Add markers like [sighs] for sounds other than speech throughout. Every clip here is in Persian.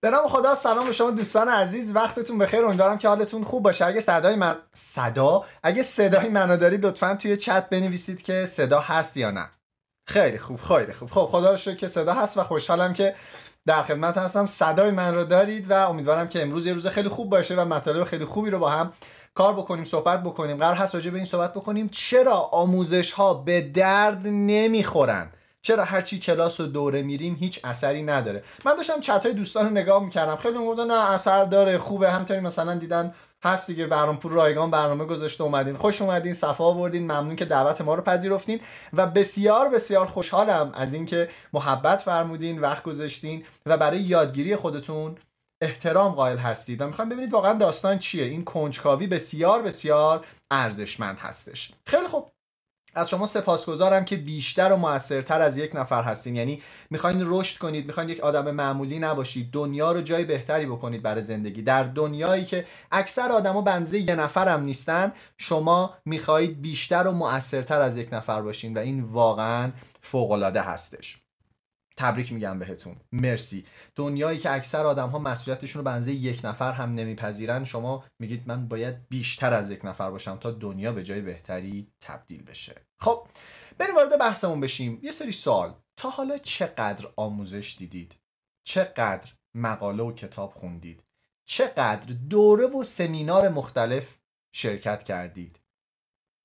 به نام خدا سلام به شما دوستان عزیز. وقتتون بخیر. امیدوارم که حالتون خوب باشه. اگه صدای من صدا؟ اگه صدای منو دارید لطفا توی چت بنویسید که صدا هست یا نه. خیلی خوب خیلی خوب. خب خدا رو که صدا هست و خوشحالم که در خدمت هستم. صدای من رو دارید و امیدوارم که امروز یه روز خیلی خوب باشه و مطالب خیلی خوبی رو با هم کار بکنیم صحبت بکنیم. قرار هست راجع به این صحبت بکنیم. چرا آموزش ها به درد نمی‌خورن؟ چرا هرچی کلاس و دوره میریم هیچ اثری نداره. من داشتم چت های دوستان رو نگاه می‌کردم. خیلی می‌گفتن نه اثر داره خوبه. همطوری مثلا دیدن هست دیگه پور رایگان برنامه گذاشته اومدین خوش اومدین صفا آوردین ممنون که دعوت ما رو پذیرفتین و بسیار بسیار خوشحالم از اینکه محبت فرمودین وقت گذاشتین و برای یادگیری خودتون احترام قائل هستید. و می‌خوام ببینید واقعا داستان چیه. این کنجکاوی بسیار بسیار ارزشمند هستش. خیلی خوب. از شما سپاسگزارم که بیشتر و موثرتر از یک نفر هستین. یعنی می‌خواین رشد کنید می‌خواین یک آدم معمولی نباشید دنیا رو جای بهتری بکنید برای زندگی. در دنیایی که اکثر آدما بنزه یه هم نیستن شما می‌خواهید بیشتر و موثرتر از یک نفر باشین و این واقعا فوق العاده هستش. تبریک میگم بهتون. مرسی. دنیایی که اکثر آدم ها مسئولیتشون رو به یک نفر هم نمیپذیرن شما میگید من باید بیشتر از یک نفر باشم تا دنیا به جای بهتری تبدیل بشه. خب بریم وارد بحثمون بشیم. یه سری سوال. تا حالا چقدر آموزش دیدید؟ چقدر مقاله و کتاب خوندید؟ چقدر دوره و سمینار مختلف شرکت کردید؟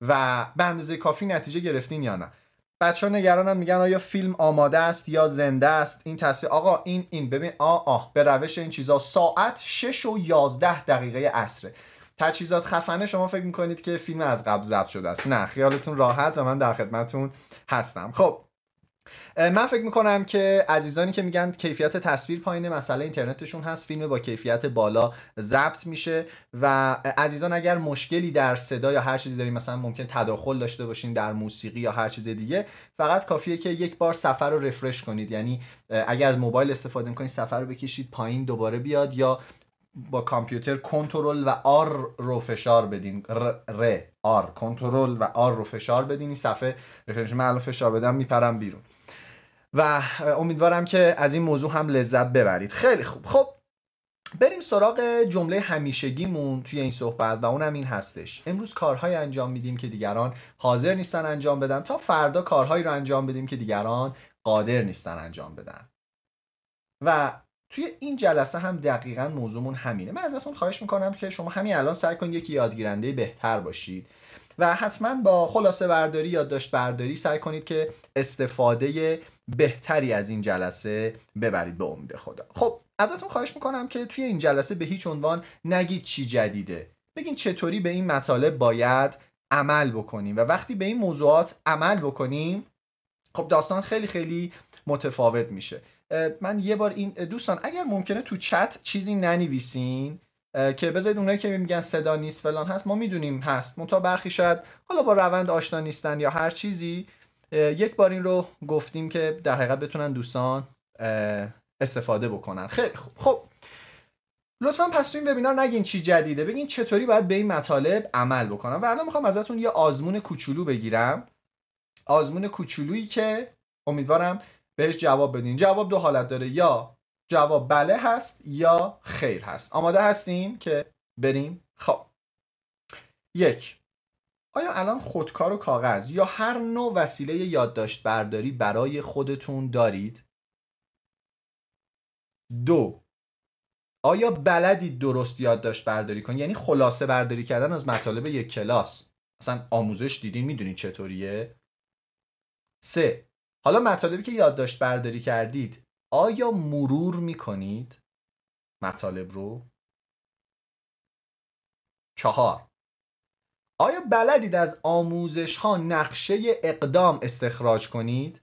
و به اندازه کافی نتیجه گرفتین یا نه؟ بچه ها نگرانن میگن آیا فیلم آماده است یا زنده است؟ این تصویر آقا این این ببین آ آه به روش این چیزا. ساعت 6 و 11 دقیقه عصره. تجهیزات خفنه شما فکر می‌کنید که فیلم از قبل ضبط شده است. نه خیالتون راحت و من در خدمتتون هستم. خب من فکر می‌کنم که عزیزانی که میگن کیفیت تصویر پایینه مسئله اینترنتشون هست فیلم با کیفیت بالا ضبط میشه و عزیزان اگر مشکلی در صدا یا هر چیزی دارین مثلا ممکن تداخل داشته باشین در موسیقی یا هر چیز دیگه فقط کافیه که یک بار سفر رو رفرش کنید. یعنی اگر از موبایل استفاده می‌کنید سفر رو بکشید پایین دوباره بیاد یا با کامپیوتر کنترل و آر رو فشار بدین. ر, آر. کنترل و آر رو فشار بدین. این صفحه رفرش. من فشار بدم میپرم بیرون. و امیدوارم که از این موضوع هم لذت ببرید. خیلی خوب. خب بریم سراغ جمله همیشگیمون توی این صحبت و اونم این هستش. امروز کارهای انجام میدیم که دیگران حاضر نیستن انجام بدن تا فردا کارهایی رو انجام بدیم که دیگران قادر نیستن انجام بدن. و توی این جلسه هم دقیقا موضوعمون همینه. من ازتون خواهش می‌کنم که شما همین الان سعی کنید یک یادگیرنده بهتر باشید. و حتما با خلاصه برداری یادداشت برداری سعی کنید که استفاده بهتری از این جلسه ببرید به امید خدا. خب ازتون خواهش می‌کنم که توی این جلسه به هیچ عنوان نگید چی جدیده. بگین چطوری به این مطالب باید عمل بکنیم و وقتی به این موضوعات عمل بکنیم خب داستان خیلی خیلی متفاوت میشه. من یه بار این دوستان اگر ممکنه تو چت چیزی ننویسین که بذارید اونایی که میگن صدا نیست فلان هست ما می‌دونیم هست. منتها برخی شاید حالا با روند آشنا نیستن یا هر چیزی یک بار این رو گفتیم که در حقیقت بتونن دوستان استفاده بکنن. خیلی خوب خب. لطفا پس تو این وبینار نگین چی جدیده بگین چطوری باید به این مطالب عمل بکنم. و الان می‌خوام ازتون یه آزمون کوچولو بگیرم. آزمون کوچولویی که امیدوارم بهش جواب بدین. جواب دو حالت داره. یا جواب بله هست یا خیر هست. آماده هستیم که بریم؟ خب. یک. آیا الان خودکار و کاغذ یا هر نوع وسیله یادداشت برداری برای خودتون دارید؟ دو. آیا بلدید درست یادداشت برداری کنید یعنی خلاصه برداری کردن از مطالب یک کلاس. اصلا آموزش دیدین می‌دونید چطوریه؟ سه. حالا مطالبی که یادداشت برداری کردید آیا مرور می‌کنید؟ مطالب رو. چهار. آیا بلدید از آموزش ها نقشه اقدام استخراج کنید؟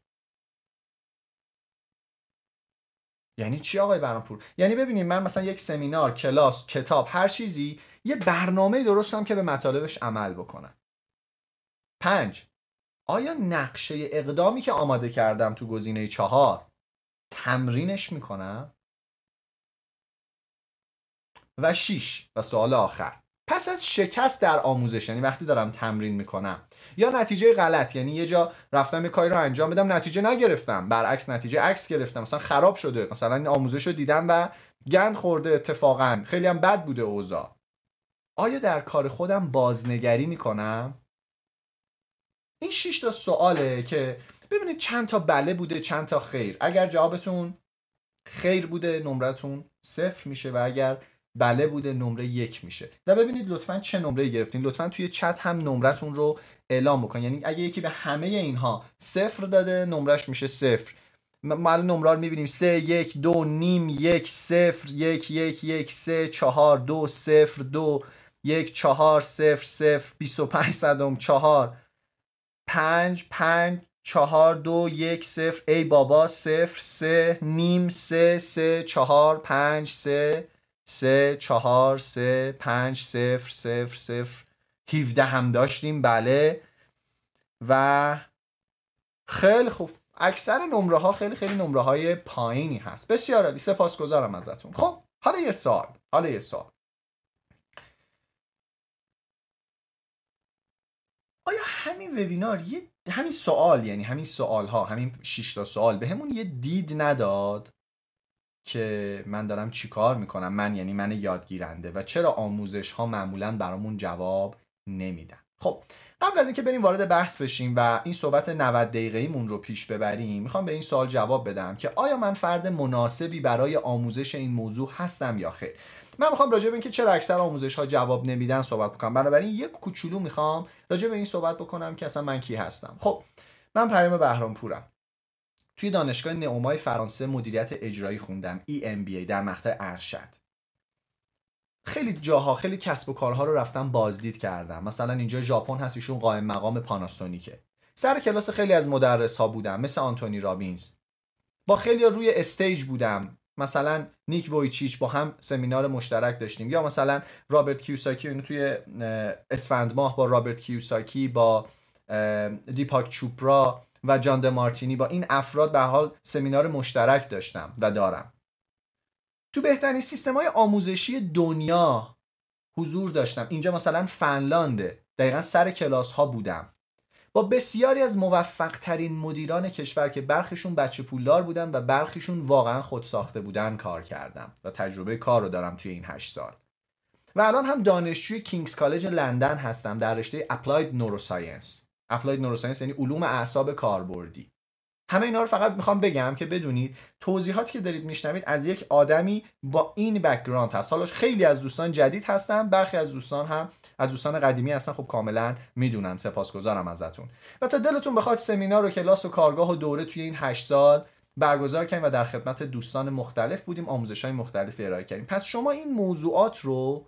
یعنی چی آقای برانپور یعنی ببینید من مثلا یک سمینار کلاس کتاب هر چیزی یه برنامه درست کنم که به مطالبش عمل بکنم. پنج. آیا نقشه اقدامی که آماده کردم تو گزینه چهار تمرینش می‌کنم. و شیش. و سوال آخر. پس از شکست در آموزش یعنی وقتی دارم تمرین می‌کنم یا نتیجه غلط یعنی یه جا رفتم یه کاری رو انجام بدم نتیجه نگرفتم برعکس نتیجه عکس گرفتم مثلا خراب شده مثلا این آموزش رو دیدم و گند خورده اتفاقا. خیلی هم بد بوده اوضاع. آیا در کار خودم بازنگری می‌کنم؟ این 6 تا سواله که ببینید چند تا بله بوده چند تا خیر. اگر جوابتون خیر بوده نمرتون صفر میشه و اگر بله بوده نمره یک میشه. و ببینید لطفا چه نمره گرفتین. لطفا توی چت هم نمرتون رو اعلام بکن. یعنی اگه یکی به همه اینها صفر داده نمرش میشه صفر. ما نمره رو می‌بینیم. سه یک دو نیم یک صفر یک یک یک سه چهار دو صفر دو یک چهار صفر صفر بیست و پنج صدم چهار. پنج پنج چهار دو یک صفر. ای بابا صفر سه نیم سه سه چهار پنج سه سه چهار سه پنج صفر صفر صفر. هیوده هم داشتیم بله. و خیلی خوب. اکثر نمره ها خیلی خیلی نمره های پایینی هست. بسیار عالی. سپاسگزارم ازتون. خب حالا یه سال حالا یه سال آیا همین وبینار یه همین سوال یعنی همین سوال ها همین 6 تا سوال به همون یه دید نداد که من دارم چیکار می‌کنم. من یعنی من یادگیرنده و چرا آموزش ها معمولا برامون جواب نمیدن. خب قبل از اینکه بریم وارد بحث بشیم و این صحبت 90 دقیقه مون رو پیش ببریم می‌خوام به این سوال جواب بدم که آیا من فرد مناسبی برای آموزش این موضوع هستم یا خیر؟ من می‌خوام راجع به اینکه چرا اکثر آموزش ها جواب نمیدن صحبت بکنم. بنابراین یک کوچولو می‌خوام راجع به این صحبت بکنم که اصلا من کی هستم. خب من پیام بهرام پورم توی دانشگاه نئومای فرانسه مدیریت اجرایی خوندم EMBA در مقطع ارشد. خیلی جاها خیلی کسب و کارها رو رفتم بازدید کردم. مثلا اینجا ژاپن هست ایشون قائم مقام پاناسونیکه سر کلاس خیلی از مدرس ها بودم مثل آنتونی رابینز. با خیلی روی stage بودم. مثلا نیک وویچیچ با هم سمینار مشترک داشتیم. یا مثلا رابرت کیوساکی اینو توی اسفند ماه با رابرت کیوساکی با دیپاک چوپرا و جان دمارتینی با این افراد به هر حال سمینار مشترک داشتم و دارم. تو بهترین سیستم های آموزشی دنیا حضور داشتم. اینجا مثلا فنلانده دقیقا سر کلاس ها بودم. با بسیاری از موفق ترین مدیران کشور که برخیشون بچه پولدار بودن و برخیشون واقعا خود ساخته بودن کار کردم و تجربه کار رو دارم توی این هشت سال. و الان هم دانشجوی کینگز کالج لندن هستم در رشته applied neuroscience. Applied neuroscience یعنی علوم اعصاب کاربردی. همه اینا رو فقط می‌خوام بگم که بدونید توضیحاتی که دارید میشنوید از یک آدمی با این background هست. حالا خیلی از دوستان جدید هستن برخی از دوستان هم از دوستان قدیمی هستن. خب کاملا می‌دونن سپاسگزارم ازتون. و تا دلتون بخواد سمینار و کلاس و کارگاه و دوره توی این 8 سال برگزار کردیم و در خدمت دوستان مختلف بودیم آموزش های مختلف ارائه کردیم. پس شما این موضوعات رو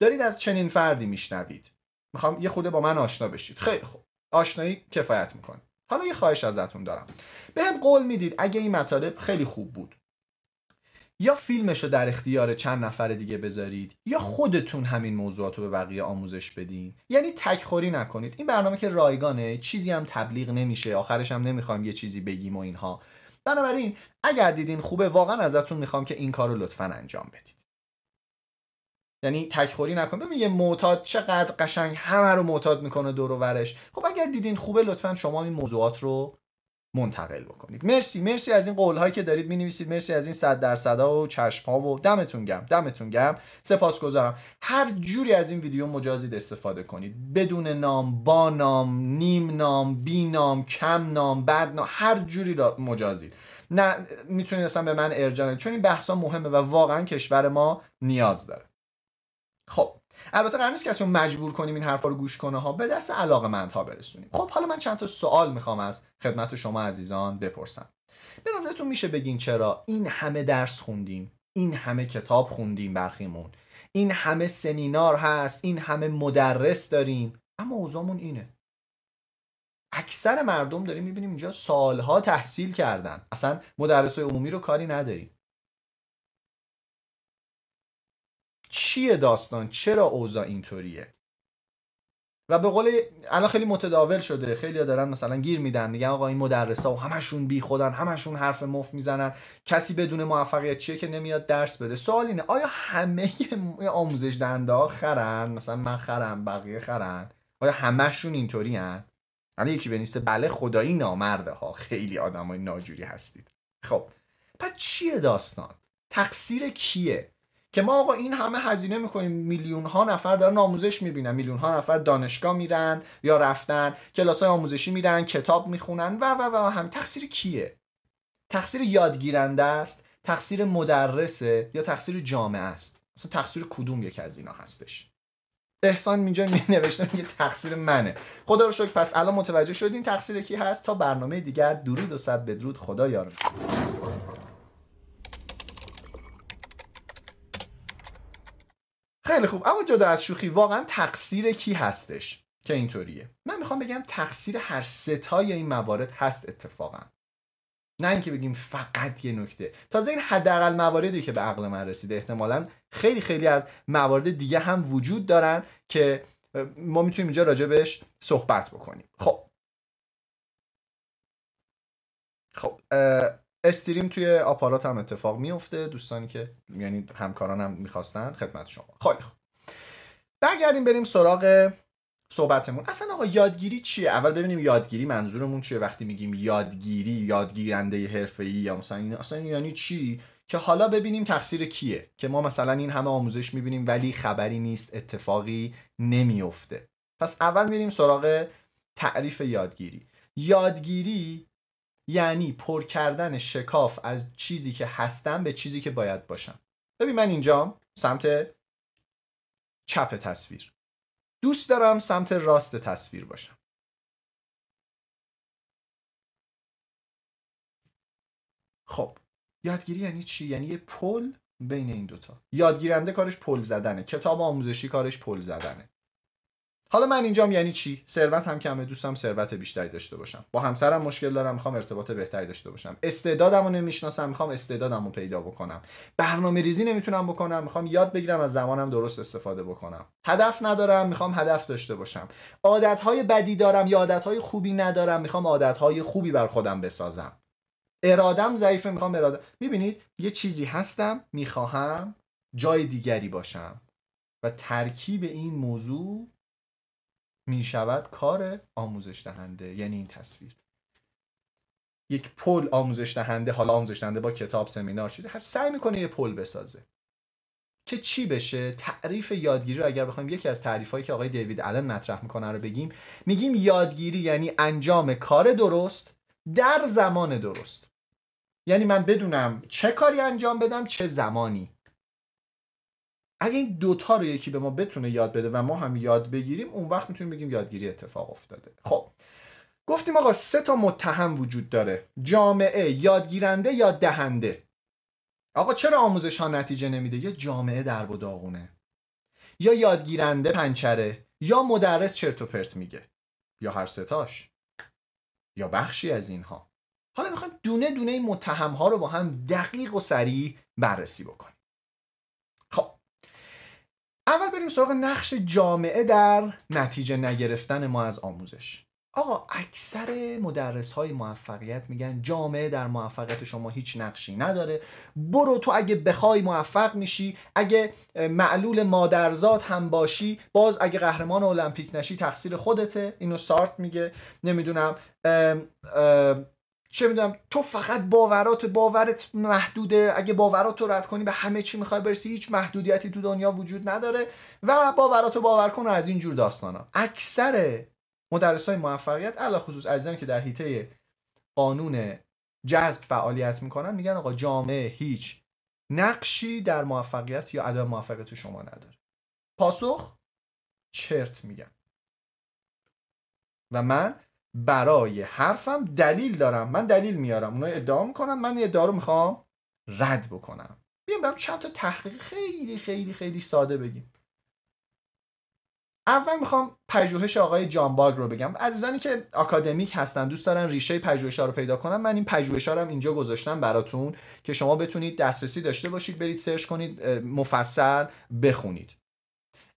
دارید از چنین فردی میشنوید. می‌خوام یه خورده با من آشنا بشید. خیلی خوب. آشنایی کفایت می‌کنه حالا یه خواهش ازتون دارم. به هم قول می‌دید اگه این مطالب خیلی خوب بود. یا فیلمش رو در اختیار چند نفر دیگه بذارید یا خودتون همین موضوعات رو به بقیه آموزش بدین. یعنی تکخوری نکنید. این برنامه که رایگانه چیزی هم تبلیغ نمیشه آخرش هم نمی‌خوام یه چیزی بگیم و اینها. بنابراین اگر دیدین خوبه واقعا ازتون می‌خوام که این کار رو لطفا انجام بدید. یعنی تکخوری نکن. ببین یه معتاد چقدر قشنگ همه رو معتاد می‌کنه دور و ورش. خب اگر دیدین خوبه لطفا شما این موضوعات رو منتقل بکنید. مرسی مرسی از این قول هایی که دارید می نویسید مرسی از این صد درصد و چشم ها و دمتون گم دمتون گم سپاسگزارم. هر جوری از این ویدیو مجازید استفاده کنید. بدون نام با نام نیم نام بی نام کم نام بد نام هر جوری را مجازید. نه می‌تونید اصلا به من ارجاع چون این بحثا مهمه و واقعا کشور ما نیاز داره. خب البته قرار نیست کسی رو مجبور کنیم این حرفا رو گوش کنه ها به دست علاقه ها برسونیم. خب حالا من چند تا سوال می‌خوام از خدمت شما عزیزان بپرسم. به نظرتون میشه بگین چرا این همه درس خوندیم این همه کتاب خوندیم برخیمون این همه سمینار هست این همه مدرس داریم اما اوضاعمون اینه. اکثر مردم داریم می‌بینیم اینجا سالها تحصیل کردن. اصلا مدرس عمومی رو کاری نداریم. چیه داستان؟ چرا اوضاع اینطوریه؟ و به قول الان خیلی متداول شده. خیلی دارن مثلا گیر میدن. میگن آقا این مدرسا و همشون بی خودن همشون حرف مف می‌زنن. کسی بدون موفقیت چیه که نمیاد درس بده؟ سوال اینه آیا همه آموزش دهنده ها خرن؟ مثلا من خرم بقیه خرن؟ آیا همشون اینطوری هن حالا یکی بنویسه بله خدایی نامرده ها. خیلی آدمای ناجوری هستید. خب پس چیه داستان؟ تقصیر کیه؟ که ما آقا این همه هزینه می‌کنیم میلیون ها نفر دارن آموزش می‌بینن میلیون ها نفر دانشگاه میرن یا رفتن کلاس های آموزشی میرن کتاب می‌خونن و و و هم تقصیر کیه؟ تقصیر یادگیرنده است تقصیر مدرسه یا تقصیر جامعه است؟ اصلا تقصیر کدوم یک از اینا هستش؟ احسان اینجا می [laughs] نوشته میگه تقصیر منه. خدا رو شکر پس الان متوجه شدین تقصیر کی هست؟ تا برنامه دیگر درود و صد بدرود خدا یار خیلی خوب. اما جدا از شوخی واقعا تقصیر کی هستش؟ که اینطوریه. من می‌خوام بگم تقصیر هر ستای این موارد هست اتفاقا. نه اینکه بگیم فقط یه نکته. تازه این حداقل مواردی که به عقل من رسیده احتمالا خیلی خیلی از موارد دیگه هم وجود دارن که ما می‌تونیم اینجا راجبش صحبت بکنیم. خب. خب استریم توی آپارات هم اتفاق میفته دوستانی که یعنی همکارانم هم می‌خواستن خدمت شما. خیلی خب برگردیم بریم سراغ صحبتمون. اصلا آقا یادگیری چیه؟ اول ببینیم یادگیری منظورمون چیه وقتی میگیم یادگیری یادگیرنده حرفه‌ای یا مثلا این اصلا یعنی چی؟ که حالا ببینیم تقصیر کیه. که ما مثلا این همه آموزش می‌بینیم ولی خبری نیست اتفاقی نمیفته پس اول میریم سراغ تعریف یادگیری. یادگیری یعنی پر کردن شکاف از چیزی که هستم به چیزی که باید باشم. ببین من اینجا سمت چپ تصویر. دوست دارم سمت راست تصویر باشم. خب یادگیری یعنی چی؟ یعنی یه پل بین این دوتا. یادگیرنده کارش پل زدنه. کتاب آموزشی کارش پل زدنه. حالا من اینجام یعنی چی؟ ثروت هم کمه دوستم ثروت بیشتری داشته باشم با همسرم مشکل دارم می‌خوام ارتباط بهتری داشته باشم. استعدادمو نمی‌شناسم می‌خوام استعدادمو پیدا بکنم. برنامه ریزی نمی‌تونم بکنم می‌خوام یاد بگیرم از زمانم درست استفاده بکنم. هدف ندارم می‌خوام هدف داشته باشم. عادتهای بدی دارم یا عادتهای خوبی ندارم می‌خوام عادتهای خوبی بر خودم بسازم. ارادم ضعیفه می‌خوام اراده می‌بینید؟ یه چیزی هستم می‌خواهم جای دیگری باشم. و ترکیب این موضوع می شود کار آموزش دهنده یعنی این تصویر. یک پل آموزش دهنده حالا آموزش دهنده با کتاب سمینار شده هر سعی می‌کنه یه پل بسازه. که چی بشه؟ تعریف یادگیری رو اگر بخوایم یکی از تعریف هایی که آقای دیوید الان مطرح می‌کنه رو بگیم میگیم یادگیری یعنی انجام کار درست در زمان درست. یعنی من بدونم چه کاری انجام بدم چه زمانی. اگه این دوتا رو یکی به ما بتونه یاد بده و ما هم یاد بگیریم اون وقت می‌تونیم بگیم یادگیری اتفاق افتاده. خب گفتیم آقا سه تا متهم وجود داره. جامعه یادگیرنده یا دهنده؟ آقا چرا آموزش ها نتیجه نمیده؟ یه جامعه در و داغونه. یا یادگیرنده پنچره یا مدرس چرت و پرت میگه. یا هر ستاش یا بخشی از اینها. حالا می‌خوایم دونه دونه این متهم ها رو با هم دقیق و سریع بررسی بکنیم. اول بریم سراغ نقش جامعه در نتیجه نگرفتن ما از آموزش. آقا اکثر مدرس های موفقیت میگن جامعه در موفقیت شما هیچ نقشی نداره. برو تو اگه بخوای موفق میشی اگه معلول مادرزاد هم باشی باز اگه قهرمان المپیک نشی تقصیر خودته. اینو سارت میگه. نمی‌دونم چه می‌دونم تو فقط باورات باورت محدوده. اگه باورات رو رد کنی به همه چی می‌خوای برسی هیچ محدودیتی تو دنیا وجود نداره و باورات رو باور کن از این جور داستانا. اکثر مدرس های موفقیت علا خصوص عزیزان که در حیطه قانون جذب فعالیت می‌کنن میگن آقا جامعه هیچ نقشی در موفقیت یا عدم موفقیت شما نداره. پاسخ چرت میگن و من برای حرفم دلیل دارم. من دلیل میارم. اونا ادعا می‌کنن. من ادعا رو می‌خوام رد بکنم. بیایم برم چند تا تحقیق خیلی خیلی خیلی ساده بگیم. اول می‌خوام پژوهش آقای جان باگ رو بگم. عزیزانی که آکادمیک هستن دوست دارن ریشه پژوهش رو پیدا کنم من این پژوهش رو اینجا گذاشتم براتون که شما بتونید دسترسی داشته باشید برید سرچ کنید مفصل بخونید.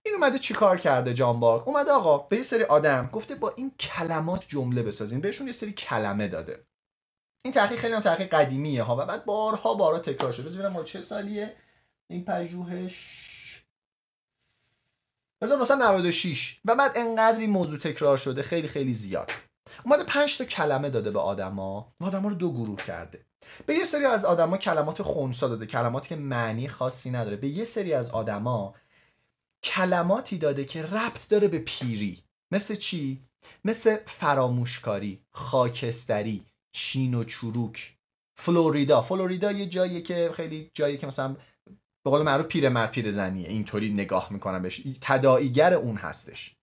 این اومده چیکار کرده جان بارک؟ اومده آقا به یه سری آدم گفته با این کلمات جمله بسازین بهشون یه سری کلمه داده. این تحقیق خیلی هم تحقیق قدیمیه ها و بعد بارها بارها تکرار شده. ببینم ما چه سالیه؟ این پژوهش 1996 و بعد انقدری موضوع تکرار شده. خیلی خیلی زیاد. اومده پنج تا کلمه داده به آدما. و آدما رو دو گروه کرده. به یه سری از آدما کلمات خونسا داده. کلماتی که معنی خاصی نداره. به یه سری از آدما کلماتی داده که ربط داره به پیری. مثل چی؟ مثل فراموشکاری خاکستری چین و چروک. فلوریدا. فلوریدا یه جاییه که خیلی جایی که مثلا به قول معروف پیرمرد پیر زنیه. اینطوری نگاه می‌کنم بهش. تداعیگر اون هستش.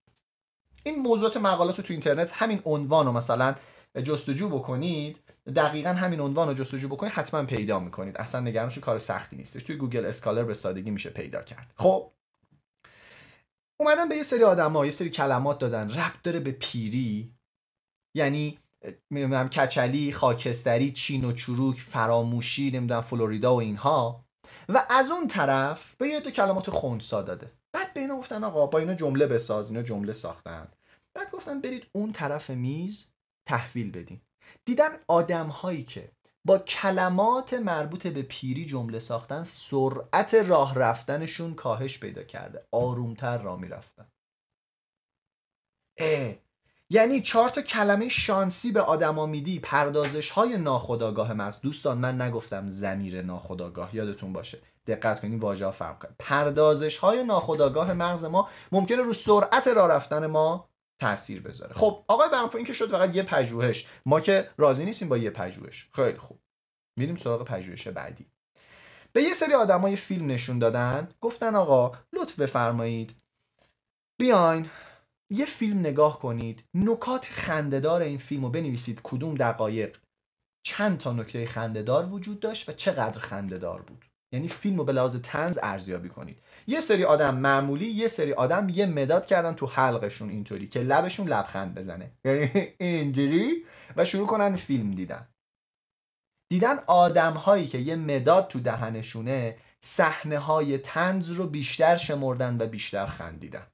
این موضوعات مقالات رو تو اینترنت همین عنوان رو مثلا جستجو بکنید. دقیقا همین عنوان رو جستجو بکنید حتما پیدا می‌کنید. اصلا نگرانش کار سختی نیستش. توی Google Scholar به سادگی میشه پیدا کرد. خب اومدن به یه سری آدم یه سری کلمات دادن. ربط داره به پیری. یعنی نمی‌دونم کچلی خاکستری چین و چروک فراموشی نمی‌دونم فلوریدا و اینها. و از اون طرف به یه دو کلمات خونسا داده. بعد به اینا گفتن آقا با اینا جمله بساز اینا جمله ساختن. بعد گفتن برید اون طرف میز تحویل بدین. دیدن آدم هایی که با کلمات مربوط به پیری جمله ساختن سرعت راه رفتنشون کاهش پیدا کرده. آرومتر راه می‌رفتن. اه. یعنی چهار تا کلمه شانسی به آدما میدی پردازش های ناخودآگاه مغز. دوستان من نگفتم زمیر ناخودآگاه. یادتون باشه. دقت کنید واژه ها فرق کنه پردازش های ناخودآگاه مغز ما ممکنه رو سرعت راه رفتن ما تاثیر بذاره. خب آقای برنامه این که شد فقط یه پژوهش. ما که راضی نیستیم با یه پژوهش. خیلی خوب. میریم سراغ پژوهش بعدی. به یه سری آدمای فیلم نشون دادن. گفتن آقا لطف بفرمایید. بیاین یه فیلم نگاه کنید. نکات خندهدار این فیلم رو بنویسید. کدوم دقایق؟ چند تا نکته خندهدار وجود داشت و چقدر خندهدار بود؟ یعنی فیلم رو به لحاظ تنز ارزیابی کنید. یه سری آدم معمولی یه سری آدم یه مداد کردن تو حلقشون اینطوری که لبشون لبخند بزنه. یعنی اینجوری و شروع کنن فیلم دیدن. دیدن آدم هایی که یه مداد تو دهنشونه صحنه های تنز رو بیشتر شمردن و بیشتر خندیدن.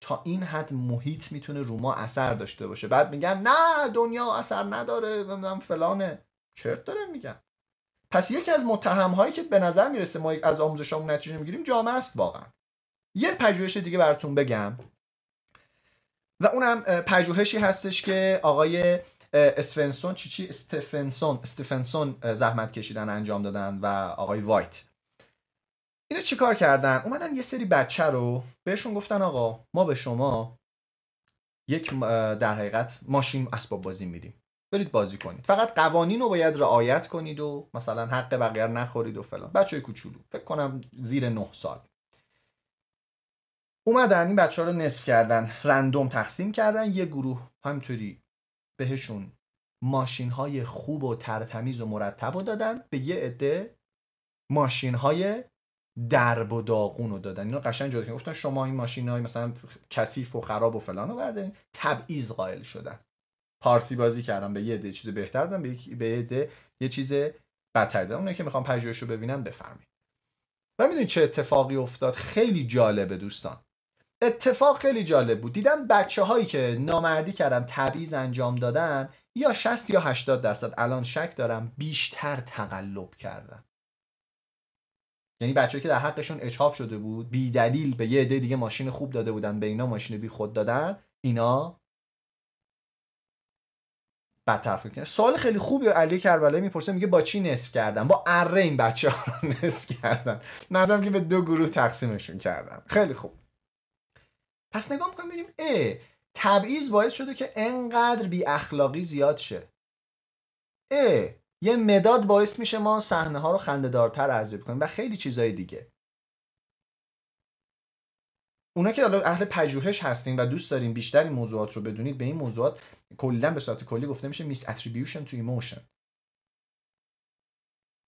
تا این حد محیط می‌تونه رو ما اثر داشته باشه. بعد میگن نه دنیا اثر نداره فلانه. چرت داره میگن. پس یکی از متهم هایی که به نظر می‌رسه ما از آموزشامون نتیجه می‌گیریم جامعه است واقعا. یه پژوهش دیگه براتون بگم. و اونم پژوهشی هستش که آقای اسفنسون چی چی؟ استفنسون استفنسون زحمت کشیدن انجام دادن و آقای وایت. اینو چیکار کردن؟ اومدن یه سری بچه رو بهشون گفتن آقا ما به شما یک در حقیقت ماشین اسباب بازی میدیم. برید بازی کنید. فقط قوانین رو باید رعایت کنید و مثلا حق بقیه نخورید و فلان. بچه کوچولو. فکر کنم زیر نه سال. اومدن این بچه ها رو نصف کردن رندوم تقسیم کردن. یه گروه همینطوری بهشون ماشین های خوب و ترتمیز و مرتب رو دادن. به یه عده ماشین های درب و داغون رو دادن. اینو قشنگ جدا گفتن شما این ماشین های مثلا کثیف و خراب و فلان رو بردارین. تبعیض قائل شدن. پارتی بازی کردم. به یه عده چیز بهتر دادن به یه عده یه چیز بدتر دادن اونایی که می‌خوام پژوهش رو ببینن بفرمایید. و می‌دونید چه اتفاقی افتاد؟ خیلی جالبه دوستان. اتفاق خیلی جالب بود. دیدن بچه هایی که نامردی کردن تبعیض انجام دادن یا 60 یا 80 درصد الان شک دارم بیشتر تقلب کردن. یعنی بچه که در حقشون اچاف شده بود بی دلیل به یه عده دیگه ماشین خوب داده بودن به اینا ماشین بی خود دادن اینا بدتر فکر سوال خیلی خوبی علی کربلایی می‌پرسه میگه با چی نصف کردن؟ با اره این بچه ها رو [laughs] نصف کردن. ندارم که به دو گروه تقسیمشون کردن. خیلی خوب. پس نگاه می‌کنیم ببینیم ا تبعیض باعث شده که انقدر بی اخلاقی زیاد شه. ا یه مداد باعث میشه ما صحنه ها رو خنده دارتر ارزیابی کنیم و خیلی چیزای دیگه. اونا که اهل پژوهش هستین و دوست دارین بیشتر این موضوعات رو بدونید به این موضوعات کلا به صورت کلی گفته میشه misattribution to emotion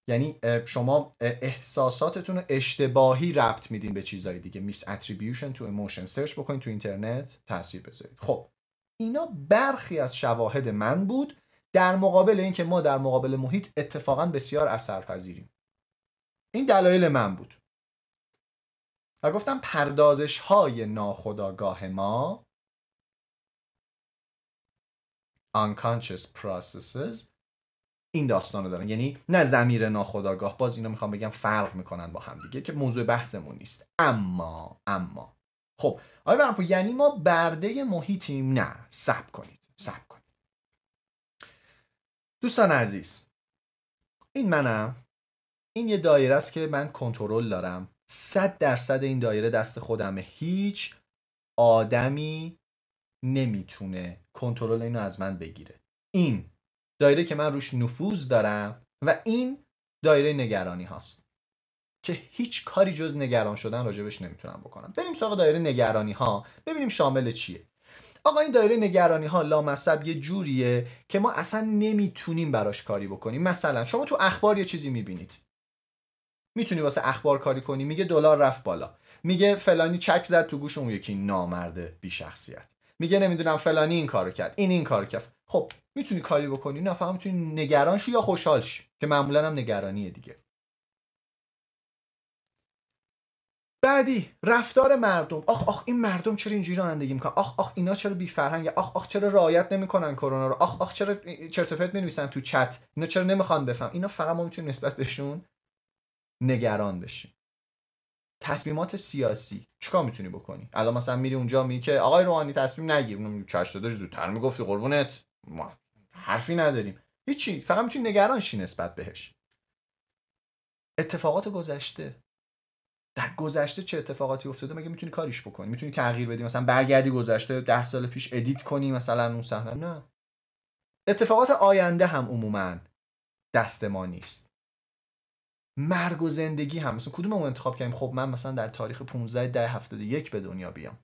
یعنی شما احساساتتون رو اشتباهی ربط میدین به چیزهای دیگه. misattribution to emotion سرچ بکنید تو اینترنت تاثیر بذارید. خب اینا برخی از شواهد من بود در مقابل اینکه ما در مقابل محیط اتفاقا بسیار اثرپذیریم. این دلایل من بود. و گفتم پردازش های ناخودآگاه ما unconscious processes این داستان رو دارن. یعنی نه زمیر ناخودآگاه باز اینا می‌خوام بگم فرق می‌کنن با هم دیگه که موضوع بحثمون نیست. اما اما. خب آیا برام یعنی ما برده محیطیم نه. سب کنید سب کنید. دوستان عزیز این منم. این یه دایره است که من کنترل دارم. صد درصد این دایره دست خودمه. هیچ آدمی نمی‌تونه کنترل اینو از من بگیره. این دایره که من روش نفوذ دارم و این دایره نگرانی هاست که هیچ کاری جز نگران شدن راجبش نمی‌تونم بکنم. بریم سراغ دایره نگرانی ها. ببینیم شامل چیه. آقا این دایره نگرانی ها لامصب یه جوریه که ما اصلا نمی‌تونیم براش کاری بکنیم. مثلا شما تو اخبار یه چیزی می‌بینید. می‌تونی واسه اخبار کاری کنی؟ میگه دلار رفت بالا. میگه فلانی چک زد تو گوش اون یکی نامرده بی شخصیت میگه نمی‌دونم فلانی این کارو کرد این این کارو کرد. خب می‌تونی کاری بکنی؟ نه فقط می‌تونی نگران شی یا خوشحال شی؟ که معمولا هم نگرانیه دیگه. بعدی رفتار مردم. آخ آخ این مردم چرا اینجوری رانندگی می‌کنن؟ آخ آخ اینا چرا بی فرهنگ آخ آخ چرا رعایت نمی‌کنن کرونا رو؟ آخ آخ چرا چرت و پرت می‌نویسن تو چت؟ اینا چرا نمی‌خوان بفهم؟ اینا فقط ما می‌تونیم نسبت بهشون نگران بشیم تصمیمات سیاسی چیکار می‌تونی بکنی؟ الان مثلا میری اونجا میگی که آقای روحانی تصمیم نگیر. اونم چش داداش زودتر می‌گفتی قربونت. ما حرفی نداریم. هیچی. فقط می‌تونی نگران شی نسبت بهش. اتفاقات گذشته. در گذشته چه اتفاقاتی افتاده؟ مگه می‌تونی کاریش بکنی؟ می‌تونی تغییر بدی؟ مثلا برگردی گذشته ده سال پیش ادیت کنی مثلا اون صحنه؟ نه. اتفاقات آینده هم عموما دست ما نیست. مرگ و زندگی هم. مثلا کدوم اون انتخاب کردیم؟ خب من مثلا در تاریخ 15 ده 71 به دنیا بیام.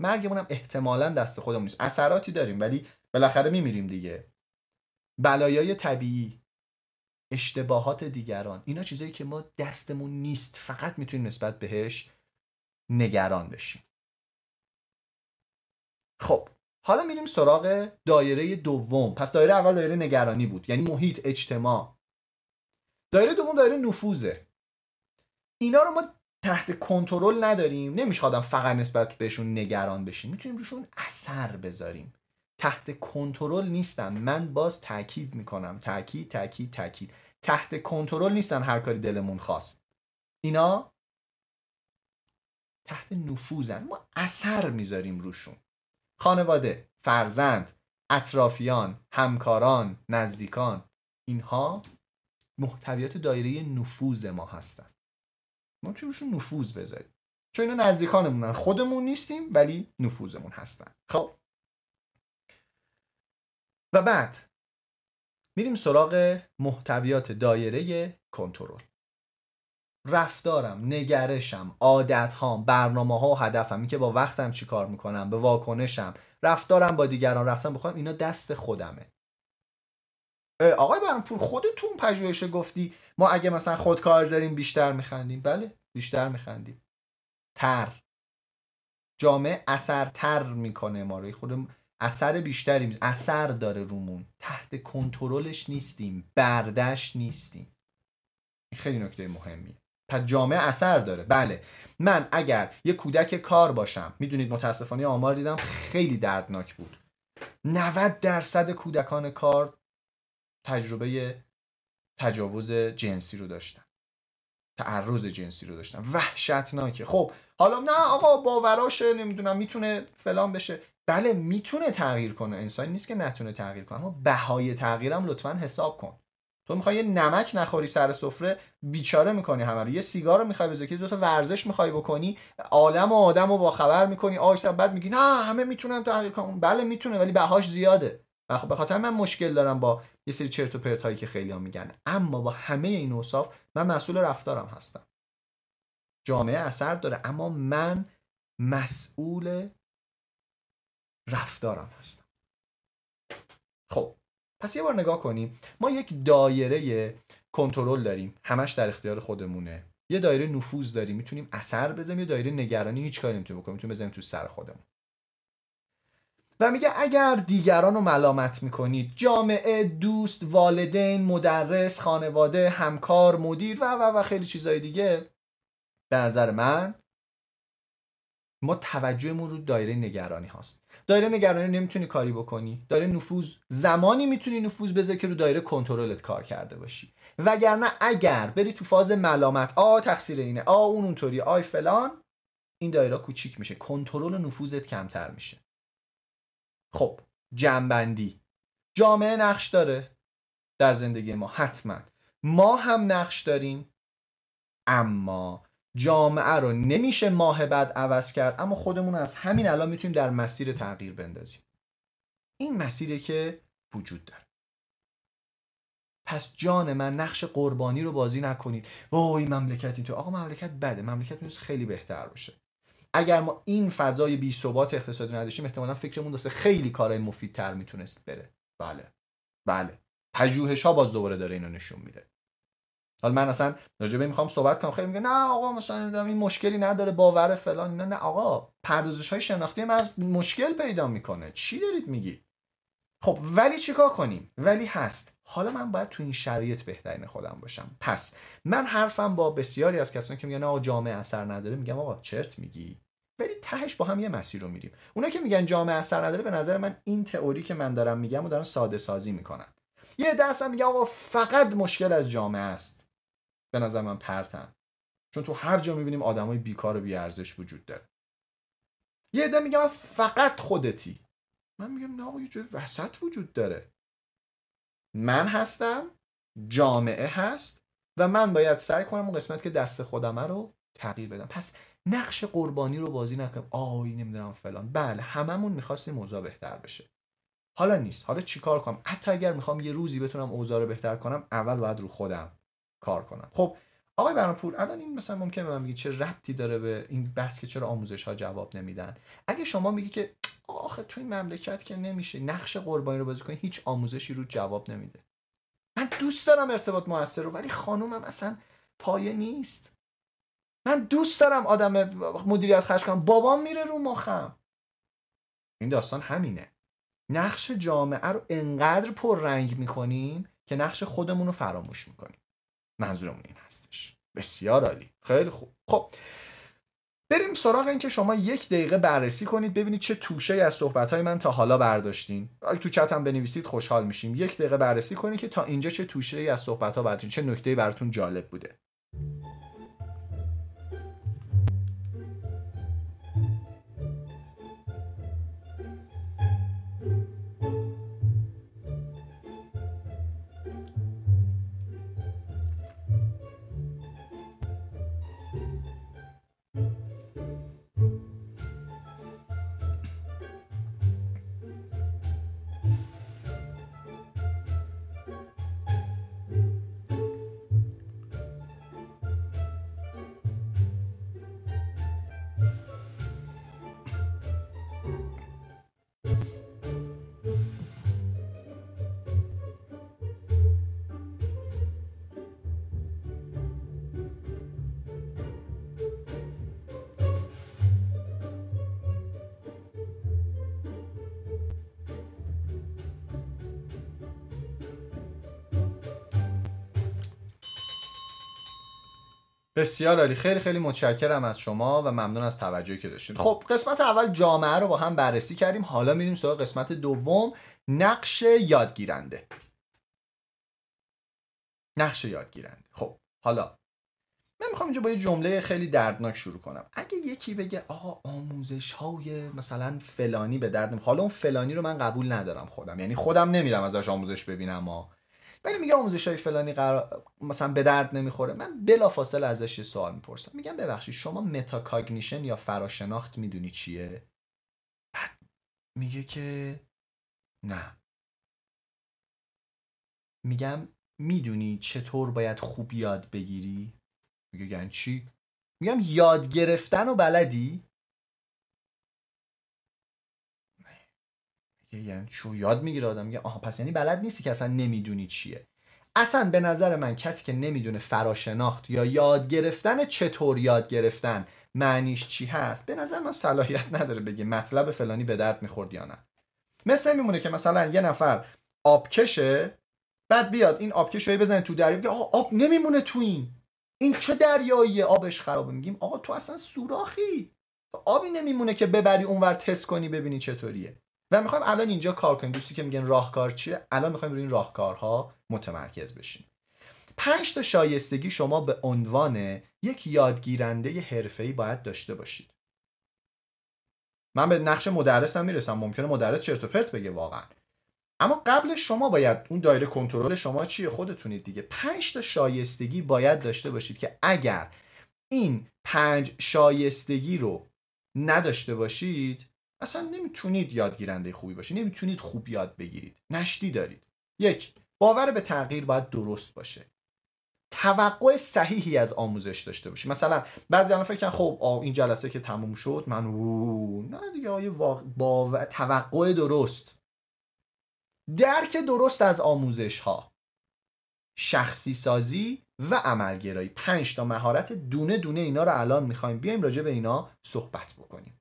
مرگمون هم احتمالا دست خودمون نیست. اثراتی داریم ولی بالاخره میمیریم دیگه. بلایای طبیعی اشتباهات دیگران اینا چیزایی که ما دستمون نیست. فقط می‌تونیم نسبت بهش نگران بشیم. خب حالا میریم سراغ دایره دوم. پس دایره اول دایره نگرانی بود. یعنی محیط اجتماع. دایره دوم دایره نفوذه. اینا رو ما تحت کنترل نداریم. نمیشه فقط نسبت بهشون نگران بشیم. می‌تونیم روشون اثر بذاریم. تحت کنترل نیستن. من باز تاکید می‌کنم. تاکید تاکید تاکید تحت کنترل نیستن هر کاری دلمون خواست. اینا تحت نفوذن. ما اثر می‌ذاریم روشون. خانواده فرزند اطرافیان همکاران نزدیکان. اینها محتویات دایره نفوذ ما هستن. ما چون روشون نفوذ بذاریم. چون اینا نزدیکانمونن. خودمون نیستیم ولی نفوذمون هستن. خب. و بعد میریم سراغ محتویات دایره کنترل. رفتارم نگرشم عادت هام برنامه ها و هدفم که با وقتم چی کار می‌کنم به واکنشم رفتارم با دیگران رفتم بخوام اینا دست خودمه. آقای پور خودتون پژوهش گفتی ما اگه مثلا خودکار داریم بیشتر میخندیم. بله بیشتر میخندیم. تر. جامعه اثرتر می‌کنه ما رو. خود اثر بیشتری اثر داره رومون. تحت کنترلش نیستیم. بردش نیستیم. این خیلی نکته مهمیه. پس جامعه اثر داره. بله. من اگر یه کودک کار باشم می‌دونید متاسفانه آمار دیدم خیلی دردناک بود. 90 درصد کودکان کار تجربه تجاوز جنسی رو داشتن. تعرض جنسی رو داشتن. وحشتناکه. خب حالا نه آقا باوراشه نمی‌دونم می‌تونه فلان بشه. بله می‌تونه تغییر کنه. انسان نیست که نتونه تغییر کنه. اما بهای تغییرم لطفا حساب کن. تو می‌خوای یه نمک نخوری سر سفره بیچاره می‌کنی همه رو. یه سیگار رو می‌خوای بزنی دو تا ورزش می‌خوای بکنی عالم و آدم رو با خبر می‌کنی آیش بعد میگی نه همه می‌تونن تغییر کنن. بله می‌تونه ولی بهاش زیاده. خب به خاطر من مشکل دارم با یه سری چرت و پرت که خیلی ها میگن. اما با همه این اوصاف من مسئول رفتارم هستم. جامعه اثر داره اما من مسئول رفتارم هستم. خب پس یه بار نگاه کنیم. ما یک دایره کنترل داریم. همش در اختیار خودمونه. یه دایره نفوذ داریم. می‌تونیم اثر بزنیم. یه دایره نگرانی هیچ کاری نمی‌تونیم بکنیم. می‌تونیم بزنیم تو سر خودمون. و میگه اگر دیگران رو ملامت می‌کنید جامعه دوست والدین مدرس خانواده همکار مدیر و و و خیلی چیزای دیگه به نظر من ما توجهمون رو دایره نگرانی هاست. دایره نگرانی نمی‌تونی کاری بکنی. دایره نفوذ زمانی می‌تونی نفوذ بذاری که رو دایره کنترلت کار کرده باشی. وگرنه اگر بری تو فاز ملامت آ تقصیر اینه آ اون اونطوری آی فلان این دایره کوچیک میشه. کنترل نفوذت کمتر میشه. خب جنبندی. جامعه نقش داره در زندگی ما حتما. ما هم نقش داریم اما جامعه رو نمیشه ماه بعد عوض کرد اما خودمون از همین الان می‌تونیم در مسیر تغییر بندازیم. این مسیری که وجود داره. پس جان من نقش قربانی رو بازی نکنید. وای مملکت تو آقا مملکت بده. مملکت می‌تونه خیلی بهتر باشه. اگر ما این فضای بی ثبات اقتصادی نداشتیم احتمالا فکرمون داشته خیلی کارهای مفیدتر می‌تونست بره. بله. بله. پژوهش ها باز دوباره داره اینو نشون میده. حالا من اصلا راجبه می‌خوام صحبت کنم. خیلی میگه نه آقا مثلا این مشکلی نداره باور فلان. نه نه آقا پردازش های شناختی مغز مشکل پیدا می‌کنه. چی دارید میگی؟ خب ولی چیکار کنیم؟ ولی هست. حالا من باید تو این شرایط بهترین خودم باشم. پس من حرفم با بسیاری از کسانی که میگن آقا جامعه اثر نداره. میگم آقا چرت میگی؟ ولی تهش با هم یه مسیر رو میریم. اونا که میگن جامعه اثر نداره به نظر من این تئوری که من دارم میگم و دارن ساده سازی می‌کنن. یه دست هم میگن آقا فقط مشکل از جامعه است. به نظر من پرتن. چون تو هر جا می‌بینیم آدمای بیکار و بیارزش وجود داره. یه عده میگم فقط خودتی. من میگم نه آقا یه جای وسط وجود داره. من هستم جامعه هست و من باید سعی کنم اون قسمت که دست خودمه رو تغییر بدم. پس نقش قربانی رو بازی نکنم. آی نمی‌دونم فلان. بله هممون می‌خواستیم اوضاع بهتر بشه. حالا نیست. حالا چیکار کنم؟ حتی اگر می‌خوام یه روزی بتونم اوضاع رو بهتر کنم اول باید رو خودم کار کنم. خب آقای برانپور الان این مثلا ممکنه به من بگید چه ربطی داره به این بحث که چرا آموزش ها جواب نمیدن؟ اگه شما میگی که آخه تو این مملکت که نمیشه نقش قربانی رو بازی کنی هیچ آموزشی رو جواب نمیده. من دوست دارم ارتباط موثر رو ولی خانومم اصلا پایه نیست. من دوست دارم آدم مدیریت خرج کنم. بابام میره رو مخم. این داستان همینه. نقش جامعه رو انقدر پررنگ می‌کنیم که نقش خودمون رو فراموش می‌کنیم. منظورمون این هستش. بسیار عالی. خیلی خوب. خب بریم سراغ این که شما یک دقیقه بررسی کنید ببینید چه توشه از صحبت من تا حالا برداشتین. اگه تو چت هم بنویسید خوشحال میشیم. یک دقیقه بررسی کنید که تا اینجا چه توشه از صحبت ها برداشتین چه نکته براتون جالب بوده. بسیار عالی. خیلی خیلی متشکرم از شما و ممنون از توجهی که داشتید. خب قسمت اول جامعه رو با هم بررسی کردیم. حالا میریم سراغ قسمت دوم نقش یادگیرنده. نقش یادگیرنده. خب حالا من می‌خوام اینجا با یه جمله خیلی دردناک شروع کنم. اگه یکی بگه آقا آموزش های مثلا فلانی به درد حالا اون فلانی رو من قبول ندارم خودم. یعنی خودم نمیرم ازش آموزش ببینم اما ولی میگه آموزش های فلانی قرار مثلا به درد نمی‌خوره. من بلافاصله ازش یه سوال می‌پرسم. میگم ببخشید شما metacognition یا فراشناخت می‌دونی چیه؟ بعد میگه که نه. میگم می‌دونی چطور باید خوب یاد بگیری؟ میگه یعنی چی؟ میگم یاد گرفتن و بلدی؟ یعنی چو یاد می‌گیره آدم میگه آها پس یعنی بلد نیستی که اصلا نمی‌دونی چیه. اصلا به نظر من کسی که نمی‌دونه فراشناخت یا یاد گرفتن چطور یاد گرفتن معنیش چی هست به نظر من صلاحیت نداره بگه مطلب فلانی به درد می‌خورد یا نه. مثل میمونه که مثلا یه نفر آبکشه بعد بیاد این آبکش رو بزنه تو دریا بگه آقا آب نمیمونه تو این. این چه دریاییه؟ آبش خرابه. میگیم آقا تو اصلا سوراخی. آبی نمیمونه که ببری اونور تست کنی ببینی چطوریه. و می‌خوایم الان اینجا کار کنیم. دوستی که میگن راهکار چیه؟ الان می‌خوایم روی این راهکارها متمرکز بشیم. پنج تا شایستگی شما به عنوان یک یادگیرنده حرفه‌ای باید داشته باشید. من به نقش مدرسم می‌رسم. ممکنه مدرس چرت و پرت بگه واقعا. اما قبل شما باید اون دایره کنترل شما چیه؟ خودتونید دیگه. پنج تا شایستگی باید داشته باشید که اگر این پنج شایستگی رو نداشته باشید اصلا نمی‌تونید یادگیرنده خوبی باشید نمی‌تونید خوب یاد بگیرید. نشتی دارید. یک باور به تغییر باید درست باشه. توقع صحیحی از آموزش داشته باشی. مثلا بعضی الان فکر خب این جلسه که تموم شد من او نه دیگه آیه با توقع درست. درک درست از آموزش ها شخصی سازی و عملگرایی. پنج تا مهارت دونه دونه اینا رو الان می‌خوایم بیایم راجع به اینا صحبت بکنیم.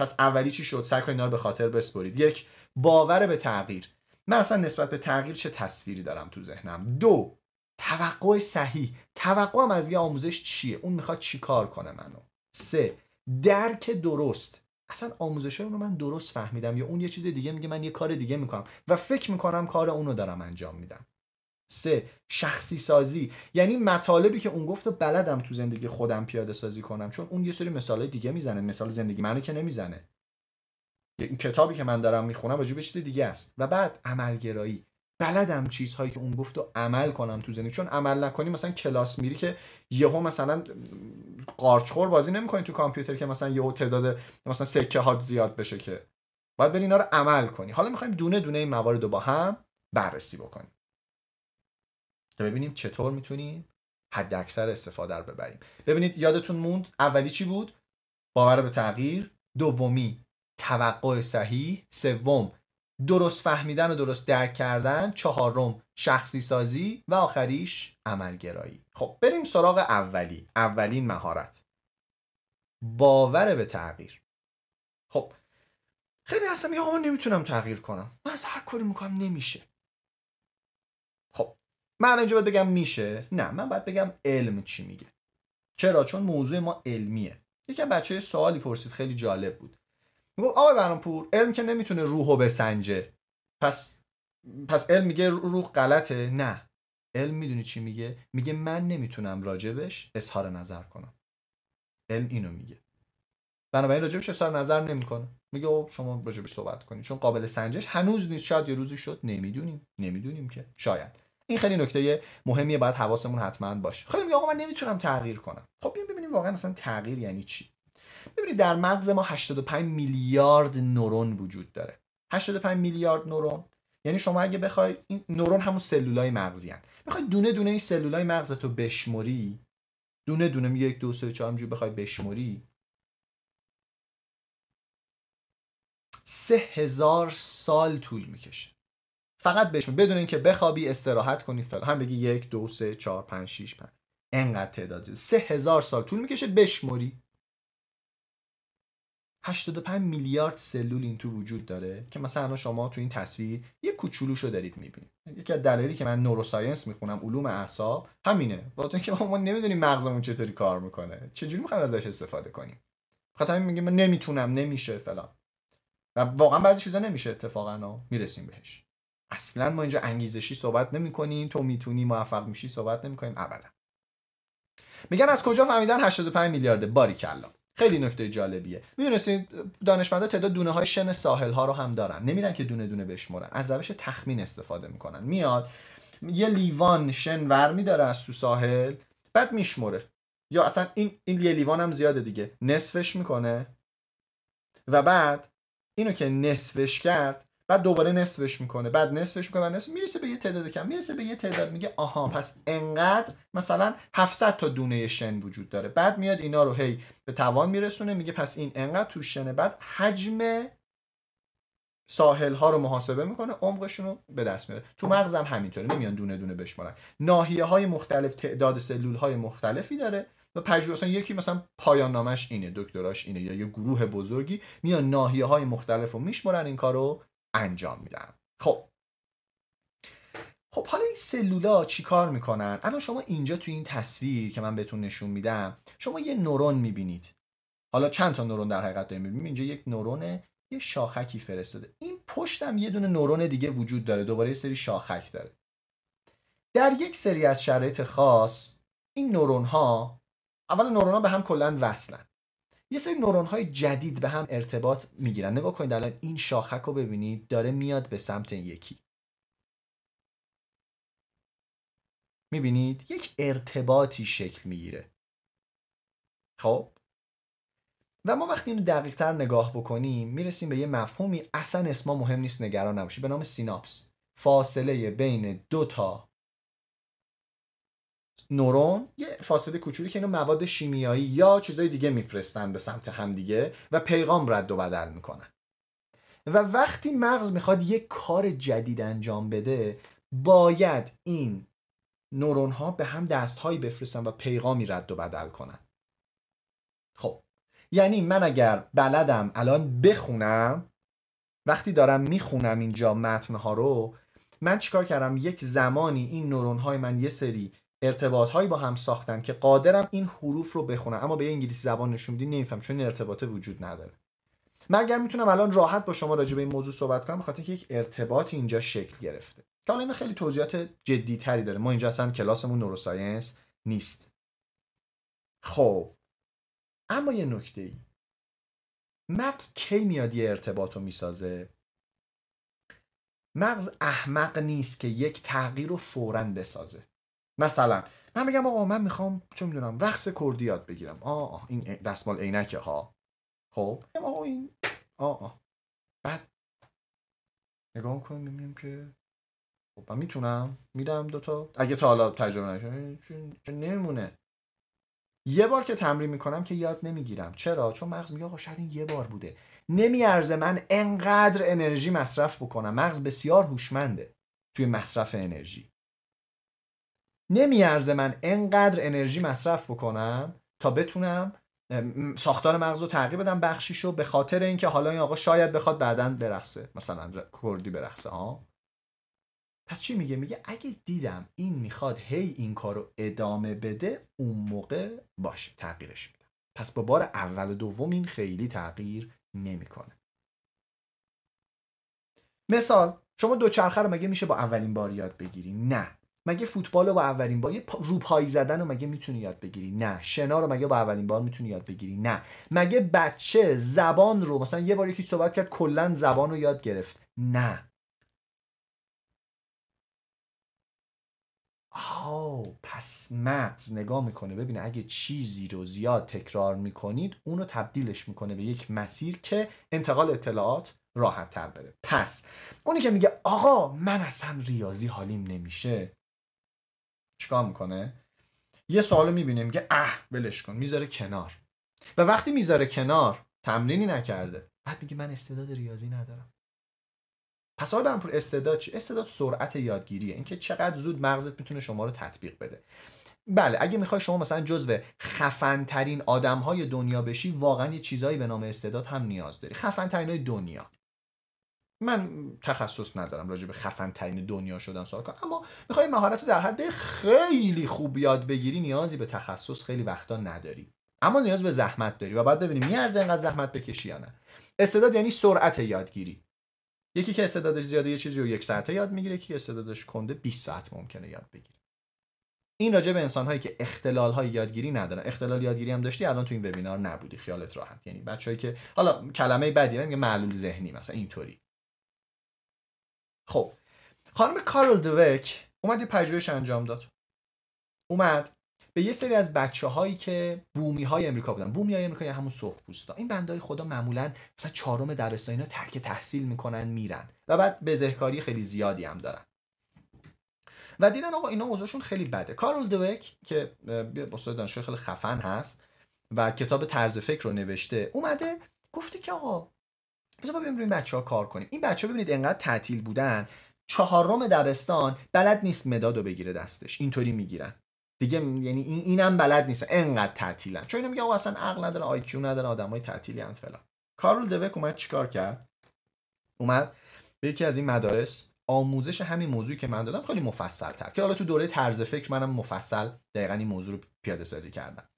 پس اولی چی شد؟ سعی کنید اینا رو به خاطر بسپرید. یک باور به تغییر. من اصلا نسبت به تغییر چه تصویری دارم تو ذهنم؟ دو توقع صحیح. توقعم از یه آموزش چیه؟ اون می‌خواد چی کار کنه منو؟ سه درک درست. اصلا آموزش رو من درست فهمیدم یا اون یه چیز دیگه میگه من یه کار دیگه می‌کنم و فکر می‌کنم کار اونو دارم انجام میدم. سه شخصی سازی. یعنی مطالبی که اون گفت و بلدم تو زندگی خودم پیاده سازی کنم. چون اون یه سری مثالای دیگه می‌زنه. مثال زندگی منو که نمی‌زنه. این کتابی که من دارم می‌خونم راجع به چیز دیگه است. و بعد عملگرایی. بلدم چیزهایی که اون گفت و عمل کنم تو زندگی. چون عمل نکنی مثلا کلاس میری که یهو مثلا قارچخور بازی نمی‌کنی تو کامپیوتر که مثلا یهو تعداد مثلا سکه هات زیاد بشه که. باید بری اینا رو عمل کنی. حالا می‌خوایم دونه دونه این موارد رو با هم بررسی بکنیم. تا ببینیم چطور می‌تونیم حد اکثر استفاده رو ببریم. ببینید یادتون موند اولی چی بود؟ باور به تغییر. دومی توقع صحیح. سوم درست فهمیدن و درست درک کردن. چهارم شخصی سازی. و آخریش عملگرایی. خب بریم سراغ اولی. اولین مهارت. باور به تغییر. خب خیلی هستم یا نمی‌تونم تغییر کنم. من از هر کاری می‌کنم نمیشه. من اینجا باید بگم میشه. نه من باید بگم علم چی میگه. چرا؟ چون موضوع ما علمیه. یکم بچه سوالی پرسید خیلی جالب بود. می‌گفت آقای برانپور علم که نمی‌تونه روحو بسنجه. پس پس علم میگه روح غلطه؟ نه. علم می‌دونی چی میگه؟ میگه من نمی‌تونم راجبش اظهار نظر کنم. علم اینو میگه. بنابراین راجبش اظهار نظر نمی‌کنه. میگه او شما راجبش صحبت کنید. چون قابل سنجش هنوز نیست. شاید یه روزی شد. نمی‌دونیم. نمی‌دونیم که. شاید. این خیلی نکته مهمیه باید حواسمون حتما باشه. خیلی میگه آقا من نمی‌تونم تغییر کنم. خب بیایم ببینیم واقعا اصلا تغییر یعنی چی. ببینید در مغز ما 85 میلیارد نورون وجود داره. 85 میلیارد نورون. یعنی شما اگه بخوای این نورون همون سلولای مغزی هن. بخوای دونه دونه این سلولای مغزتو بشموری دونه دونه یک دو سه چهار بخوای بشموری سه هزار سال طول می‌کشه. فقط بشمور بدون اینکه بخوابی استراحت کنی فلان. هم بگی یک دو سه چهار پنج شیش پنج. انقدر تعداد سه هزار سال طول می‌کشه بشموری 85 میلیارد سلول این تو وجود داره که مثلا شما تو این تصویر یه کوچولوشو دارید می‌بینید. یکی از دلایلی که من نوروساینس می‌خونم علوم اعصاب همینه. با که ما نمی‌دونیم مغزمون چطوری کار می‌کنه. چجوری می‌خوایم ازش استفاده کنیم؟ خاطر همین میگیم من نمی‌تونم نمیشه فلان. و واقعا بعضی چیزا نمیشه اتفاقا می‌رسیم بهش. اصلا ما اینجا انگیزشی صحبت نمی‌کنیم. تو می‌تونی موفق میشی صحبت نمی‌کنیم. ابدا. میگن از کجا فهمیدن 85 میلیارد باری کلا. خیلی نکته جالبیه. می‌دونستید دانشمندا تعداد دونه های شن ساحل ها رو هم دارن. نمیرن که دونه دونه بشمرن. از روش تخمین استفاده می‌کنن. میاد یه لیوان شن ور میداره از تو ساحل بعد میشمره. یا اصلا این این یه لیوان هم زیاده دیگه. نصفش می‌کنه. و بعد اینو که نصفش کرد بعد دوباره نصفش می‌کنه. بعد نصفش می‌کنه بعد نصف می‌رسه به یه تعداد کم. می‌رسه به یه تعداد. میگه آها پس انقدر مثلا 700 تا دونه شن وجود داره. بعد میاد اینا رو هی به توان میرسونه. میگه پس این انقدر تو شنه. بعد حجم ساحل ها رو محاسبه می‌کنه. عمقشون رو به دست میاره. تو مغزم همینطوره. نمیان دونه دونه بشمارن. ناحیه های مختلف تعداد سلول های مختلفی داره و پژوهش مثلا یکی مثلا پایان نامش اینه. دکتراش اینه. یا یه گروه بزرگی میان ناحیه های مختلف رو میشمرن این کارو انجام میدن. خب. خب حالا این سلولا چی کار می‌کنن؟ الان شما اینجا تو این تصویر که من بهتون نشون میدم شما یه نورون می‌بینید. حالا چند تا نورون در حقیقت داریم می‌بینید اینجا یک نورونه یه شاخکی فرستاده. این پشتم یه دونه نورون دیگه وجود داره. دوباره یه سری شاخک داره. در یک سری از شرایط خاص این نورون ها اولا نورون ها به هم کلا وصلن. یه سری نورون های جدید به هم ارتباط می‌گیرن. نگاه کنید الان این شاخک رو ببینید داره میاد به سمت یکی. می‌بینید؟ یک ارتباطی شکل می‌گیره. خب؟ و ما وقتی اینو دقیق تر نگاه بکنیم می‌رسیم به یه مفهومی اصلا اسما مهم نیست نگران نباشید. به نام سیناپس. فاصله بین دو تا نورون یه فاصله کوچولی که اینو مواد شیمیایی یا چیزای دیگه میفرستن به سمت همدیگه و پیغام رد و بدل می‌کنن. و وقتی مغز می‌خواد یه کار جدید انجام بده باید این نورون ها به هم دستهایی بفرستن و پیغامی رد و بدل کنن. خب یعنی من اگر بلدم الان بخونم وقتی دارم می‌خونم اینجا متنها رو من چیکار کردم؟ یک زمانی این نورون های من یه سری ارتباط هایی با هم ساختن که قادرم این حروف رو بخونم. اما به انگلیسی زبان نشون بدی نمیفهم چون این ارتباطه وجود نداره. من اگر می‌تونم الان راحت با شما راجع به این موضوع صحبت کنم بخاطر که یک ارتباطی اینجا شکل گرفته. که حالا این خیلی توضیحات جدی تری داره. ما اینجا اصلا کلاسمون نوروساینس نیست. خب. اما یه نکته ای. مغز کی میاد یه ارتباط رو می‌سازه؟ مغز احمق نیست که یک تغییر رو فورا بسازه. مثلا من میگم آقا من می‌خوام چون می‌دونم رقص کردی یاد بگیرم. آه این دستمال عینکه ها. خب؟ آقا این آه, آه. بعد نگاه کنیم می‌بینیم که خب من می‌تونم میدم دوتا اگه تا حالا تجربه نکنم چون نمیمونه. یه بار که تمرین می‌کنم که یاد نمی‌گیرم. چرا؟ چون مغز میگه آقا شاید این یه بار بوده. نمیارزه من انقدر انرژی مصرف بکنم. مغز بسیار هوشمنده توی مصرف انرژی. نمیارزه من انقدر انرژی مصرف بکنم تا بتونم ساختار مغز رو تغییر بدم بخشیشو به خاطر اینکه حالا این آقا شاید بخواد بعدا برقصه مثلا کردی برقصه ها؟ پس چی میگه؟ میگه اگه دیدم این می‌خواد هی این کار رو ادامه بده اون موقع باشه تغییرش میدم. پس با بار اول و دوم این خیلی تغییر نمی‌کنه. مثال شما دوچرخه رو مگه میشه با اولین بار یاد بگیری نه. مگه فوتبال رو با اولین بار روپایی زدن رو مگه می‌تونی یاد بگیری؟ نه. شنا رو مگه با اولین بار می‌تونی یاد بگیری؟ نه. مگه بچه زبان رو مثلا یه بار یکی صحبت کرد کلا زبان رو یاد گرفت؟ نه. آه پس مغز نگاه می‌کنه. ببینه اگه چیزی رو زیاد تکرار می‌کنید اونو تبدیلش می‌کنه به یک مسیر که انتقال اطلاعات راحت تر بره. پس اونی که میگه آقا من اصلا ریاضی حالیم نمیشه. چیکار می‌کنه؟ یه سوال می‌بینیم که اه ولش کن می‌ذاره کنار. و وقتی می‌ذاره کنار تمرینی نکرده. بعد میگه من استعداد ریاضی ندارم. پس آقای برنپور استعداد چی؟ استعداد سرعت یادگیریه. اینکه چقدر زود مغزت می‌تونه شما رو تطبیق بده. بله اگه می‌خوای شما مثلا جزو خفن ترین آدم های دنیا بشی واقعا یه چیزایی به نام استعداد هم نیاز داری. خفن ترین های دنیا. من تخصص ندارم راجع به خفن ترین دنیا شدن سوال کنم اما می‌خوای مهارت رو در حد خیلی خوب یاد بگیری نیازی به تخصص خیلی وقتا نداری. اما نیاز به زحمت داری و بعد ببینیم میارزه اینقدر زحمت بکشی یا نه. استعداد یعنی سرعت یادگیری. یکی که استعدادش زیاده یه چیزی رو یک ساعته یاد می‌گیره یکی استعدادش کنده 20 ساعت ممکنه یاد بگیره. این راجع به انسان هایی که اختلال های یادگیری ندارن. اختلال یادگیری هم داشتی؟ الان تو این وبینار نبودی. خیالت راحت. یعنی بچه‌ای که حالا کلمه بدی میگه معلول ذهنی مثلا. اینطوری. خب خانم کارل دوک اومد یه پژوهش انجام داد. اومد به یه سری از بچه هایی که بومی های امریکا بودن بومی های امریکا یعنی همون سرخ پوستا این بندای خدا معمولا مثلا چهارم دبستان اینا ترک تحصیل می‌کنن میرن و بعد بزهکاری خیلی زیادی هم دارن. و دیدن آقا اینا اوضاعشون خیلی بده. کارول دوک که استاد دانشگاه خیلی خفن هست و کتاب طرز فکر رو نوشته اومده گفته که آقا بذار ببینیم روی بچه ها کار کنیم. این بچه ها ببینید انقدر تعطیل بودن. چهارم دبستان بلد نیست مداد رو بگیره دستش. اینطوری می‌گیرن. دیگه یعنی این اینم بلد نیست. انقدر تعطیلن. چون اینا میگه آقا اصلا عقل نداره آی کیو نداره آدمای تعطیلی ان فلان. کارول دوک اومد چیکار کرد؟ اومد به یکی از این مدارس آموزش همین موضوعی که من دادم خیلی مفصل تر که حالا تو دوره طرز فکر منم مفصل دقیقا این موضوع رو پیاده سازی کردم.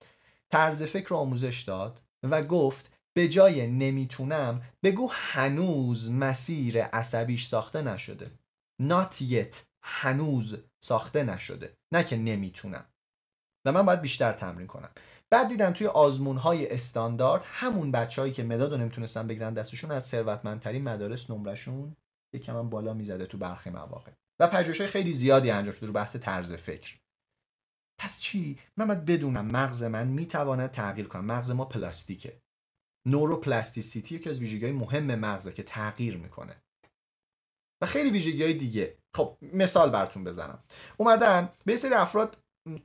طرز فکر رو آموزش داد و گفت به جای نمی‌تونم بگو هنوز مسیر عصبیش ساخته نشده. Not yet. هنوز ساخته نشده. نه که نمی‌تونم. و من باید بیشتر تمرین کنم. بعد دیدن توی آزمون های استاندارد همون بچههایی که مداد رو نمی‌تونستن بگیرن دستشون از ثروتمندترین مدارس نمرشون یکم هم بالا می‌زده تو برخی مواقع. و پژوهش‌های خیلی زیادی انجام شده رو بحث طرز فکر. پس چی؟ من باید بدونم مغز من می‌تواند تغییر کنه. مغز ما پلاستیکه. نوروپلاستیسیتی یکی از ویژگی‌های مهم مغزه که تغییر می‌کنه. و خیلی ویژگی های دیگه. خب مثال براتون بزنم. اومدن به سری افراد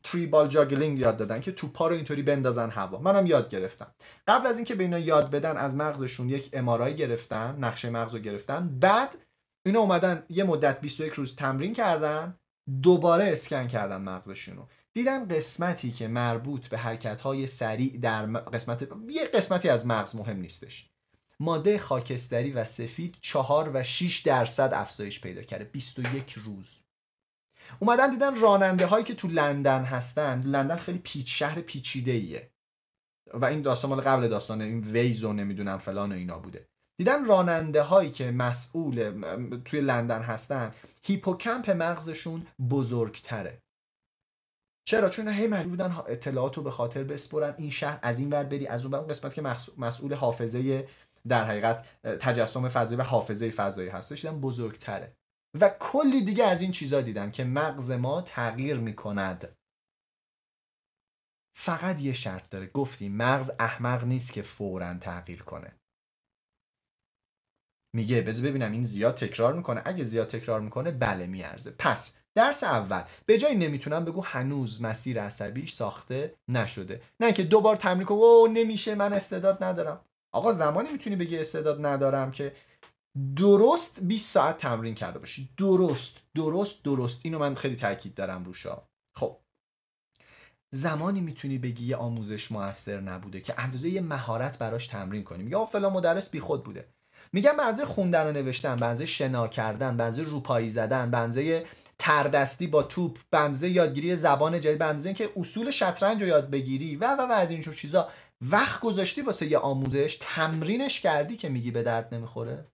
تری بال جاگلینگ یاد دادن که توپا رو اینطوری بندازن هوا. منم یاد گرفتم. قبل از اینکه به اینا یاد بدن از مغزشون یک امارای گرفتن نقشه مغز رو گرفتن. بعد اینا اومدن یه مدت 21 روز تمرین کردن دوباره اسکن کردن مغزشون رو دیدن قسمتی که مربوط به حرکت های سریع در قسمت یه قسمتی از مغز مهم نیستش. ماده خاکستری و سفید چهار و 6 درصد افزایش پیدا کرده. 21 روز. اومدن دیدن راننده هایی که تو لندن هستن. لندن خیلی پیچ شهر پیچیده ایه و این داستان مال قبل داستان این ویز و نمی‌دونم فلان و اینا بوده. دیدن راننده هایی که مسئول توی لندن هستن هیپوکمپ مغزشون بزرگتره. چرا؟ چون هی مجبور بودن اطلاعات به خاطر بسپرن. این شهر از این ور بری از اون قسمت که مسئول حافظه در حقیقت تجسم فضایی و حافظه فضایی هستش دیدن بزرگتره. و کلی دیگه از این چیزا دیدن که مغز ما تغییر می‌کند. فقط یه شرط داره. گفتیم مغز احمق نیست که فورا تغییر کنه. میگه بذار ببینم این زیاد تکرار می‌کنه. اگه زیاد تکرار می‌کنه بله میارزه. پس درس اول. به جای نمی‌تونم بگو هنوز مسیر عصبیش ساخته نشده. نه که دوبار تمرین کنم او نمیشه من استعداد ندارم. آقا زمانی می‌تونی بگی استعداد ندارم که درست 20 ساعت تمرین کرده باشی. درست درست درست. اینو من خیلی تاکید دارم روشا خب. زمانی می‌تونی بگی یه آموزش موثر نبوده که اندازه یه مهارت براش تمرین کنیم میگه فلان مدرس خود بوده. میگم بنزه خوندن و نوشتن بنزه شنا کردن بنزه روپایی زدن بنزه تردستی با توپ بنزه یادگیری زبان جدید بنزه که اصول شطرنج رو یاد بگیری و و و از اینجور چیزا. وقت گذاشتی واسه یه آموزش؟ تمرینش کردی که میگی به درد نمی‌خوره؟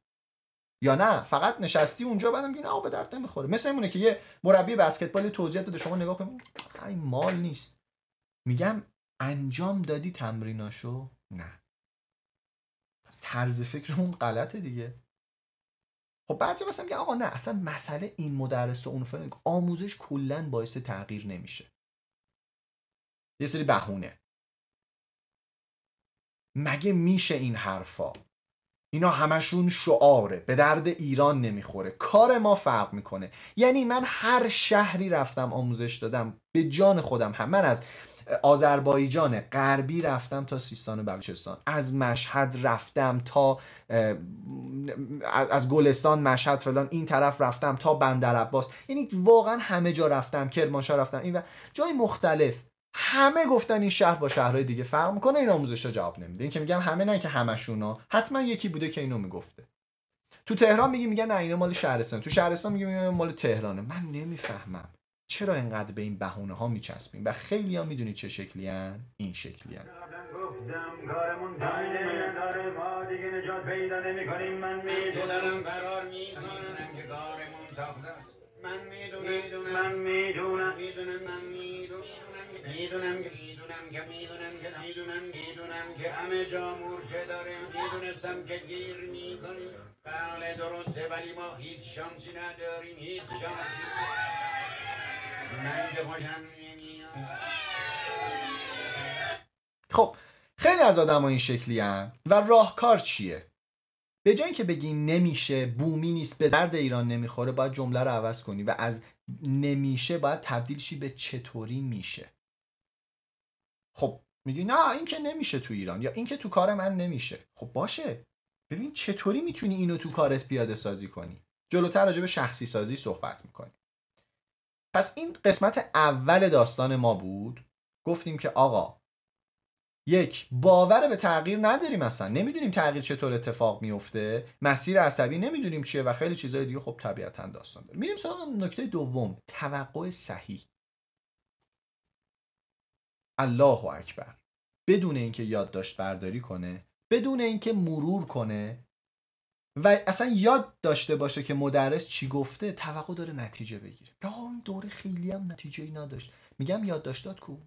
یا نه؟ فقط نشستی اونجا بعدم میگی نه به درد نمی‌خوره. مثل اینه که یه مربی بسکتبال توضیح بده شما نگاه کن. این مال نیست. میگم انجام دادی تمریناشو؟ نه. طرز فکرمون غلطه دیگه. خب بعضی مثلا میگه آقا نه اصلا مسئله این مدرس و اون فلان. آموزش کلا باعث تغییر نمیشه. یه سری بهونه. مگه میشه این حرفا؟ اینا همشون شعاره به درد ایران نمی‌خوره. کار ما فرق می‌کنه. یعنی من هر شهری رفتم آموزش دادم به جان خودم هم. من از آذربایجان غربی رفتم تا سیستان و بلوچستان. از مشهد رفتم تا از گلستان مشهد فلان این طرف رفتم تا بندر عباس. یعنی واقعا همه جا رفتم کرمانشاه رفتم. این و جای مختلف. همه گفتن این شهر با شهرهای دیگه فرق می‌کنه این آموزش جواب نمیده. این که میگم همه نه که همشونا حتما یکی بوده که اینو می‌گفته. تو تهران میگی میگن نه اینا مال شهرستان. تو شهرستان میگی مال تهرانه. من نمی‌فهمم. چرا اینقدر به این بهونه ها میچسبیم و خیلی ها می‌دونی چه شکلی هن؟ این شکلی هن. من می‌دونم من می‌دونم من می‌دونم که می‌دونم که می‌دونم که می‌دونم می‌دونم که همه جا مورچه داره می‌دونستم که گیر می‌کنیم بله درسته ولی ما هیچ شانسی نداریم هیچ شانسی من که خوشم نمیاد خب خیلی از آدم این شکلی هم و راهکار چیه؟ به جایی که بگی نمیشه بومی نیست به درد ایران نمی‌خوره باید جمله رو عوض کنی و از نمیشه باید تبدیل شی به چطوری میشه. خب میگی نه این که نمیشه تو ایران یا این که تو کار من نمیشه. خب باشه. ببین چطوری می‌تونی اینو تو کارت پیاده سازی کنی؟ جلوتر راجع به شخصی سازی صحبت می‌کنی. پس این قسمت اول داستان ما بود. گفتیم که آقا یک باور به تغییر نداریم اصلا. نمی‌دونیم تغییر چطور اتفاق میفته مسیر عصبی نمی‌دونیم چیه و خیلی چیزهای دیگه خب طبیعتا داستان داریم میریم سراغ نکته دوم توقع صحیح. الله اکبر. بدون اینکه یادداشت برداری کنه بدون اینکه مرور کنه و اصلا یاد داشته باشه که مدرس چی گفته توقع داره نتیجه بگیره. یا این دوره خیلی هم نتیجه ای نداشت. میگم یادداشتات کو؟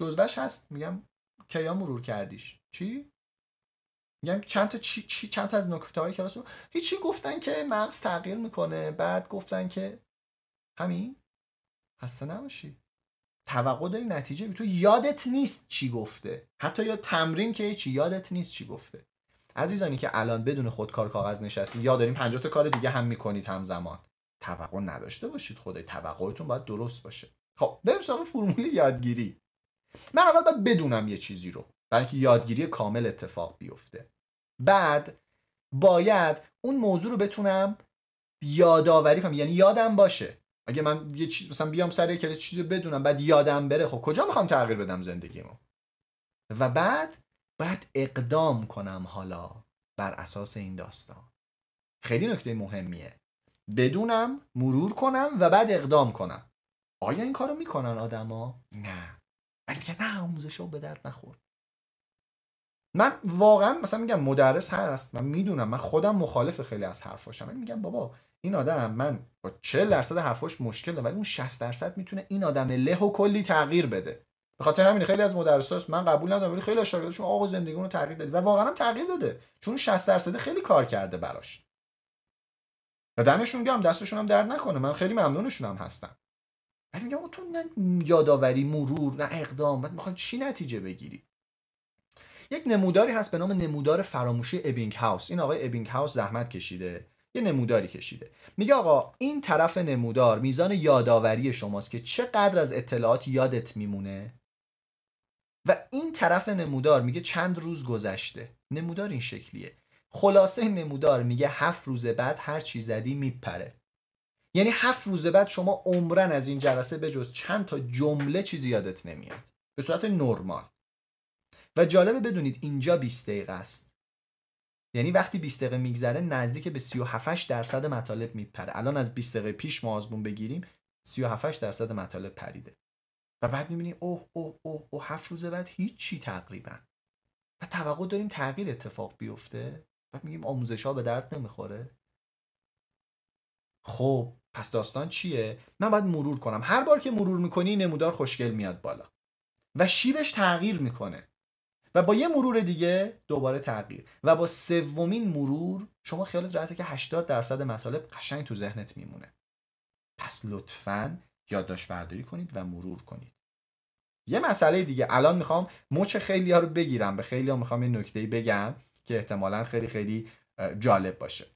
جزوش هست. میگم کیا مرور کردیش؟ چی؟ میگم چند تا چی, چی چند تا از نکته های کلاس هیچی گفتن که مغز تغییر می‌کنه بعد گفتن که همین؟ خسته نباشی. توقع داری نتیجه بی تو یادت نیست چی گفته. حتی یا تمرین که چی یادت نیست چی گفته. عزیزانی که الان بدون خودکار کاغذ نشستی یا داریم 50 تا کار دیگه هم می‌کنید همزمان. توقع نداشته باشید خدای توقعتون باید درست باشه. خب بریم سراغ فرمول یادگیری. من اول باید بدونم یه چیزی رو برای اینکه یادگیری کامل اتفاق بیفته. بعد باید اون موضوع رو بتونم یادآوری کنم یعنی یادم باشه. اگه من یه چیز مثلا بیام سر یک چیزی بدونم بعد یادم بره خب کجا می‌خوام تغییر بدم زندگیمو؟ و بعد باید اقدام کنم حالا بر اساس این داستان. خیلی نکته مهمیه. بدونم مرور کنم و بعد اقدام کنم. آیا این کارو می‌کنن آدما؟ نه. ولی میگن نه آموزش به درد نخور من واقعا مثلا میگم مدرس هست من می‌دونم من خودم مخالف خیلی از حرفاشم. میگم بابا این آدم من با 40 درصد حرفاش مشکل دارم ولی اون 60 درصد می‌تونه این آدم له و کلی تغییر بده. به خاطر همین خیلی از مدرساست من قبول ندارم ولی خیلی از آقا زندگیمون رو تغییر داده و واقعا هم تغییر داده چون 60 درصد خیلی کار کرده براش. و دمشون گم دستشون هم درد نکنه. من خیلی ممنونشون هم هستم. ولی میگم تو نه یادآوری مرور نه اقدام بعد می‌خوان چی نتیجه بگیری؟ یک نموداری هست به نام نمودار فراموشی ابینگ هاوس این آقای ابینگ هاوس زحمت کشیده. یه نموداری کشیده. میگه آقا این طرف نمودار میزان یادآوری شماست که چقدر از اطلاعات یادت میمونه؟ و این طرف نمودار میگه چند روز گذشته. نمودار این شکلیه. خلاصه نمودار میگه هفت روز بعد هر چی زدی میپره. یعنی هفت روز بعد شما عمرن از این جلسه به جز چند تا جمله چیزی یادت نمیاد. به صورت نرمال. و جالبه بدونید اینجا 20 دقیقه است. یعنی وقتی 20 دقیقه میگذره نزدیک به 37 درصد مطالب میپره. الان از 20 دقیقه پیش ما آزمون بگیریم 37 درصد مطالب پریده. و بعد می‌بینی اوه اوه اوه اوه هفت روز بعد هیچی تقریبا. و توقع داریم تغییر اتفاق بیفته. بعد میگیم آموزش ها به درد نمی‌خوره. خب پس داستان چیه؟ من باید مرور کنم. هر بار که مرور می‌کنی نمودار خوشگل میاد بالا. و شیبش تغییر می‌کنه. و با یه مرور دیگه دوباره تغییر. و با سومین مرور شما خیالت راحته که 80 درصد مطالب قشنگ تو ذهنت میمونه. پس لطفا یادداشت برداری کنید و مرور کنید. یه مسئله دیگه. الان می‌خوام مچ خیلی ها رو بگیرم. به خیلی ها می‌خوام یه نکته بگم که احتمالا خیلی خیلی جالب باشه.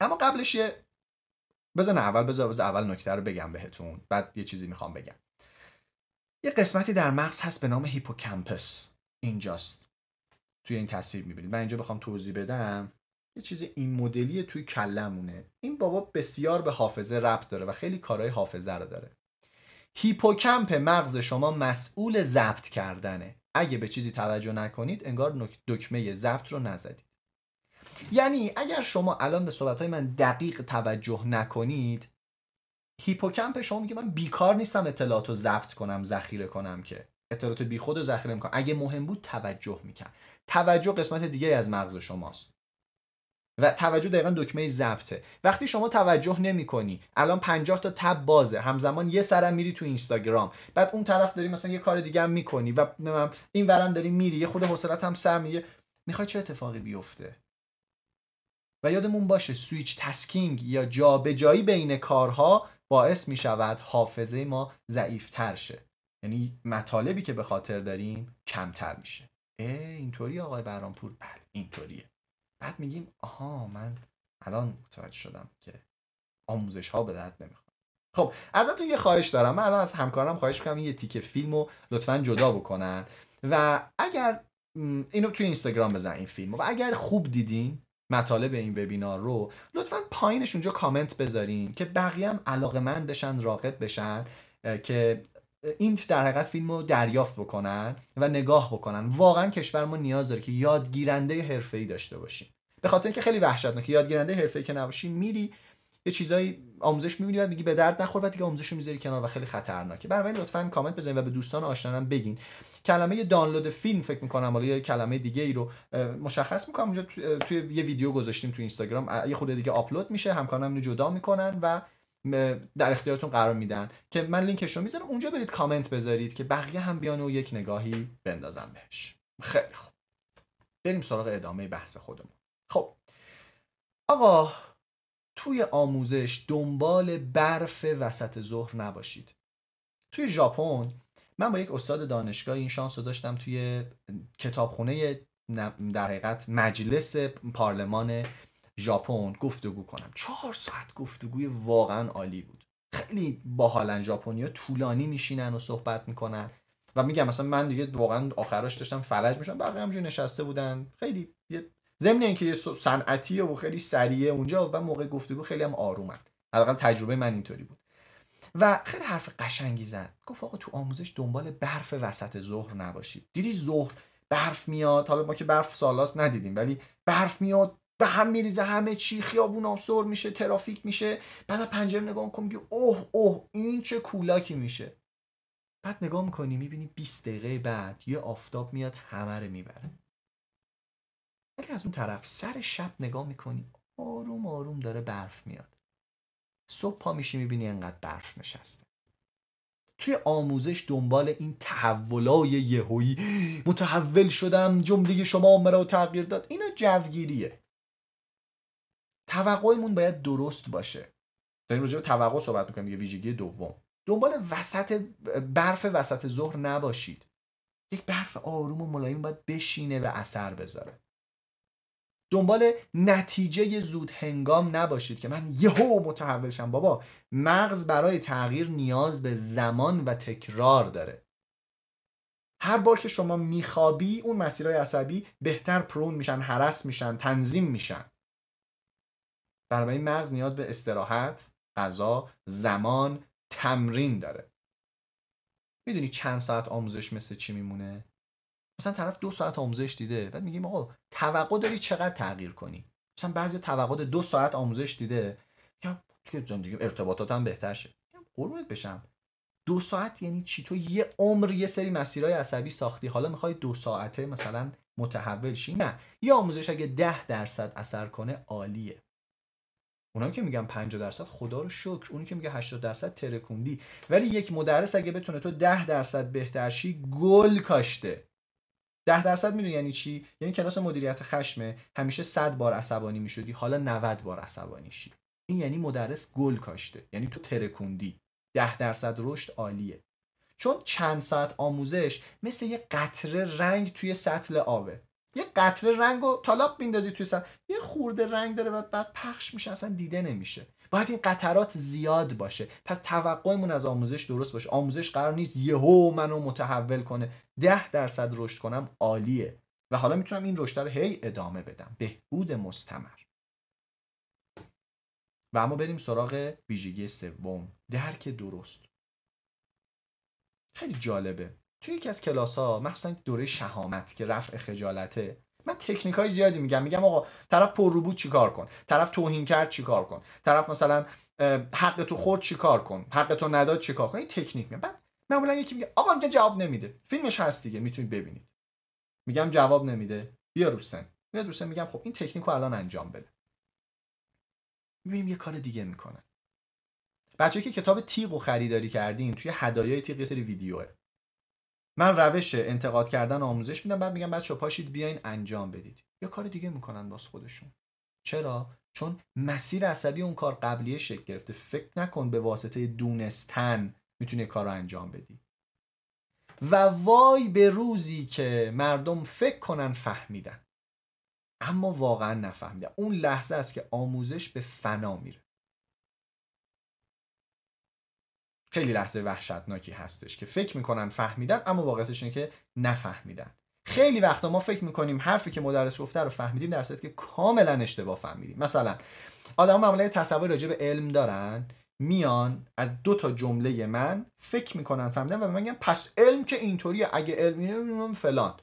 اما قبلش یه بزن اول بذار بذار اول نکته رو بگم بهتون بعد یه چیزی می‌خوام بگم. یه قسمتی در مغز هست به نام هیپوکمپس. اینجاست. توی این تصویر می‌بینید. من اینجا بخوام توضیح بدم. یه چیز این مدلی توی کلمونه این بابا بسیار به حافظه ربط داره و خیلی کارهای حافظه رو داره. هیپوکمپ مغز شما مسئول ضبط کردنه. اگه به چیزی توجه نکنید انگار دکمه ضبط رو نزدید. یعنی اگر شما الان به صحبت من دقیق توجه نکنید هیپوکمپ شما میگه من بیکار نیستم اطلاعات رو ضبط کنم ذخیره کنم که اطلاعات بی خود ذخیره می‌کنم. اگه مهم بود توجه می‌کنم توجه قسمت دیگه از مغز شماست. و توجه دقیقا دکمه ضبطه. وقتی شما توجه نمی کنی الان 50 تا tab بازه. همزمان یه سرم میری تو اینستاگرام. بعد اون طرف داری مثلا یه کار دیگه هم می‌کنی و این ورم داری میری. یه خود حوصلت هم سر میگه. می‌خوای چه اتفاقی بیفته؟ و یادمون باشه سویچ تسکینگ یا جابجایی بین کارها باعث می شود حافظه ما ضعیفتر شه. یعنی مطالبی که به خاطر داریم کمتر میشه. اه اینطوری آقای برانپور بله اینطوریه. بعد میگیم آها من الان متوجه شدم که آموزش ها به درد نمی‌خواد خب ازتون یه خواهش دارم. من الان از همکارم خواهش می‌کنم یه تیکه فیلم رو لطفا جدا بکنن. و اگر اینو توی اینستاگرام بزن این فیلم و اگر خوب دیدین مطالب این وبینار رو لطفا پایینش اونجا کامنت بذارین که بقیه هم علاقه من بشن راقب بشن که این در حقیقت فیلم رو دریافت بکنن و نگاه بکنن. واقعا کشور ما نیاز داره که یادگیرنده حرفه‌ای داشته باشیم. به خاطر اینکه خیلی وحشتناکه یادگیرنده حرفه‌ای که نباشی میری یه چیزایی آموزش می‌بینی بعد میگی به درد نخور بعد دیگه آموزش رو می‌ذاری کنار و خیلی خطرناکه. بنابراین لطفا کامنت بزنید و به دوستان آشنانم بگین. کلمه دانلود فیلم فکر می‌کنم حالا یه کلمه دیگه ای رو مشخص می‌کنم. اونجا توی یه ویدیو گذاشتیم تو اینستاگرام. یه خود دیگه آپلود میشه. همکارانم اینو جدا می‌کنن و در اختیارتون قرار میدن. که من لینکش رو می‌ذارم. اونجا برید کامنت بذارید که بقیه هم بیان و یک نگاهی بندازن بهش. خیلی خوب. بریم سراغ ادامه بحث خودمون. خب. آقا توی آموزش دنبال برف وسط ظهر نباشید. توی ژاپن من با یک استاد دانشگاه این شانس رو داشتم توی کتابخونه در حقیقت مجلس پارلمان ژاپن گفتگو کنم. چهار ساعت گفتگوی واقعا عالی بود. خیلی باحالن ژاپنیا طولانی میشینن و صحبت می‌کنن و میگم مثلا من دیگه واقعا آخراش داشتم فلج میشم بقیه همجوری نشسته بودن. خیلی یه ضمن اینکه یه صنعتیه و خیلی سریعه اونجا و موقع گفتگو خیلی هم آرومن. حداقل تجربه من اینطوری بود. و خیلی حرف قشنگی زد. گفت آقا تو آموزش دنبال برف وسط ظهر نباشید. دیدی ظهر برف میاد؟ حالا ما که برف سالاست ندیدیم ولی برف میاد به هم میریزه همه چی خیابون سر میشه ترافیک میشه. بعد پنجره نگاه می‌کنم که اوه اوه این چه کولاکی میشه. بعد نگاه می‌کنی می‌بینی 20 دقیقه بعد یه آفتاب میاد همه رو می‌بره. ولی از اون طرف سر شب نگاه می‌کنی آروم آروم داره برف میاد. صبح پا میشی می‌بینی انقدر برف نشسته. توی آموزش دنبال این تحولای یهویی متحول شدم جمله شما مرا تغییر داد. اینا جوگیریه. توقعمون باید درست باشه. داریم راجع توقع صحبت می‌کنیم یه ویژگی دوم. دنبال وسط برف وسط ظهر نباشید. یک برف آروم و ملایم باید بشینه و اثر بذاره. دنبال نتیجه زود هنگام نباشید که من یهو متحول شم. بابا مغز برای تغییر نیاز به زمان و تکرار داره. هر بار که شما میخوابی اون مسیرهای عصبی بهتر پرون میشن حرس میشن تنظیم میشن. بنابراین مغز نیاز به استراحت غذا زمان تمرین داره. می‌دونی چند ساعت آموزش مثل چی میمونه؟ مثلا طرف دو ساعت آموزش دیده بعد میگیم آقا توقع داری چقدر تغییر کنی؟ مثلا بعضی توقع دو ساعت آموزش دیده یا توی زندگی ارتباطات هم بهتر شه. قربونت بشم. دو ساعت یعنی چی؟ تو یه عمر یه سری مسیرهای عصبی ساختی. حالا می‌خوای دو ساعته مثلا متحول شی؟ نه. یه آموزش اگه ده درصد اثر کنه عالیه. اونایی که میگن 50 درصد خدا رو شکر. اونی که میگه 80 درصد ترکوندی. ولی یک مدرس اگه بتونه تو 10 درصد بهتر شی گل کاشته. 10 درصد می‌دونی یعنی چی؟ یعنی کلاس مدیریت خشمه همیشه 100 بار عصبانی می‌شدی حالا 90 بار عصبانی شی این یعنی مدرس گل کاشته یعنی تو ترکوندی. 10 درصد رشد عالیه. چون چند ساعت آموزش مثل یه قطره رنگ توی سطل آبه. یه قطره رنگ و تالاپ میندازی توی سر یه خورده رنگ داره بعد بعد پخش میشه اصلا دیده نمیشه. باید این قطرات زیاد باشه. پس توقعمون از آموزش درست باشه. آموزش قرار نیست یهو منو متحول کنه. ده درصد رشد کنم عالیه. و حالا می‌تونم این رشد رو هی ادامه بدم. بهبود مستمر. و اما بریم سراغ ویژگی سوم. درک درست. خیلی جالبه. توی یکی از کلاس ها مخصوصا دوره شهامت که رفع خجالته من تکنیک های زیادی میگم. میگم آقا طرف پر رو بود چیکار کن؟ طرف توهین کرد چیکار کن؟ طرف مثلا حق تو خورد چیکار کن؟ حق تو نداد چیکار کن؟ این تکنیک میگم. معمولا یکی میگه آقا اینجا جواب نمیده. فیلمش هست دیگه می‌تونید ببینید. میگم جواب نمیده. بیا روسن میاد روسن میگم خب این تکنیک رو الان انجام بده. می‌بینیم یه کار دیگه می‌کنه. بچه که کتاب تیغ خریداری کردین توی هدایای تیغ یه سری ویدیوه. من روش انتقاد کردن آموزش میدم بعد میگم بچه پاشید بیاین انجام بدید. یا کار دیگه می‌کنن باز خودشون. چرا؟ چون مسیر عصبی اون کار قبلیه شکل گرفته. فکر نکن به واسطه دونستن می‌تونی کار انجام بدی. و وای به روزی که مردم فکر کنن فهمیدن. اما واقعا نفهمیدن. اون لحظه است که آموزش به فنا میره. خیلی لحظه وحشتناکی هستش که فکر می‌کنن فهمیدن اما واقعیتش اینه که نفهمیدن. خیلی وقتا ما فکر می‌کنیم حرفی که مدرس گفته رو فهمیدیم در که کاملا اشتباه فهمیدیم. مثلا آدم معمولا تصور راجع به علم دارن میان از دو تا جمله من فکر می‌کنن فهمیدن و میگن پس علم که اینطوریه اگه علم فلان.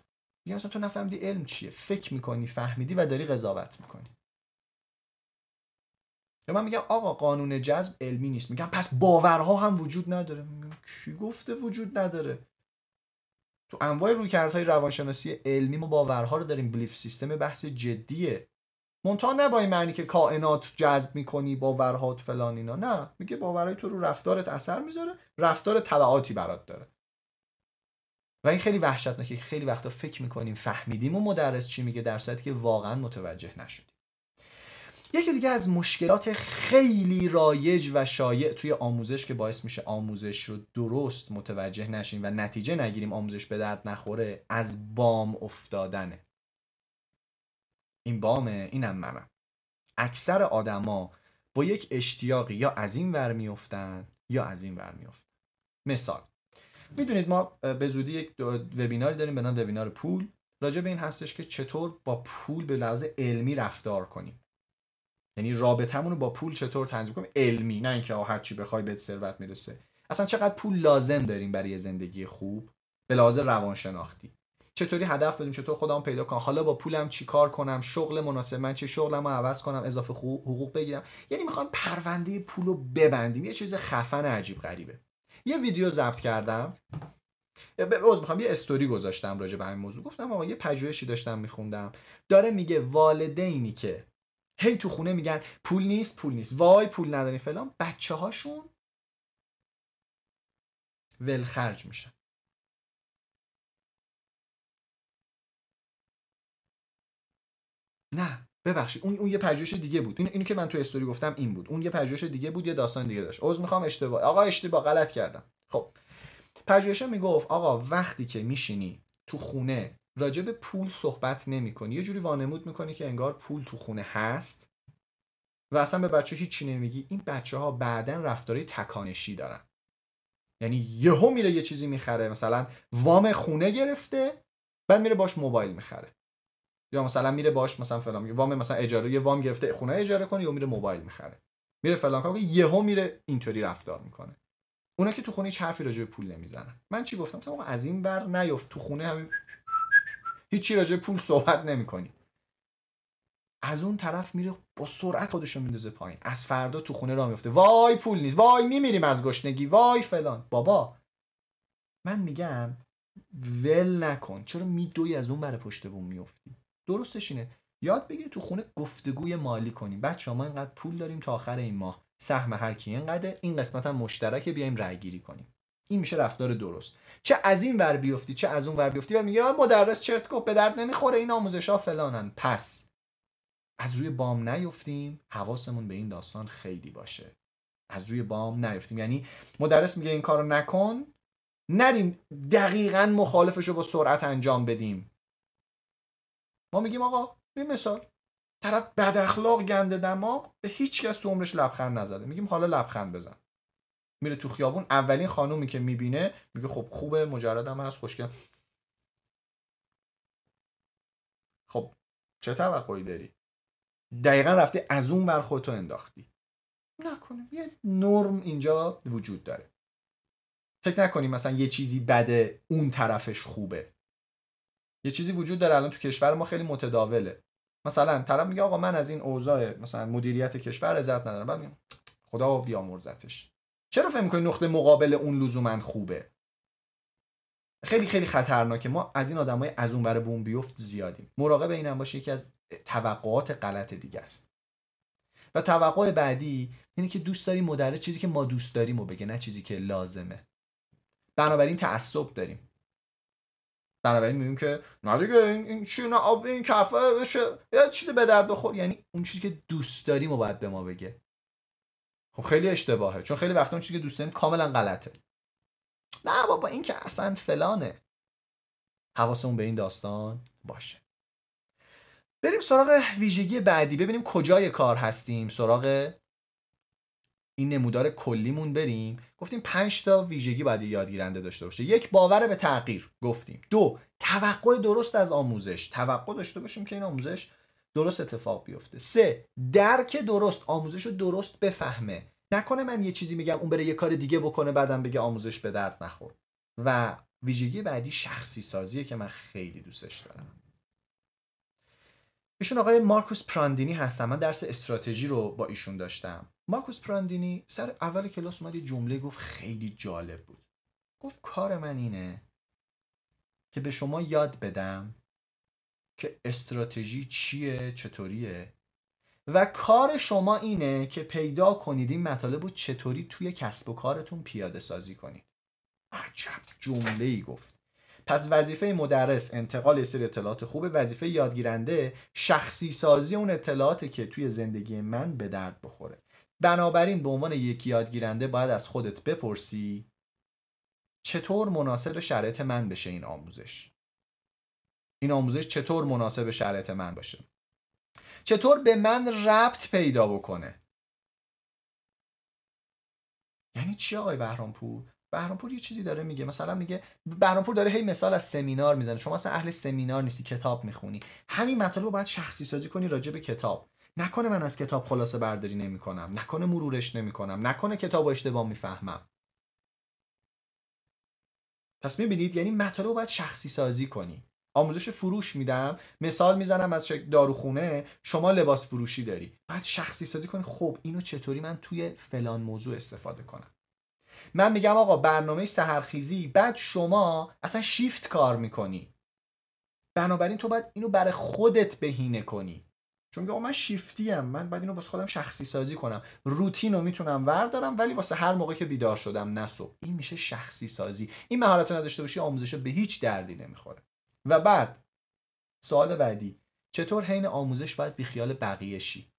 میگم تو نفهمیدی علم چیه؟ فکر می‌کنی فهمیدی و داری قضاوت می‌کنی. یا من میگم آقا قانون جذب علمی نیست. میگم پس باورها هم وجود نداره. میگم کی گفته وجود نداره؟ تو انواع رویکردهای روانشناسی علمی ما باورها رو داریم. بلیف سیستم بحث جدیه. منتها نه با این معنی که کائنات جذب می‌کنی باورهات فلان اینا. نه. میگه باورهای تو رو رفتارت اثر می‌ذاره رفتار تبعاتی برات داره. و این خیلی وحشتناکه. خیلی وقتا فکر می‌کنیم فهمیدیم و مدرس چی میگه در صورتی که واقعا متوجه نشدیم. یکی دیگه از مشکلات خیلی رایج و شایع توی آموزش که باعث میشه آموزش رو درست متوجه نشیم و نتیجه نگیریم آموزش به درد نخوره از بام افتادنه. این بامه اینم منم. اکثر آدما با یک اشتیاقی یا از این ور میفتن یا از این ور میفتن. مثال می‌دونید ما به زودی یک وبیناری داریم به نام وبینار پول. راجع به این هستش که چطور با پول به لحاظ علمی رفتار کنیم. یعنی رابطمون رو با پول چطور تنظیم کنیم؟ علمی نه اینکه هر چی بخوای بهت ثروت می‌رسه. اصلا چقدر پول لازم داریم برای زندگی خوب؟ به لحاظ روانشناختی. چطوری هدف بدیم؟ چطور خودم پیدا کنم حالا با پولم چیکار کنم؟ شغل مناسب من چه شغلمو عوض کنم؟ اضافه حقوق بگیرم؟ یعنی می‌خوام پرونده پول رو ببندیم. یه چیز خفن عجیب غریبه. یه ویدیو ضبط کردم. عذر می‌خوام یه استوری گذاشتم راجع به همین موضوع. گفتم آقا یه پژوهشی داشتم میخوندم. داره میگه والدینی که هی تو خونه میگن پول نیست پول نیست. وای پول نداری فلان. بچه هاشون ولخرج میشن. نه ببخشید. اون اون یه پژوهش دیگه بود. این اینو که من تو استوری گفتم این بود. اون یه پژوهش دیگه بود یه داستان دیگه داشت. عذر می‌خوام اشتباه. آقا اشتباه. غلط کردم. خب. پژوهش می‌گفت آقا وقتی که میشینی تو خونه راجع به پول صحبت نمی کنی یه جوری وانمود می‌کنی که انگار پول تو خونه هست و اصلا به بچه هیچی نمیگی. این بچه ها بعدا رفتاری تکانشی دارن. یعنی یهو میره یه چیزی می‌خره. مثلا وام خونه گرفته بعد میره باش موبایل می‌خره. یا مثلا میره باش مثلا فلان وام مثلا اجاره یه وام گرفته خونه اجاره کنه یا میره موبایل می‌خره. میره فلان کار یهو میره اینطوری رفتار می‌کنه. اونا که تو خونه هیچ حرفی راجع به پول نمی‌زنن. من چی گفتم؟ آقا از این بر نیفت تو خونه همین هیچی راجع پول صحبت نمی‌کنی. از اون طرف میره با سرعت خودشو میندازه پایین. از فردا تو خونه را میفته وای پول نیست. وای میمیریم از گشنگی. وای فلان. بابا. من میگم ول نکن. چرا میدوی از اون بر پشت بوم میفتی درستش اینه. یاد بگیری تو خونه گفتگوی مالی کنیم. بچه ما اینقدر پول داریم تا آخر این ماه. سهم هر کی اینقدر این قسمت هم مشترک بیایم رای گیری کنیم. این میشه رفتار درست. چه از این ور بیفتی چه از اون ور بیفتی. و میگه مدرس چرت گفت به درد نمی‌خوره این آموزش ها فلانن. پس از روی بام نیفتیم حواسمون به این داستان خیلی باشه. از روی بام نیفتیم. یعنی مدرس میگه این کارو نکن نریم دقیقا مخالفش رو با سرعت انجام بدیم. ما میگیم آقا این مثال. طرف بد اخلاق گنده دماغ به هیچ کس تو عمرش لبخند نزده. میگیم حالا لبخند بزن. میره تو خیابون اولین خانومی که می‌بینه میگه خب خوبه مجردم هست خوشگل. خب چه توقعی داری؟ دقیقا رفته از اون بر خودتو انداختی. نکنیم یه نرم اینجا وجود داره. فکر نکنیم مثلا یه چیزی بده اون طرفش خوبه. یه چیزی وجود داره. الان تو کشور ما خیلی متداوله. مثلا طرف میگه آقا من از این اوضاع مثلا مدیریت کشور عزت ندارم. بعد میگم خدا بیامرزتش. چرا فکر می‌کنی نقطه مقابل اون لزوما خوبه؟ خیلی خیلی خطرناکه. ما از این آدمای از اون بر بوم بیفت زیادیم. مراقب اینم باشه یکی از توقعات غلط دیگه است. و توقع بعدی اینه که دوست داریم مدرس چیزی که ما دوست داریم و بگه نه چیزی که لازمه. بنابراین تعصب داریم. بنابراین میگیم که نه دیگه این, این چی نه آب این کفه بشه یه چیزی به درد بخور. یعنی اون چیزی که دوست داریم و باید به ما بگه. خب خیلی اشتباهه. چون خیلی وقتا اون چیزی که دوست داریم کاملا غلطه. نه بابا این که اصلا فلانه. حواسمون به این داستان باشه. بریم سراغ ویژگی بعدی. ببینیم کجای کار هستیم. سراغ این نمودار کلیمون بریم. گفتیم 5 تا ویژگی باید یادگیرنده داشته باشه. یک باور به تغییر. گفتیم. دو توقع درست از آموزش. توقع داشته باشیم که این آموزش درست اتفاق بیفته. سه درک درست آموزش رو درست بفهمه. نکنه من یه چیزی میگم اون بره یه کار دیگه بکنه بعدم بگه آموزش به درد نخور. و ویژگی بعدی شخصی سازیه که من خیلی دوستش دارم. ایشون آقای مارکوس پراندینی هستم من درس استراتژی رو با ایشون داشتم. مارکوس پراندینی سر اول کلاس اومد یه جمله گفت خیلی جالب بود. گفت کار من اینه که به شما یاد بدم که استراتژی چیه چطوریه؟ و کار شما اینه که پیدا کنید این مطالب رو چطوری توی کسب و کارتون پیاده سازی کنید. عجب جمله ای گفت. پس وظیفه مدرس انتقال یه سری اطلاعات خوبه. وظیفه یادگیرنده شخصی سازی اون اطلاعاتی که توی زندگی من به درد بخوره. بنابراین به عنوان یک یادگیرنده باید از خودت بپرسی چطور مناسب شرایط من بشه این آموزش. این آموزش چطور مناسب شرایط من باشه؟ چطور به من ربط پیدا بکنه؟ یعنی چی آقای بهرامپور؟ بهرامپور یه چیزی داره میگه. مثلا میگه بهرامپور داره هی مثال از سمینار می‌زنه. شما اصلا اهل سمینار نیستی کتاب می‌خونی. همین مطالب رو باید شخصی سازی کنی راجع به کتاب. نکنه من از کتاب خلاصه برداری نمی‌کنم. نکنه مرورش نمی‌کنم. نکنه کتاب اشتباه می‌فهمم. پس می‌بینید یعنی مطالب رو باید شخصی سازی کنی. آموزش فروش میدم. مثال می‌زنم از داروخونه شما لباس فروشی داری. بعد شخصی سازی کنی خب اینو چطوری من توی فلان موضوع استفاده کنم؟ من میگم آقا برنامه سهرخیزی بعد شما اصلا شیفت کار می‌کنی. بنابراین تو باید اینو برای خودت بهینه کنی. چون آقا من شیفتی ام من باید اینو واسه خودم شخصی سازی کنم. روتین رو می‌تونم وردارم ولی واسه هر موقع که بیدار شدم نسو این میشه شخصی سازی. این مهارت نداشته باشی آموزش به هیچ دردی نمی‌خوره. و بعد سوال بعدی چطور حین آموزش باید بیخیال بقیه شی؟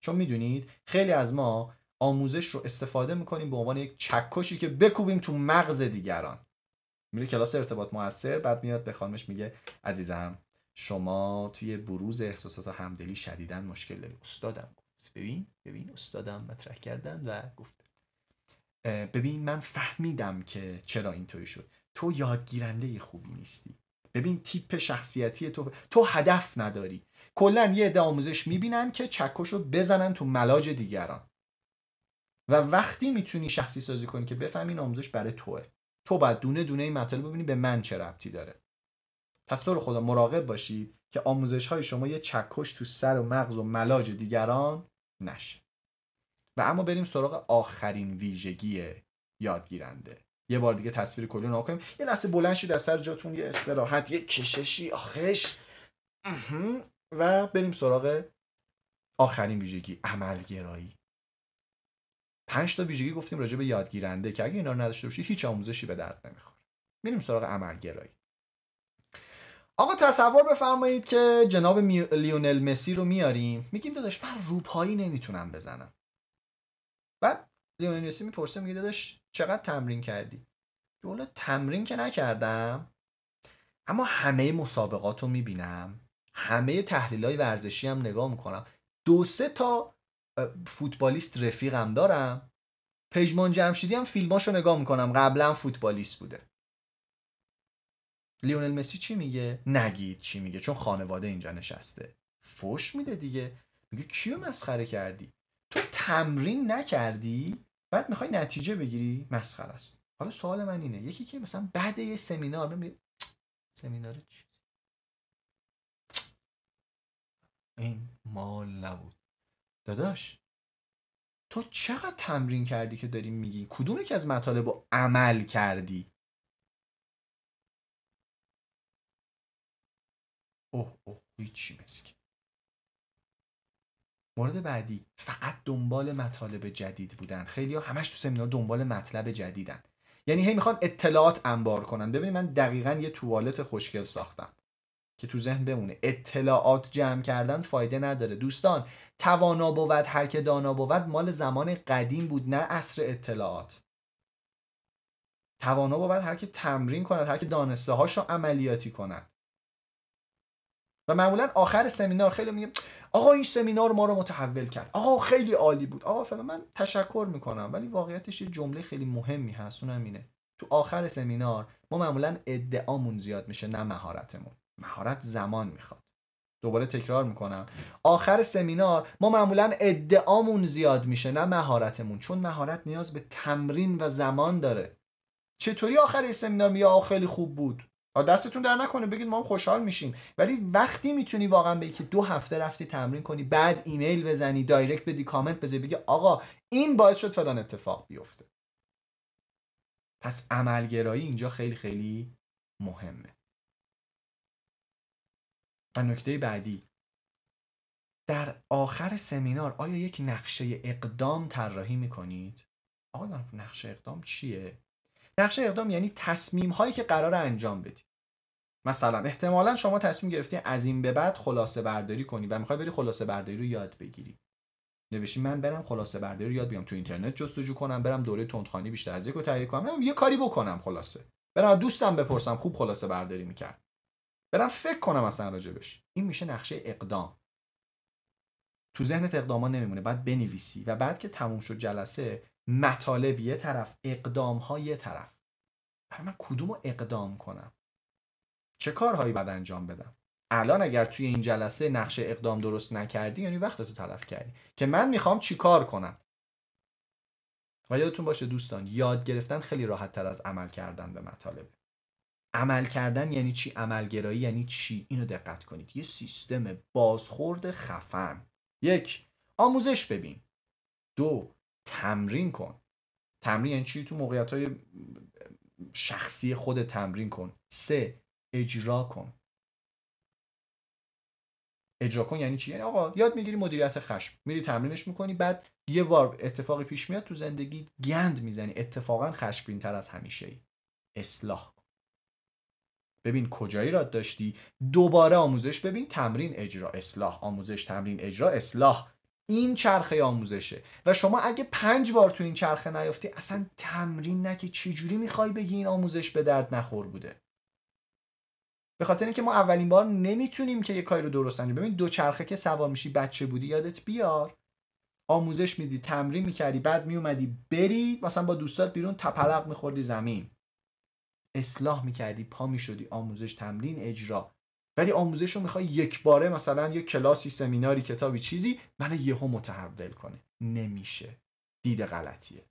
چون می‌دونید خیلی از ما آموزش رو استفاده می‌کنیم به عنوان یک چکشی که بکوبیم تو مغز دیگران. میره کلاس ارتباط موثر بعد میاد به خانمش میگه عزیزم شما توی بروز احساسات و همدلی شدیدن مشکل داری. استادم گفت. ببین ببین استادم مطرح کردن و گفت. ببین من فهمیدم که چرا اینطوری شد. تو یادگیرنده خوبی نیستی. ببین تیپ شخصیتی تو تو هدف نداری. کلا یه عده آموزش می‌بینن که چکشو بزنن تو ملاج دیگران. و وقتی می‌تونی شخصی سازی کنی که بفهمی این آموزش برای توه. تو باید دونه دونه این مطالب ببینی به من چه ربطی داره. پس تو رو خدا مراقب باشید که آموزش های شما یه چکش تو سر و مغز و ملاج دیگران نشه. و اما بریم سراغ آخرین ویژگی یادگیرنده. یه بار دیگه تصویر کلی رو کنیم. یه لحظه بلند شید سر جاتون یه استراحت یه کششی آخش. و بریم سراغ آخرین ویژگی عملگرایی. پنج تا ویژگی گفتیم راجع به یادگیرنده که اگه اینا رو نداشته باشی هیچ آموزشی به درد نمی‌خوره. میریم سراغ عملگرایی. آقا تصور بفرمایید که جناب لیونل مسی رو میاریم. میگیم داداش من روپایی نمی‌تونم بزنم. بعد لیونل مسی می‌پرسه میگه داداش چقدر تمرین کردی؟ والا تمرین که نکردم اما همه مسابقات رو می‌بینم همه تحلیل های ورزشی هم نگاه می‌کنم. دو سه تا فوتبالیست رفیقم دارم. پژمان جمشیدی هم فیلماشو نگاه می‌کنم. قبلا فوتبالیست بوده. لیونل مسی چی میگه؟ نگید چی میگه؟ چون خانواده اینجا نشسته. فوش میده دیگه. میگه کیو مسخره کردی؟ تو تمرین نکردی؟ بعد می‌خوای نتیجه بگیری مسخره است. حالا سوال من اینه یکی که مثلا بعد یه سمینار میگه سمینار چی؟ این مال نبود. داداش تو چقدر تمرین کردی که داری میگی؟ کدوم که از مطالب رو عمل کردی؟ اوه اوه هیچی مسکی مورد بعدی فقط دنبال مطالب جدید بودن. خیلی ها همش تو سمینار دنبال مطلب جدیدن. یعنی هی می‌خوان اطلاعات انبار کنن. ببینید من دقیقا یه توالت خوشگل ساختم که تو ذهن بمونه. اطلاعات جمع کردن فایده نداره. دوستان توانا بود هر که دانا بود مال زمان قدیم بود نه عصر اطلاعات. توانا بود هر که تمرین کند هر که دانسته هاشو عملیاتی کند. و معمولا آخر سمینار خیلی میگه آقا این سمینار ما رو متحول کرد. آقا خیلی عالی بود. آقا فلان من تشکر می‌کنم. ولی واقعیتش یه جمله خیلی مهمی هست. اونم اینه. تو آخر سمینار ما معمولا ادعامون زیاد میشه نه مهارتمون. مهارت زمان می‌خواد. دوباره تکرار می‌کنم. آخر سمینار ما معمولا ادعامون زیاد میشه نه مهارتمون. چون مهارت نیاز به تمرین و زمان داره. چطوری آخر سمینار میگه خیلی خوب بود. دستتون در نکنه. بگید ما خوشحال میشیم. ولی وقتی می‌تونی واقعا به که دو هفته رفتی تمرین کنی بعد ایمیل بزنی دایرکت بدی کامنت بذاری بگی آقا این باعث شد فلان اتفاق بیفته. پس عملگرایی اینجا خیلی خیلی مهمه. و نکته بعدی. در آخر سمینار آیا یک نقشه اقدام طراحی می‌کنید؟ آقا نقشه اقدام چیه؟ نقشه اقدام یعنی تصمیم هایی که قرار انجام بدی مثلا احتمالا شما تصمیم گرفتی از این به بعد خلاصه برداری کنی و می‌خوای بری خلاصه برداری رو یاد بگیری. نوشی من برم خلاصه برداری رو یاد بیام. تو اینترنت جستجو کنم برم دوره تندخوانی بیشتر از یک تهیه کنم. یه کاری بکنم خلاصه. برم دوستم بپرسم خوب خلاصه برداری می‌کرد. برم فکر کنم اصلا راجبش. این میشه نقشه اقدام. تو ذهنت اقداما نمیمونه. بعد بنویسی و بعد که تموم شد جلسه مطالب یه طرف اقدام ها یه طرف. من کدوم اقدام کنم؟ چه کارهایی باید انجام بدم؟ الان اگر توی این جلسه نقشه اقدام درست نکردی یعنی وقتتو تلف کردی که من می‌خوام چی کار کنم؟ و یادتون باشه دوستان یاد گرفتن خیلی راحت تر از عمل کردن به مطالب. عمل کردن یعنی چی؟ عملگرایی یعنی چی؟ اینو دقت کنید. یه سیستم بازخورد خفن. یک آموزش ببین. دو تمرین کن. تمرین یعنی چی؟ تو موقعیت های شخصی خود تمرین کن. سه اجرا کن. اجرا کن یعنی چی؟ یعنی آقا یاد می‌گیری مدیریت خشم. میری تمرینش می‌کنی بعد یه بار اتفاقی پیش میاد تو زندگی گند می‌زنی. اتفاقا خشمگین تر از همیشه ای اصلاح ببین کجایی را داشتی. دوباره آموزش ببین تمرین اجرا. اصلاح. آموزش تمرین اجرا اصلاح. این چرخه آموزشه. و شما اگه پنج بار تو این چرخه نیافتی اصلا تمرین نکی چجوری می‌خوای بگی این آموزش به درد نخور بوده؟ به خاطر اینکه ما اولین بار نمی‌تونیم که یه کاری رو درست انجام ببین دو چرخه که سوار میشی بچه بودی یادت بیار آموزش میدی تمرین می‌کردی بعد میومدی بری مثلا با دوستات بیرون تپلق میخوردی زمین. اصلاح می‌کردی پا می‌شدی آموزش تمرین اجرا. ولی آموزش رو می‌خوای یک باره مثلا یه کلاسی سمیناری کتابی چیزی منو یهو متحول کنه. نمیشه. دید غلطیه.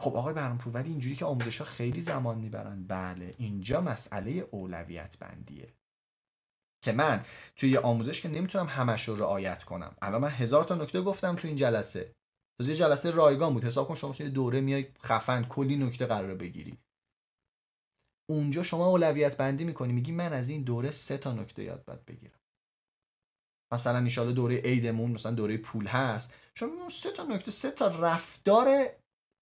خب آقای برانپور ولی اینجوری که آموزش ها خیلی زمان می‌برن. بله اینجا مسئله اولویت بندیه. که من توی یه آموزش که نمی‌تونم همش رو رعایت کنم. الان من هزار تا نکته گفتم تو این جلسه. یه جلسه رایگان بود. حساب کن شما یه دوره میای خفن کلی نکته قرار بگیری. اونجا شما اولویت بندی می‌کنی. میگی من از این دوره سه تا نکته یاد باید بگیرم. مثلا ان دوره عیدمون مثلا دوره پول هست. چون سه تا نکته سه تا رفتار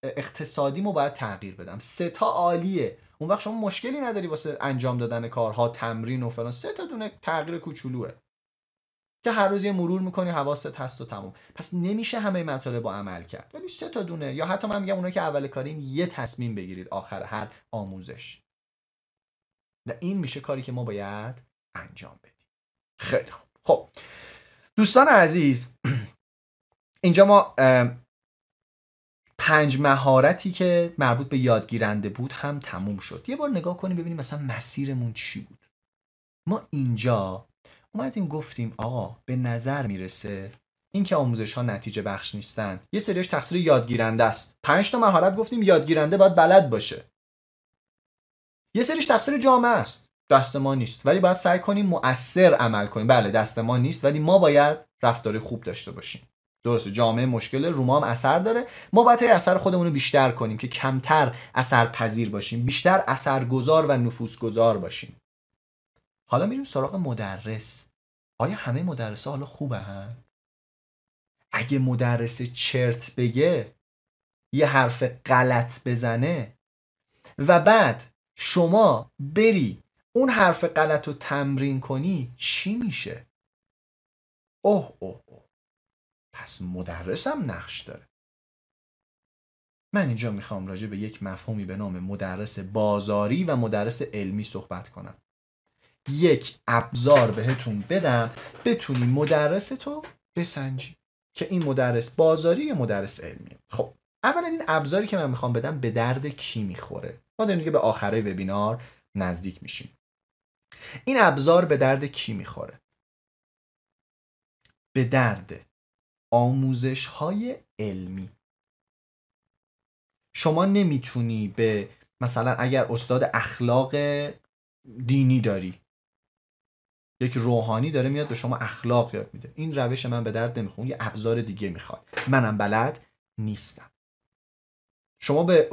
اقتصادیمو باید تغییر بدم. سه تا عالیه. اون وقت شما مشکلی نداری واسه انجام دادن کارها تمرین و فلان. سه تا دونه تغییر کوچولوه. که هر روز یه مرور می‌کنی حواست هست و تموم. پس نمیشه همه مطالب با عمل کرد. ولی سه تا دونه. یا حتی من میگم اونایی که اول کارین یه تصمیم بگیرید. آخر هر آموزش. و این میشه کاری که ما باید انجام بدیم. خیلی خوب. خب دوستان عزیز [clears throat] اینجا ما پنج مهارتی که مربوط به یادگیرنده بود هم تموم شد. یه بار نگاه کنیم ببینیم مثلا مسیرمون چی بود. ما اینجا اومدیم گفتیم آقا به نظر می‌رسه اینکه آموزش ها نتیجه بخش نیستن. یه سریش تقصیر یادگیرنده است. پنج تا مهارت گفتیم یادگیرنده باید بلد باشه. یه سریش تقصیر جامعه است. دست ما نیست. ولی باید سعی کنیم مؤثر عمل کنیم. بله دست ما نیست ولی ما باید رفتار خوب داشته باشیم. درسته جامعه مشکل روما هم اثر داره ما باید اثر خودمون رو بیشتر کنیم که کمتر اثر پذیر باشیم بیشتر اثرگذار و نفوذگذار باشیم حالا میریم سراغ مدرس آیا همه مدرسه حالا خوبه؟ اگه مدرس چرت بگه یه حرف غلط بزنه و بعد شما بری اون حرف غلط رو تمرین کنی چی میشه؟ اوه اوه پس مدرسم نقش داره. من اینجا می‌خوام راجع به یک مفهومی به نام مدرس بازاری و مدرس علمی صحبت کنم. یک ابزار بهتون بدم بتونی مدرس تو بسنجی که این مدرس بازاری یا مدرس علمی خب اولا این ابزاری که من می‌خوام بدم به درد کی می‌خوره؟ ما داریم دیگه به آخره وبینار نزدیک میشیم. این ابزار به درد کی می‌خوره؟ به درد آموزش های علمی. شما نمی‌تونی به مثلا اگر استاد اخلاق دینی داری یک روحانی داره میاد به شما اخلاق یاد میده. این روش من به درد نمی‌خوام یه ابزار دیگه می‌خواد. منم بلد نیستم. شما به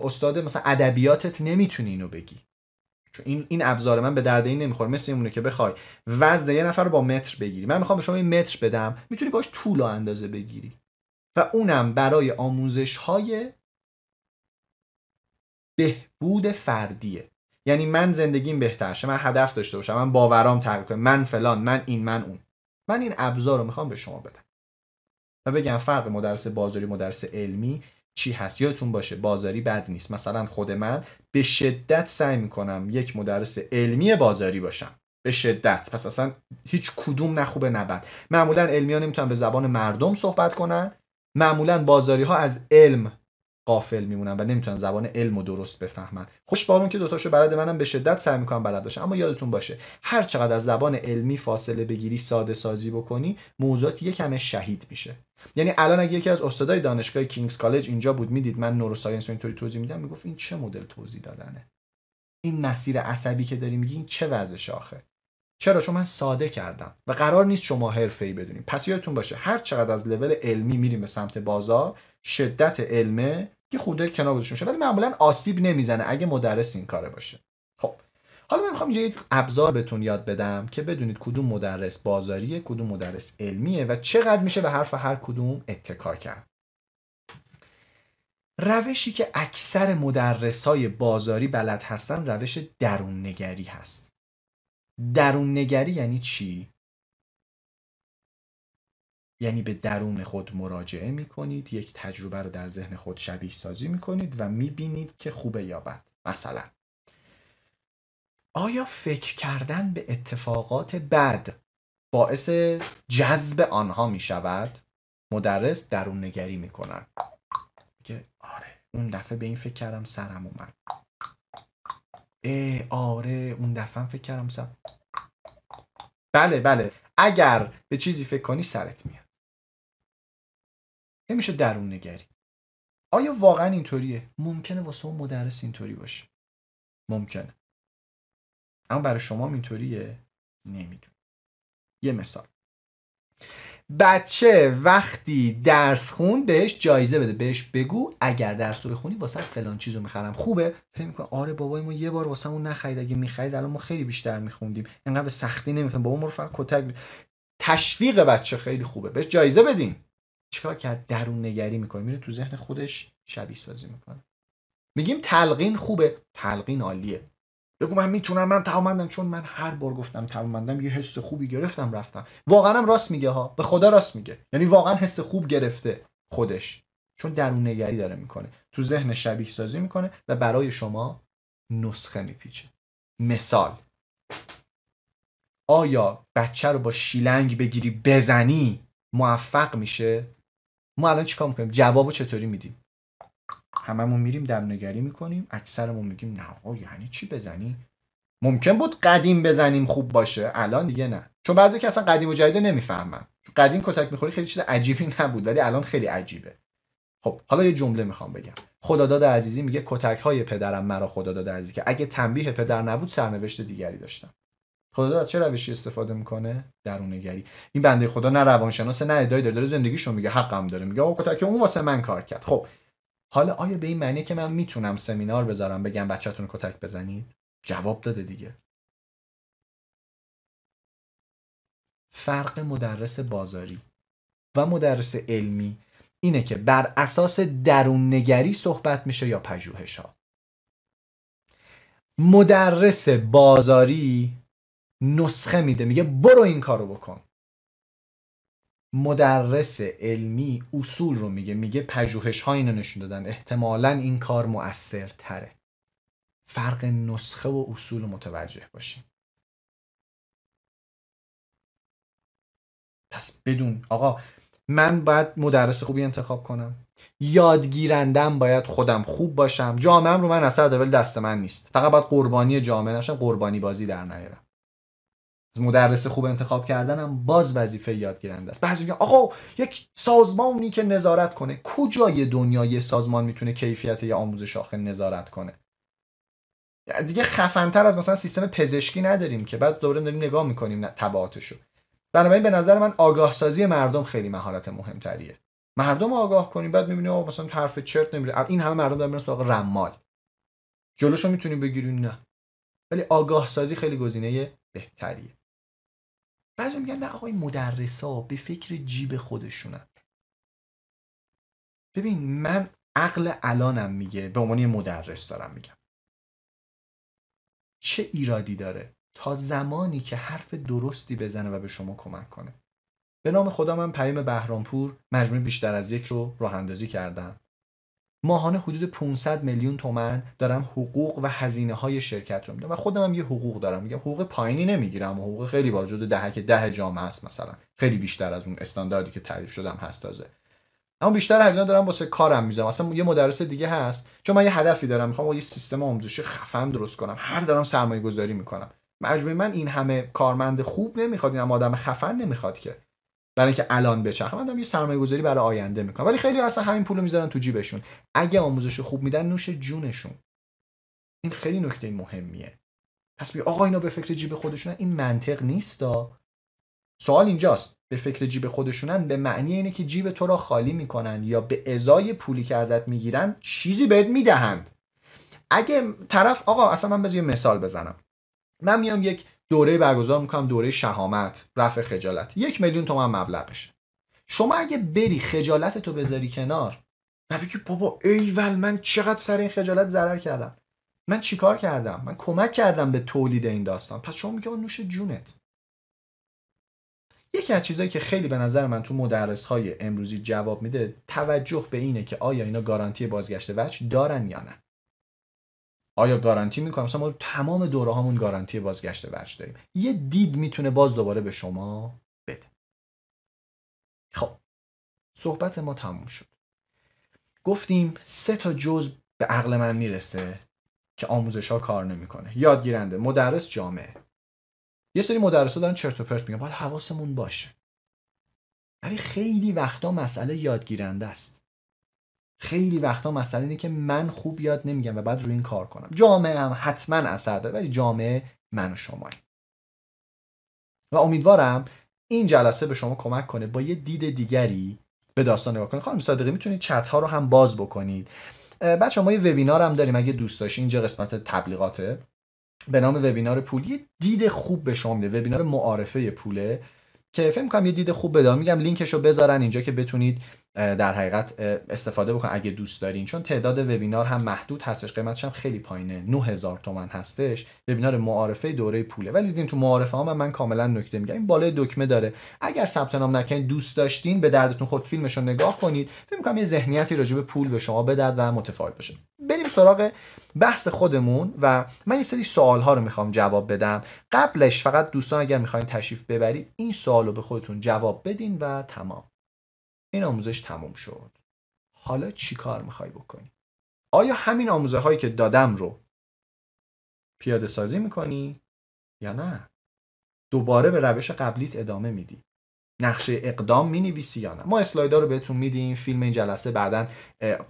استاد مثلا ادبیاتت نمی‌تونی اینو بگی. چون این این ابزار من به درد این نمی‌خوره. مثل اینه که بخوای وزن یه نفر رو با متر بگیری. من می‌خوام به شما این متر بدم. می‌تونی باش طول و اندازه بگیری. و اونم برای آموزش های بهبود فردیه. یعنی من زندگیم بهتر شه من هدف داشته باشم من باورام تغییر کنه من فلان من این من اون. من این ابزار رو می‌خوام به شما بدم. و بگم فرق مدرس بازاری مدرس علمی چی هست؟ یادتون باشه بازاری بد نیست. مثلا خود من به شدت سعی می‌کنم یک مدرس علمی بازاری باشم. به شدت. پس اصلا هیچ کدوم نه خوبه نه بد معمولا علمی ها نمی‌تونن به زبان مردم صحبت کنن. معمولا بازاری ها از علم قافل میمونن و نمی‌تونن زبان علم و درست بفهمن. خوش بارون که دوتاشو بلد منم به شدت سعی می‌کنم بلد باشم. اما یادتون باشه هر چقدر از زبان علمی فاصله بگیری ساده سازی بکنی موضوعات یکم شهید میشه. یعنی الان اگه یکی از استادای دانشگاه کینگز کالج اینجا بود می‌دید من نوروساینس رو اینطوری توضیح میدم می‌گفت این چه مدل توضیح دادنه؟ این مسیر عصبی که داری میگی این چه وضع شاخه چرا؟ چون من ساده کردم و قرار نیست شما حرفه‌ای بدونیم پس یادتون باشه هر چقدر از لول علمی میریم به سمت بازار شدت علمه یه خورده کنار گذاشته میشه ولی معمولا آسیب نمی‌زنه اگه مدرس این کاره باشه. حالا من می‌خوام اینجا یک ابزار بهتون یاد بدم که بدونید کدوم مدرس بازاریه کدوم مدرس علمیه و چقدر میشه به حرف هر کدوم اتکا کرد. روشی که اکثر مدرس های بازاری بلد هستن روش درون نگری هست. درون نگری یعنی چی؟ یعنی به درون خود مراجعه می کنید یک تجربه رو در ذهن خود شبیه سازی می کنید و می بینید که خوبه یا بد. مثلا آیا فکر کردن به اتفاقات بد باعث جذب آنها می شود؟ مدرس درون نگری می کنن که آره اون دفعه به این فکر کردم سرم اومد. اه آره اون دفعه فکر کردم سرم بله بله. اگر به چیزی فکر کنی سرت میاد. نمیشه درون نگری. آیا واقعا اینطوریه؟ ممکنه واسه اون مدرس اینطوری باشه. ممکنه. اما برای شما اینطوریه؟ نمیدون یه مثال. بچه وقتی درس خون بهش جایزه بده. بهش بگو اگر درس رو بخونی واسه فلان چیزو می‌خرم. خوبه؟ فکر می‌کنه آره بابای ما یه بار واسمون نخرید. اگه می‌خرید الان ما خیلی بیشتر میخوندیم. انقدر به سختی نمیفهم. بابا ما رو فقط کتک تشویق بچه خیلی خوبه. بهش جایزه بدین. چیکار کرد؟ درون نگری می‌کنه. میره تو ذهن خودش شبیه سازی می‌کنه. میگیم تلقین خوبه. تلقین عالیه. بگو من می‌تونم من توانمندم چون من هر بار گفتم توانمندم یه حس خوبی گرفتم رفتم. واقعا هم راست میگه ها. به خدا راست میگه. یعنی واقعا حس خوب گرفته خودش. چون درون نگری داره می‌کنه. تو ذهن شبیه سازی می‌کنه و برای شما نسخه میپیچه. مثال. آیا بچه رو با شیلنگ بگیری بزنی موفق میشه؟ ما الان چیکار می‌کنیم؟ جوابو چطوری میدیم؟ هممون میریم در نگری می‌کنیم اکثرمون میگیم نه آقا یعنی چی بزنی؟ ممکن بود قدیم بزنیم خوب باشه الان دیگه نه. چون بعضی که اصلا قدیم و جدید نمی‌فهمن. قدیم کتک می‌خوری خیلی چیز عجیبی نبود ولی الان خیلی عجیبه. خب حالا یه جمله می‌خوام بگم. خداداد عزیزی میگه کتک های پدرم مرا خداداد عزیزی که اگه تنبیه پدر نبود سرنوشت دیگری داشتم. خداداد از چه روشی استفاده می‌کنه؟ درون نگری این بنده خدا نه روانشناس نه ادعای داره زندگیشو میگه حقم داره. میگه آقا کتک اون واسه من کار کرد. خب حالا آیا به این معنی که من می‌تونم سمینار بذارم بگم بچهتون کتک بزنید؟ جواب داده دیگه. فرق مدرس بازاری و مدرس علمی اینه که بر اساس درون نگری صحبت میشه یا پژوهش ها. مدرس بازاری نسخه میده میگه برو این کارو بکن. مدرس علمی اصول رو میگه میگه پژوهش ها اینو نشون دادن. احتمالا این کار مؤثر تره فرق نسخه و اصول متوجه باشیم. پس بدون آقا من باید مدرس خوبی انتخاب کنم. یادگیرندم باید خودم خوب باشم. جامعه رو من اثر داره ولی دست من نیست. فقط باید قربانی جامعه نشم قربانی بازی در نیارم. مدرس خوب انتخاب کردنم باز وظیفه یادگیرنده است. بعضی میگن آقا یک سازمانی که نظارت کنه کجای دنیا یه سازمان می‌تونه کیفیت یا آموزش آخر نظارت کنه؟ دیگه خفنتر از مثلا سیستم پزشکی نداریم که بعد دوره داریم نگاه می‌کنیم تبعاتشو. بنابراین به نظر من آگاه سازی مردم خیلی مهارت مهمتریه. مردم آگاه کنیم بعد می‌بینیم مثلا حرف چرت نمیره. این همه مردم دارن میرن سراغ رمال. جلوشو می‌تونیم بگیریم؟ نه. ولی آگاه سازی خیلی گزینه بهتریه. بعضی میگن نه آقای مدرسا به فکر جیب خودشونن. ببین من عقل الانم میگه به عنوان مدرس دارم میگم. چه ایرادی داره تا زمانی که حرف درستی بزنه و به شما کمک کنه؟ به نام خدا من پیام بهرامپور مجموعه بیشتر از یک رو راه اندازی کردم. ماهانه حدود 500 میلیون تومن دارم حقوق و هزینه های شرکت رو میدم و خودم هم یه حقوق دارم. میگم حقوق پایینی نمی‌گیرم. حقوق خیلی بالا جزو دهک ده جامعه است مثلا. خیلی بیشتر از اون استانداردی که تعریف شدم هست تازه. اما بیشتر هزینه دارم واسه کارم می‌ذارم. اصلا یه مدرس دیگه هست. چون من یه هدفی دارم. می‌خوام یه سیستم آموزشی خفن درست کنم. هر دارم سرمایه گذاری می‌کنم. مجموع من این همه کارمند خوب نمی‌خواد این آدم خفن نمی‌خواد که. برای اینکه الان بچرخه. من دارم یه سرمایه گذاری برای آینده می‌کنم. ولی خیلی اصلا همین پولو می‌ذارن تو جیبشون. اگه آموزش خوب میدن نوش جونشون. این خیلی نکته مهمیه. پس بیا آقا اینا به فکر جیب خودشونن. این منطق نیستا. سوال اینجاست. به فکر جیب خودشونن به معنی اینه که جیب تو را خالی می‌کنن یا به ازای پولی که ازت می‌گیرن چیزی بهت می‌دهند. اگه طرف آقا اصلا من بذار یه مثال بزنم. من میام یک دوره برگزار می‌کنم دوره شهامت رفع خجالت. یک میلیون تومن مبلغش شما اگه بری خجالت تو بذاری کنار و بگی بابا ایول من چقدر سر این خجالت ضرر کردم. من چیکار کردم؟ من کمک کردم به تولید این داستان. پس شما میگه نوش جونت. یکی از چیزهایی که خیلی به نظر من تو مدرس های امروزی جواب میده توجه به اینه که آیا اینا گارانتی بازگشت وجه دارن یا نه. آیا گارانتی می‌کنم؟ مثلا ما تمام دوره هامون گارانتی بازگشت وجه داریم. یه دید می‌تونه باز دوباره به شما بده. خب صحبت ما تموم شد. گفتیم سه تا جز به عقل من می‌رسه که آموزش ها کار نمی‌کنه. یادگیرنده مدرس جامعه. یه سری مدرسا دارن چرت و پرت میگن باید حواسمون باشه. ولی خیلی وقتا مسئله یادگیرنده است. خیلی وقتا مسئله اینه که من خوب یاد نمیگم و بعد روی این کار کنم. جامعه هم حتما اثر داره ولی جامعه من و شمایی و امیدوارم این جلسه به شما کمک کنه با یه دید دیگری به داستان نگاه کنید. خانم صادقی می‌تونید چت ها رو هم باز بکنید. بچه ما یه وبینار هم داریم اگه دوست داشتین اینجا قسمت تبلیغاته به نام وبینار پول. یه دید خوب به شما میده. وبینار معارفه پوله که فکر کنم یه دید خوب بده میگم لینکش رو بذارن اینجا که بتونید در حقیقت استفاده بکن اگه دوست دارین. چون تعداد وبینار هم محدود هستش قیمتش هم خیلی پایینه. 9000 تومن هستش. وبینار معارفه دوره پوله. ولی دیدین تو معارفه ها من کاملا نکته میگم. این بالای دکمه داره. اگر ثبت نام نکنید دوست داشتین به دردتون خورد فیلمش رو نگاه کنید. فکر می‌کنم یه ذهنیتی راجع به پول به شما بدد و متفاوت باشه. بریم سراغ بحث خودمون و من یه سری سوال ها رو می‌خوام جواب بدم. قبلش فقط دوستان اگر می‌خواین تشریف ببرید این سوال رو به خودتون جواب بدین و تمام. این آموزش تموم شد. حالا چی کار می‌خوای بکنی؟ آیا همین آموزه هایی که دادم رو پیاده سازی می‌کنی یا نه؟ دوباره به روش قبلیت ادامه میدی. نقشه اقدام می نویسی یا نه؟ ما اسلایدها رو بهتون میدیم فیلم این جلسه بعدا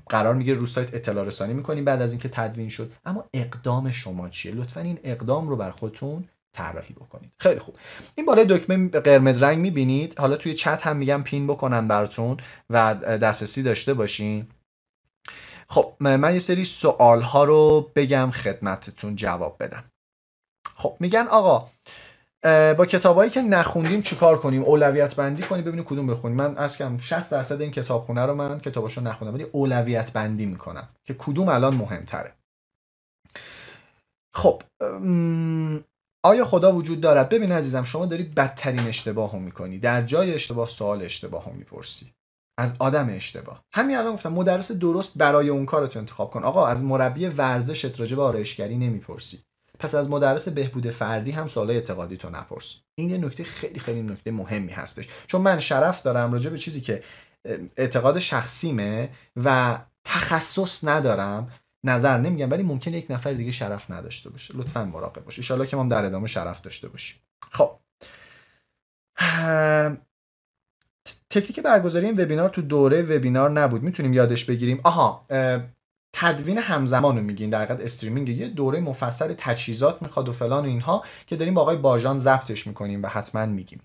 قرار می‌گیره رو سایت اطلاع رسانی می‌کنیم بعد از اینکه تدوین شد. اما اقدام شما چیه؟ لطفا این اقدام رو بر خودتون طراحی بکنید. خیلی خوب. این بالای دکمه قرمز رنگ می‌بینید؟ حالا توی چت هم میگم پین بکنن براتون و دسترسی داشته باشین. خب من یه سری سوال ها رو بگم خدمتتون جواب بدم. خب میگن آقا با کتابایی که نخوندیم چیکار کنیم؟ اولویت بندی کنیم ببینیم کدوم بخونیم من از کم 60 درصد این کتابخونه رو من کتاباشو نخوندم ولی اولویت بندی می‌کنم که کدوم الان مهمتره. خب آیا خدا وجود دارد؟ ببین عزیزم شما داری بدترین اشتباه هم می‌کنی. در جای اشتباه سوال اشتباه هم می‌پرسی. از آدم اشتباه. همین الان گفتم مدرس درست برای اون کارتو انتخاب کن. آقا از مربی ورزش راجع به آرایشگری نمی‌پرسی. پس از مدرس بهبود فردی هم سوال اعتقادی تو نپرس. این یه نکته خیلی خیلی نکته مهمی هستش. چون من شرف دارم راجع به چیزی که اعتقاد شخصیمه و تخصص ندارم نظر نمیگم ولی ممکنه یک نفر دیگه شرف نداشته باشه. لطفا مراقب باش. ان که ما در ادامه شرف داشته باشیم. خب. تکنیک برگزاری این وبینار تو دوره وبینار نبود. می‌تونیم یادش بگیریم. آها تدوین همزمان رو میگین. در حقیقت استریمینگ یه دوره مفصل تجهیزات می‌خواد و فلان و اینها که داریم با آقای باژان ضبطش می‌کنیم و حتما میگیم.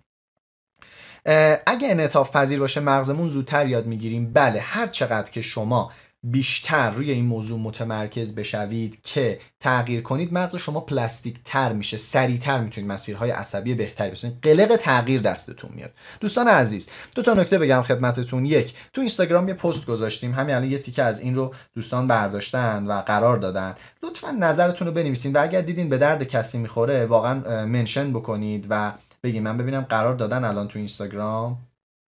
اگه انعطاف پذیر باشه مغزمون زودتر یاد می‌گیریم. بله هر چقدر که شما بیشتر روی این موضوع متمرکز بشوید که تغییر کنید مغز شما پلاستیک تر میشه سریعتر می‌تونید مسیرهای عصبی بهتری بسازید. قلق تغییر دستتون میاد. دوستان عزیز دو تا نکته بگم خدمتتون. یک تو اینستاگرام یه پست گذاشتیم. همین الان یه تیکه از این رو دوستان برداشتن و قرار دادن. لطفا نظرتون رو بنویسین و اگر دیدین به درد کسی می‌خوره واقعا منشن بکنید و بگین من ببینم قرار دادن الان تو اینستاگرام.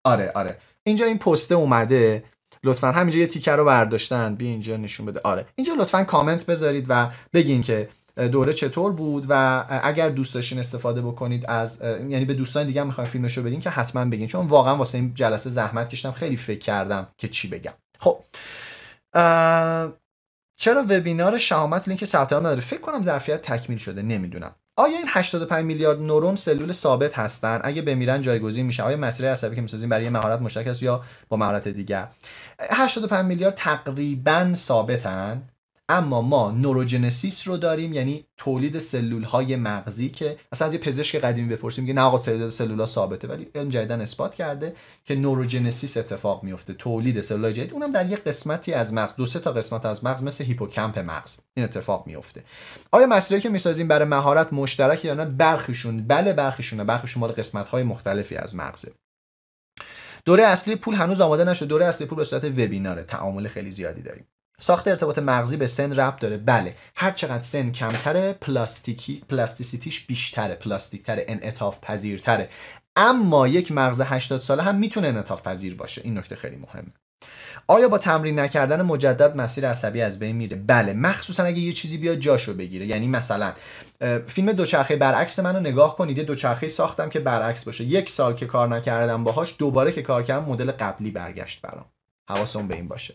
آره آره. اینجا این پسته اومده. لطفا همینجا یه تیکر رو برداشتن. بی اینجا نشون بده. آره. اینجا لطفا کامنت بذارید و بگین که دوره چطور بود و اگر دوست داشتین استفاده بکنید از یعنی به دوستان دیگه می‌خواین فیلمش رو بدین که حتما بگین. چون واقعا واسه این جلسه زحمت کشیدم. خیلی فکر کردم که چی بگم. خب. چرا وبینار شهامت لینک ثبت نداره؟ فکر کنم ظرفیت تکمیل شده. نمی‌دونم. آیا این 85 میلیارد نورون سلول ثابت هستن؟ اگه بمیرن جایگزین میشه. آیا مسیر عصبی که می‌سازیم برای مهارت مشترک است یا با مهارت دیگر؟ 85 میلیارد تقریبا ثابتن. اما ما نوروجنسیس رو داریم یعنی تولید سلول های مغزی که اصلا از یه پزشک قدیمی بپرسیم میگه نه آقا تعداد سلول ها ثابته ولی علم جدیدن اثبات کرده که نوروجنسیس اتفاق میفته تولید سلول جدید. اونم در یه قسمتی از مغز دو سه تا قسمت از مغز مثل هیپوکامپ مغز این اتفاق میفته. آیا مسیری که می‌سازیم برای مهارت مشترک یا نه؟ برخیشون بله برخیشونه. برخیشون مال قسمت های مختلفی از مغزه. دوره اصلی پول هنوز آماده نشد دوره اصلی پول به صورت وبیناره. تعامل خیلی زیادی داریم. ساخت ارتباط مغزی به سن ربط داره. بله. هر چقدر سن کمتره پلاستیکی plasticity ش بیشتره. پلاستیکتره انعطاف پذیرتره اما یک مغز 80 ساله هم می‌تونه انعطاف پذیر باشه. این نکته خیلی مهمه. آیا با تمرین نکردن مجدد مسیر عصبی از بین میره؟ بله. مخصوصا اگه یه چیزی بیاد جاشو بگیره. یعنی مثلا فیلم دوچرخه برعکس منو نگاه کنید. دوچرخه ساختم که برعکس باشه. یک سال که کار نکردم باهاش دوباره که کار کردم مدل قبلی برگشت برام. حواسم به این باشه.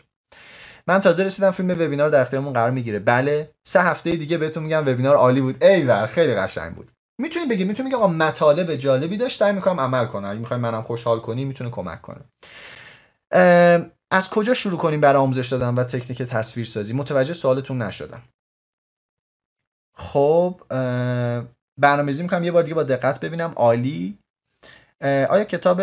من تازه رسیدم فیلم وبینار در اختیارمون قرار می‌گیره. بله سه هفته دیگه بهتون میگم وبینار عالی بود. ایول خیلی قشنگ بود. می‌تونید بگید می‌تونید بگید آقا مطالب جالبی داشت سعی می‌کنم عمل کنم. اگه می‌خوایم منم خوشحال کنی می‌تونه کمک کنه. از کجا شروع کنیم برای آموزش دادن و تکنیک تصویر سازی متوجه سوالتون نشدم. خب برنامه‌ریزی می‌کنم. یه بار دیگه با دقت ببینم. عالی. آیا کتاب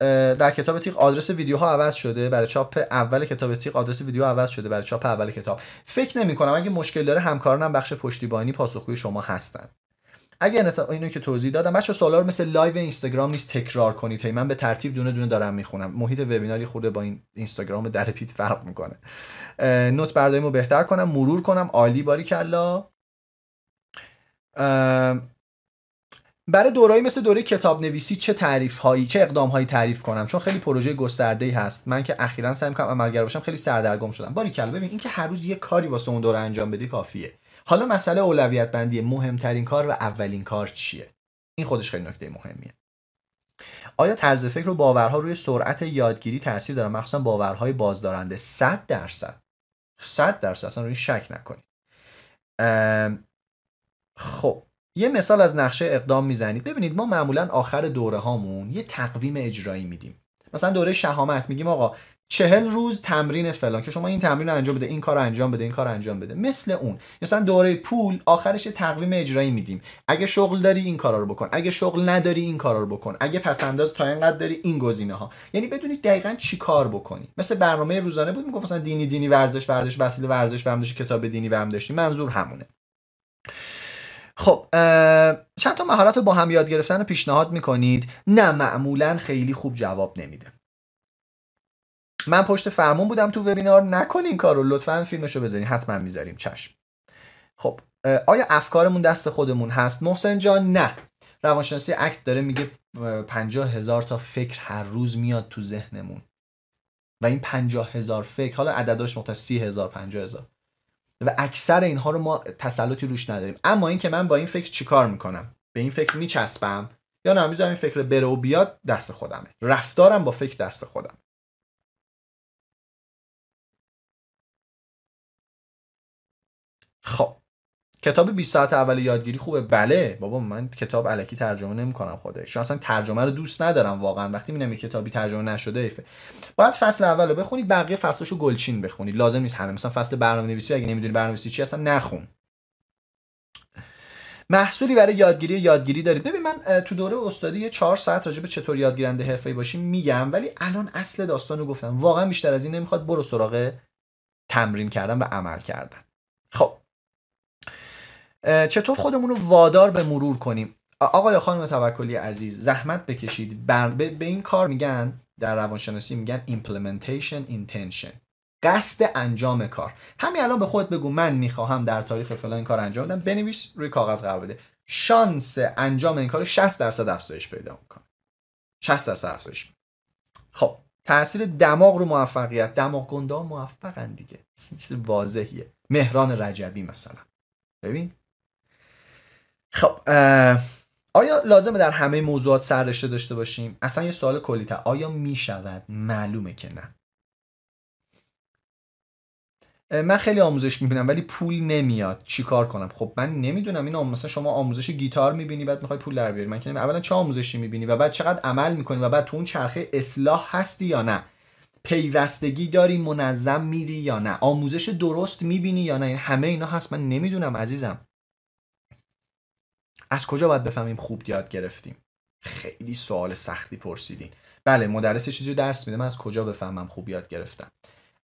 در کتاب تیغ آدرس ویدیوها عوض شده. برای چاپ اول کتاب تیغ آدرس ویدیو عوض شده. برای چاپ اول کتاب. فکر نمی کنم اگه مشکل داره همکارانم بخش پشتیبانی پاسخگوی شما هستن. اگه اینو که توضیح دادم بچه سوالا رو مثل لایو اینستاگرام نیست تکرار کنید. هی من به ترتیب دونه دونه دارم می‌خونم. محیط وبیناری خورده با این اینستاگرام در پیت فرق می‌کنه. نوت برداریمو بهتر کنم. مرور کنم. عالی باریکلا برای دورایی مثل دوره کتاب نویسی چه تعریف هایی چه اقدام هایی تعریف کنم؟ چون خیلی پروژه گسترده ای هست. من که اخیرا سعی می‌کنم عملگر باشم خیلی سردرگم شدم. باری کلا ببین اینکه هر روز یه کاری واسه اون دوره انجام بدی کافیه. حالا مسئله اولویت بندی مهمترین کار و اولین کار چیه؟ این خودش خیلی نکته مهمیه. آیا طرز فکر و باورها روی سرعت یادگیری تاثیر داره مخصوصا باورهای بازدارنده. 100 درصد. 100 درصد. اصلا روی شک نکنید. خب یه مثال از نقشه اقدام می‌زنید. ببینید ما معمولا آخر دوره هامون یه تقویم اجرایی میدیم. مثلا دوره شهامت میگیم آقا چهل روز تمرین فلان که شما این تمرین رو انجام بده این کار رو انجام بده این کار رو انجام بده. مثل اون. مثلا دوره پول آخرش تقویم اجرایی میدیم. اگه شغل داری این کارا رو بکن. اگه شغل نداری این کارا رو بکن. اگه پس انداز تا اینقدر داری این گزینه ها یعنی بدونید دقیقا چی کار بکنی. مثل برنامه روزانه بود می‌گفت مثلا دینی دینی ورزش ورزش وسیله ورزش برم کتاب دینی برم داشتی. منظور همونه. خب چند تا مهارت رو با هم یاد گرفتن رو پیشنهاد می‌کنید؟ نه معمولا خیلی خوب جواب نمیده. من پشت فرمون بودم تو وبینار نکنین این کار رو لطفا فیلمش رو بذارین. حتما می‌ذاریم. چشم. خب آیا افکارمون دست خودمون هست؟ محسن جان نه. روانشناسی اکت داره میگه پنجاه هزار تا فکر هر روز میاد تو ذهنمون. و این پنجاه هزار فکر حالا عدداش مختلف سی هزار پنجاه هزار. و اکثر اینها رو ما تسلطی روش نداریم. اما اینکه من با این فکر چیکار می‌کنم؟ به این فکر میچسبم؟ یا نه می‌ذارم این فکر بره و بیاد دست خودمه. رفتارم با فکر دست خودم خب. کتاب 20 ساعت اول یادگیری خوبه. بله. بابا من کتاب علکی ترجمه نمی‌کنم خودش چون اصلا ترجمه رو دوست ندارم واقعا. وقتی می‌بینم یه کتابی ترجمه نشده ایفه باید فصل اول رو بخونید بقیه فصلشو گلچین بخونید لازم نیست همه. مثلا فصل برنامه نویسی اگه نمی‌دونی برنامه نویسی چی اصلا نخون. محصولی برای یادگیری یادگیری دارید. ببین من تو دوره استادی 4 ساعت راجع به چطور یادگیرنده حرفه‌ای باشیم میگم ولی الان اصل داستان رو گفتم. واقعا بیشتر از این نمی‌خواد برو سراغ تمرین کردن و عمل کردن. خب. چطور خودمون رو وادار به مرور کنیم؟ آقای خانم توکلی عزیز زحمت بکشید. بر به این کار میگن در روانشناسی میگن implementation intention قصد انجام کار. همین الان به خودت بگو من می‌خواهم در تاریخ فلان کار انجام بدم. بنویس روی کاغذ قرار بده. شانس انجام این کار 60 درصد افزایش پیدا می‌کنه. 60 درصد افزایش. خب تاثیر دماغ رو موفقیت. دماغ گنده موفقن دیگه. [laughs] چیز واضحیه. مهران رجبی مثلا. ببین خب آیا لازمه در همه موضوعات سررشته داشته باشیم؟ اصلا یه سوال کلی آیا می‌شود؟ معلومه که نه. من خیلی آموزش می‌بینم ولی پول نمیاد. چیکار کنم؟ خب من نمی‌دونم. این مثلا شما آموزش گیتار می‌بینی بعد می‌خوای پول در بیاری. من که اولا چه آموزشی می‌بینی؟ و بعد چقدر عمل می‌کنی؟ و بعد تو اون چرخه اصلاح هستی یا نه؟ پیوستگی داری؟ منظم میری یا نه؟ آموزش درست می‌بینی یا نه؟ همه اینا هست. من نمی‌دونم عزیزم. از کجا باید بفهمیم خوب یاد گرفتیم؟ خیلی سوال سختی پرسیدین. بله مدرس چیزی درس میده من از کجا بفهمم خوب یاد گرفتم؟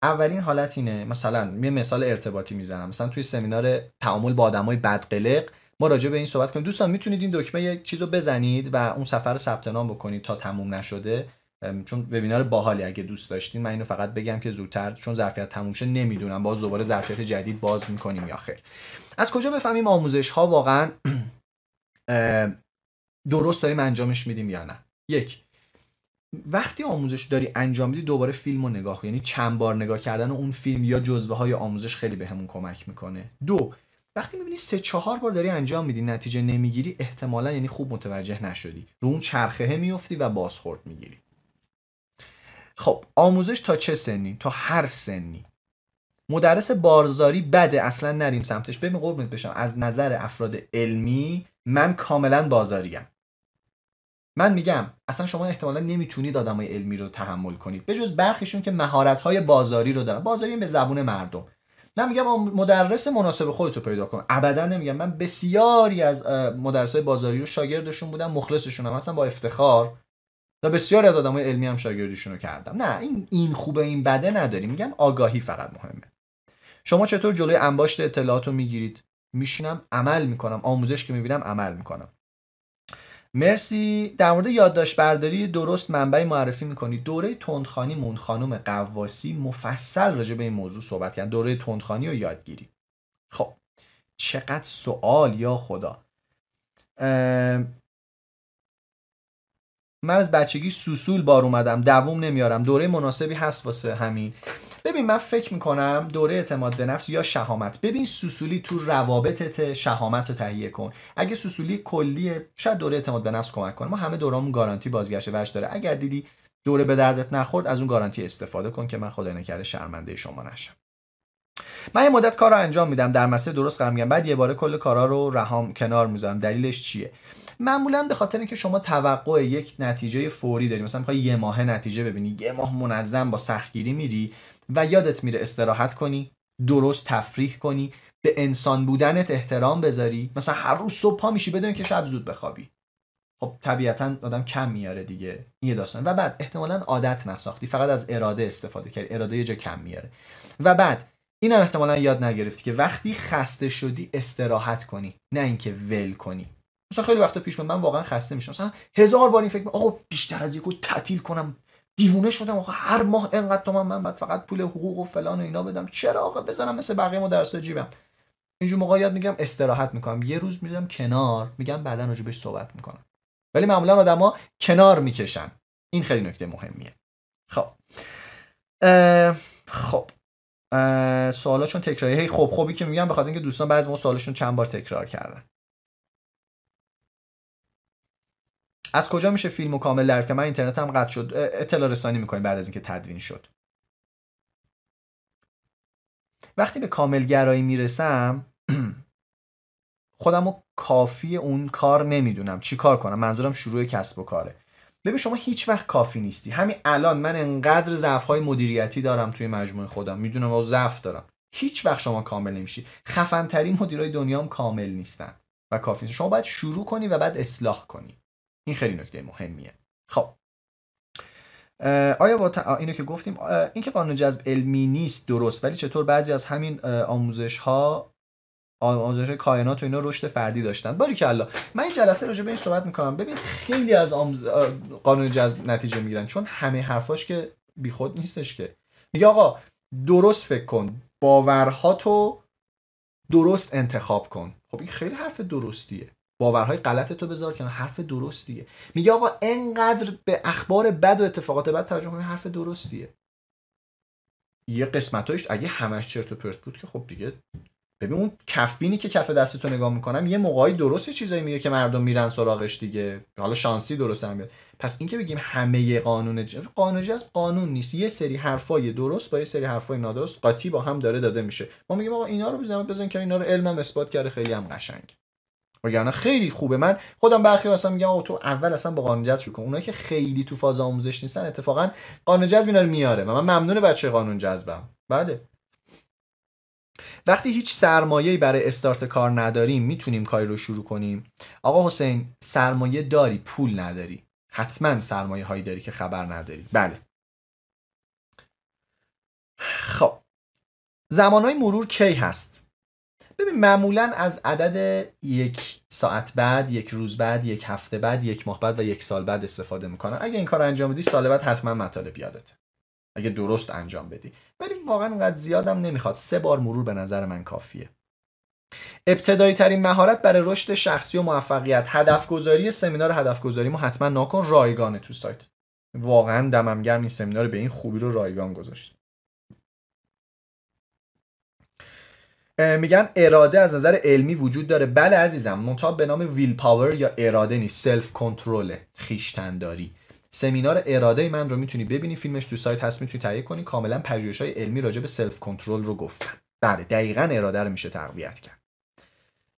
اولین حالت اینه مثلا یه مثال ارتباطی می‌زنم. مثلا توی سمینار تعامل با آدمای بدقلق ما راجع به این صحبت کنیم. دوستان می‌تونید این دکمه یک چیزو بزنید و اون سفر ثبت نام بکنید تا تموم نشده. چون وبینار باحالی اگه دوست داشتین. من اینو فقط بگم که زودتر چون ظرفیت تموم شه نمی‌دونم. باز دوباره ظرفیت جدید باز می‌کنیم یا خیر. از کجا بفهمیم آموزش ها واقعا [clears throat] درست داریم انجامش میدیم یا نه. یک وقتی آموزش داری انجام میدی دوباره فیلم رو نگاه یعنی چند بار نگاه کردن اون فیلم یا جزوه های آموزش خیلی بهمون به کمک می‌کنه. دو وقتی می‌بینی سه چهار بار داری انجام میدی نتیجه نمی‌گیری احتمالا یعنی خوب متوجه نشدی. رو اون چرخه میفتی و بازخورد می‌گیری. خب آموزش تا چه سنی؟ تا هر سنی. مدرس بارزاری بده اصلا نریم سمتش. ببین قربونت بشم از نظر افراد علمی من کاملا بازاریم. من میگم اصلا شما احتمالا نمی‌تونید آدمای علمی رو تحمل کنید. به جز برخیشون که مهارت های بازاری رو دارن. بازاری به زبون مردم. من میگم مدرس مناسب خودتو پیدا کن. ابدا نمیگم. من بسیاری از مدرس بازاری رو شاگردشون بودم مخلصشون هم. مثلا با افتخار و بسیاری از آدمای علمی هم شاگردیشون رو کردم. نه این این خوبه این بده نداریم. میگم آگاهی فقط مهمه. شما چطور جلوی انباشت اطلاعات رو می‌گیرید؟ میشینم عمل می‌کنم. آموزش که می‌بینم عمل می‌کنم. مرسی. در مورد یادداشت برداری درست منبعی معرفی می‌کنی. دوره تندخانی مون خانم قواسی مفصل راجع به این موضوع صحبت کرد. دوره تندخانی و یادگیری. خب چقدر سوال یا خدا. من از بچگی سوسول بار اومدم. دووم نمیارم. دوره مناسبی هست واسه همین. ببین من فکر می‌کنم دوره اعتماد به نفس یا شهامت. ببین سوسولی تو روابطت شهامت رو تهیه کن. اگه سوسولی کلیه شاید دوره اعتماد به نفس کمک کنه. ما همه دورامون گارانتی بازگشت وش داره. اگر دیدی دوره به دردت نخورد از اون گارانتی استفاده کن که من خدا نکرده شرمنده شما نشم. من یه مدت کار رو انجام میدم. در مسیر درست قرار میگم بعد یه باره کل کارا رو رهام کنار می‌ذارم. دلیلش چیه؟ معمولا به خاطر اینکه شما توقع یک نتیجه فوری داری. مثلا می‌خوای یه ماه نتیجه ببینی یه ماه منظم با سختگیری میری و یادت میره استراحت کنی درست تفریح کنی به انسان بودنت احترام بذاری. مثلا هر روز صبح پا میشی بدون که شب زود بخوابی. خب طبیعتا آدم کم میاره دیگه. این یه داستان و بعد احتمالا عادت نساختی. فقط از اراده استفاده کردی. اراده یه جا کم میاره. و بعد این هم احتمالا یاد نگرفتی که وقتی خسته شدی استراحت کنی. نه اینکه ول کنی. مثلا خیلی وقتا پیش من واقعا خسته میشم. مثلا هزار بار این فکر آقا بیشتر از یکو تعطیل کنم. دیوونه شدم. آقا هر ماه انقدر تومن من بعد فقط پول حقوق و فلان و اینا بدم. چرا آقا؟ بزنم مثل بقیه مدرسا جیبم اینجور موقع یاد می‌گیرم استراحت می‌کنم. یه روز می‌ذارم کنار میگم بعدا راجبش صحبت می‌کنم. ولی معمولا آدما کنار می‌کشن. این خیلی نکته مهمیه. خب. خب. سوالا چون تکراری. خب خوبی که میگم بخاطر اینکه دوستان بعضی ما سوالشون چند بار تکرار کردن. از کجا میشه فیلمو کامل درک که من اینترنتم قطع شد. اطلاع رسانی می‌کنیم بعد از اینکه تدوین شد. وقتی به کامل گرایی می‌رسم [clears throat] خودم کافی اون کار نمی‌دونم. چی کار کنم؟ منظورم شروع کسب و کاره. ببین شما هیچ وقت کافی نیستی. همین الان من انقدر ضعف های مدیریتی دارم توی مجموعه خودم. می‌دونم و ضعف دارم. هیچ وقت شما کامل نمیشی. خفن ترین مدیرای دنیا هم کامل نیستن و کافی نیست. شما باید شروع کنی و بعد اصلاح کنی. این خیلی نکته مهمیه. خب. آیا با اینو که گفتیم اینکه قانون جذب علمی نیست درست ولی چطور بعضی از همین آموزش ها آموزش کائنات و اینا رشد فردی داشتن؟ باری که الله من این جلسه راجع به این صحبت می‌کنم. ببین خیلی از قانون جذب نتیجه می‌گیرن چون همه حرفاش که بیخود نیستش که. میگه آقا درست فکر کن باورها تو درست انتخاب کن. خب این خیلی حرف درستیه. باورهای غلط تو بذار کنار حرف درستیه. میگه آقا انقدر به اخبار بد و اتفاقات بد توجه کنی حرف درستیه. یه قسمتایش اگه همش چرت و پرت بود که خب دیگه ببین اون کفبینی که کف دستتو نگاه می‌کنم یه موقعی درستی چیزایی میگه که مردم میرن سراغش دیگه. حالا شانسی درست هم بیاد پس اینکه بگیم همه قانون جذب قانون جذب قانون نیست. یه سری حرفای درست با یه سری حرفای نادرست قاطی با هم داره داده میشه. ما میگیم آقا اینا رو بزنم بزن که اینا رو علمم اثبات کرده خیلی هم قشنگ. وگرنه خیلی خوبه. من خودم برخی اصلا میگم آقا تو اول اصلا با قانون جذب شروع کن. اونایی که خیلی تو فاز آموزش نیستن اتفاقا قانون جذب اینا رو میاره. و من ممنون بچه قانون جذبم. بله. وقتی هیچ سرمایه‌ای برای استارت کار نداریم می‌تونیم کاری رو شروع کنیم؟ آقا حسین سرمایه داری پول نداری. حتما سرمایه هایی داری که خبر نداری. بله. خب. زمانهای مرور کی هست؟ ببین معمولا از عدد یک ساعت بعد یک روز بعد یک هفته بعد یک ماه بعد و یک سال بعد استفاده می‌کنن. اگه این کار انجام بدی سال بعد حتما مطالب یادته اگه درست انجام بدی. ولی واقعا اونقدر زیادم نمی‌خواد. سه بار مرور به نظر من کافیه. ابتدایی ترین مهارت برای رشد شخصی و موفقیت. هدف گذاری سمینار هدف گذاری ما حتما ناکن رایگانه تو سایت. واقعا دمم گرم این سمینار به این خوبی رو رایگان گذاشت. میگن اراده از نظر علمی وجود داره. بله عزیزم منتها به نام willpower یا اراده نیست self-control خویشتنداری. سمینار اراده من رو می‌تونی ببینی فیلمش تو سایت هست می‌تونی تهیه کنی. کاملا پژوهش‌های علمی راجع به self-control رو گفتن. بله دقیقا اراده رو میشه تقویت کرد.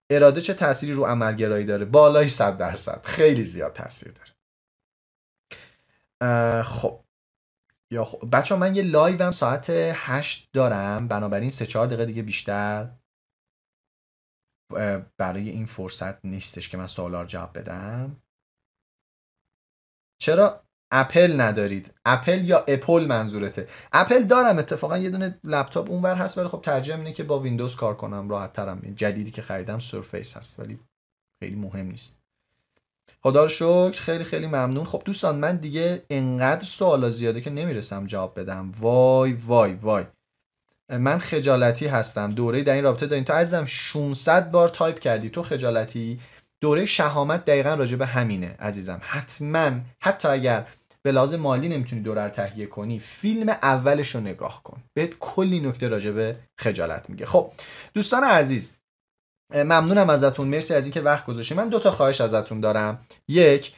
اراده چه تأثیری رو عملگرایی داره؟ بالای 100 درصد. خیلی زیاد تاثیر داره. خب. یا خب بچه من یه لایو هم ساعت 8 دارم بنابراین 3 4 دقیقه دیگه بیشتر برای این فرصت نیستش که من سوالا رو جواب بدم. چرا اپل ندارید؟ اپل یا اپل منظورته؟ اپل دارم اتفاقا یه دونه لپتاپ اونور هست ولی خب ترجیح اینه که با ویندوز کار کنم راحت ترم. جدیدی که خریدم Surface هست ولی خیلی مهم نیست. خدا رو شکر خیلی خیلی ممنون. خب دوستان من دیگه انقدر سوالا زیاده که نمی‌رسم جواب بدم. وای وای وای. من خجالتی هستم. دوره در این رابطه دارین. تو عزیزم 600 بار تایپ کردی. تو خجالتی. دوره شهامت دقیقا راجع به همینه عزیزم. حتما حتی اگر به لازم مالی نمی‌تونی دوره رو تهیه کنی فیلم اولش رو نگاه کن. بهت کلی نکته راجع به خجالت میگه. خب دوستان عزیز ممنونم ازتون. مرسی از اینکه وقت گذاشتید من دو تا خواهش ازتون دارم. یک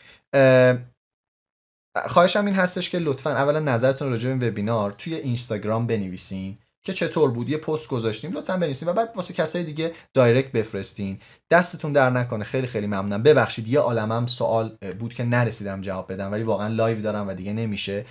خواهشم این هستش که لطفا اولا نظرتون راجع به وبینار توی اینستاگرام بنویسین که چطور بود. یه پست گذاشتیم. لطفا بنویسین و بعد واسه کسای دیگه دایرکت بفرستین. دستتون در نکنه. خیلی خیلی ممنونم. ببخشید یه عالمم سوال بود که نرسیدم جواب بدم ولی واقعا لایو دارم و دیگه نمیشه.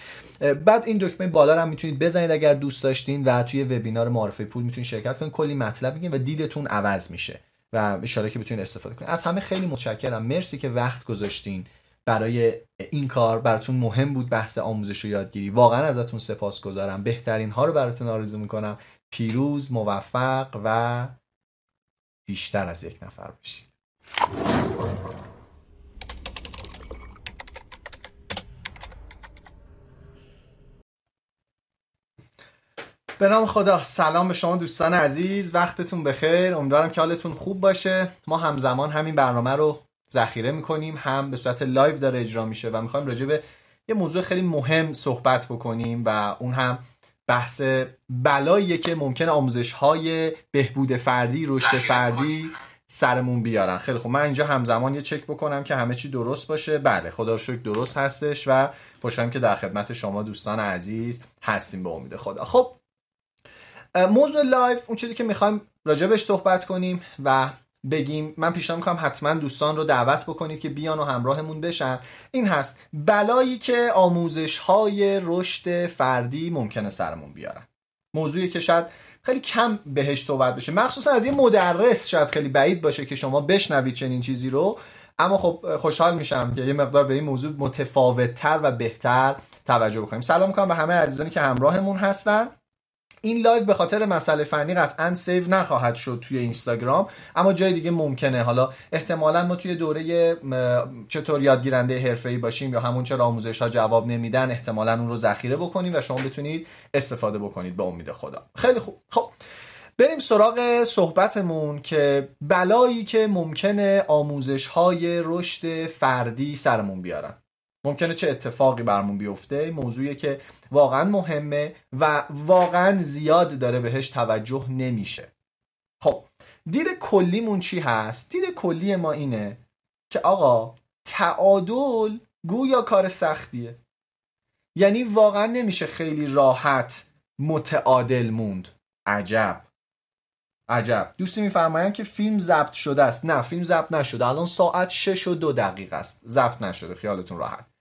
بعد این دکمه بالا رو می‌تونید بزنید اگر دوست داشتین و توی وبینار معارفه پول می‌تونید شرکت کنید. کلی مطلب میگین و دیدتون عوض میشه. و ان که بتونید استفاده کنید. از همه خیلی متشکرم. مرسی که وقت گذاشتین برای این کار. براتون مهم بود بحث آموزش و یادگیری. واقعا ازتون سپاسگزارم بهترین ها رو براتون آرزو می‌کنم. پیروز موفق و بیشتر از یک نفر بشید به نام خدا سلام به شما دوستان عزیز. وقتتون بخیر. امیدوارم که حالتون خوب باشه. ما همزمان همین برنامه رو ذخیره می‌کنیم. هم به صورت لایو داره اجرا میشه و می‌خوایم راجع به یه موضوع خیلی مهم صحبت بکنیم و اون هم بحث بلاییه که ممکن آموزش های بهبود فردی رشد فردی سرمون بیارن. خیلی خب من اینجا همزمان یه چک بکنم که همه چی درست باشه. بله خدا رو شکر درست هستش و خوشحالم که در خدمت شما دوستان عزیز هستیم به امید خدا. خب موضوع لایو اون چیزی که می‌خوایم راجبش صحبت کنیم و بگیم من پیشنهاد می‌کنم حتما دوستان رو دعوت بکنید که بیان و همراهمون بشن. این هست بلایی که آموزش های رشد فردی ممکنه سرمون بیارن. موضوعی که شاید خیلی کم بهش صحبت بشه. مخصوصا از یه مدرس شاید خیلی بعید باشه که شما بشنوید چنین چیزی رو. اما خب خوشحال میشم که یه مقدار به این موضوع متفاوتتر و بهتر توجه بکنیم. سلام می‌کنم به همه عزیزانی که همراهمون هستن. این لایو به خاطر مسئله فنی قطعا save نخواهد شد توی اینستاگرام اما جای دیگه ممکنه. حالا احتمالا ما توی دوره چطور یادگیرنده حرفه‌ای باشیم یا همون چرا آموزش ها جواب نمیدن احتمالا اون رو ذخیره بکنیم و شما بتونید استفاده بکنید به امید خدا. خیلی خوب. خب بریم سراغ صحبتمون که بلایی که ممکنه آموزش های رشد فردی سرمون بیارن. ممکنه چه اتفاقی برمون بیفته. موضوعی که واقعا مهمه و واقعا زیاد داره بهش توجه نمیشه. خب دید کلیمون چی هست؟ دید کلی ما اینه که آقا تعادل گویا کار سختیه. یعنی واقعا نمیشه خیلی راحت متعادل موند. عجب. عجب. دوستی میفرمایند که فیلم ضبط شده است. نه فیلم ضبط نشده. الان ساعت 6 و دو دقیقه است. ضبط نشده. خیالتون راحت.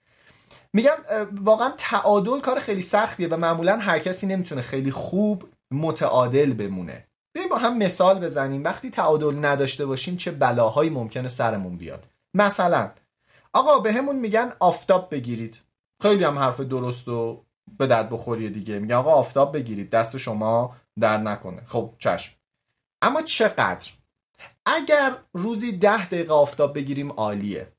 میگن واقعا تعادل کار خیلی سختیه و معمولا هر کسی نمی‌تونه خیلی خوب متعادل بمونه. بیایم با هم مثال بزنیم. وقتی تعادل نداشته باشیم چه بلاهایی ممکنه سرمون بیاد؟ مثلا آقا به همون میگن آفتاب بگیرید. خیلی هم حرف درست و به درد بخوری دیگه. میگن آقا آفتاب بگیرید. دست شما در نکنه. خب چشم. اما چقدر؟ اگر روزی ده دقیقه آفتاب بگیریم عالیه.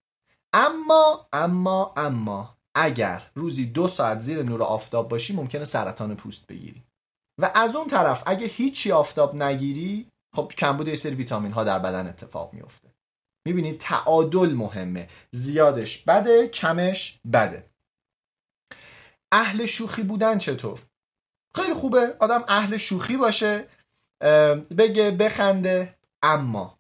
اما اما اما اگر روزی دو ساعت زیر نور آفتاب باشی ممکنه سرطان پوست بگیری. و از اون طرف اگه هیچی آفتاب نگیری خب کمبود یه سری ویتامین ها در بدن اتفاق میفته می‌بینید تعادل مهمه. زیادش بده کمش بده. اهل شوخی بودن چطور؟ خیلی خوبه. آدم اهل شوخی باشه بگه بخنده اما.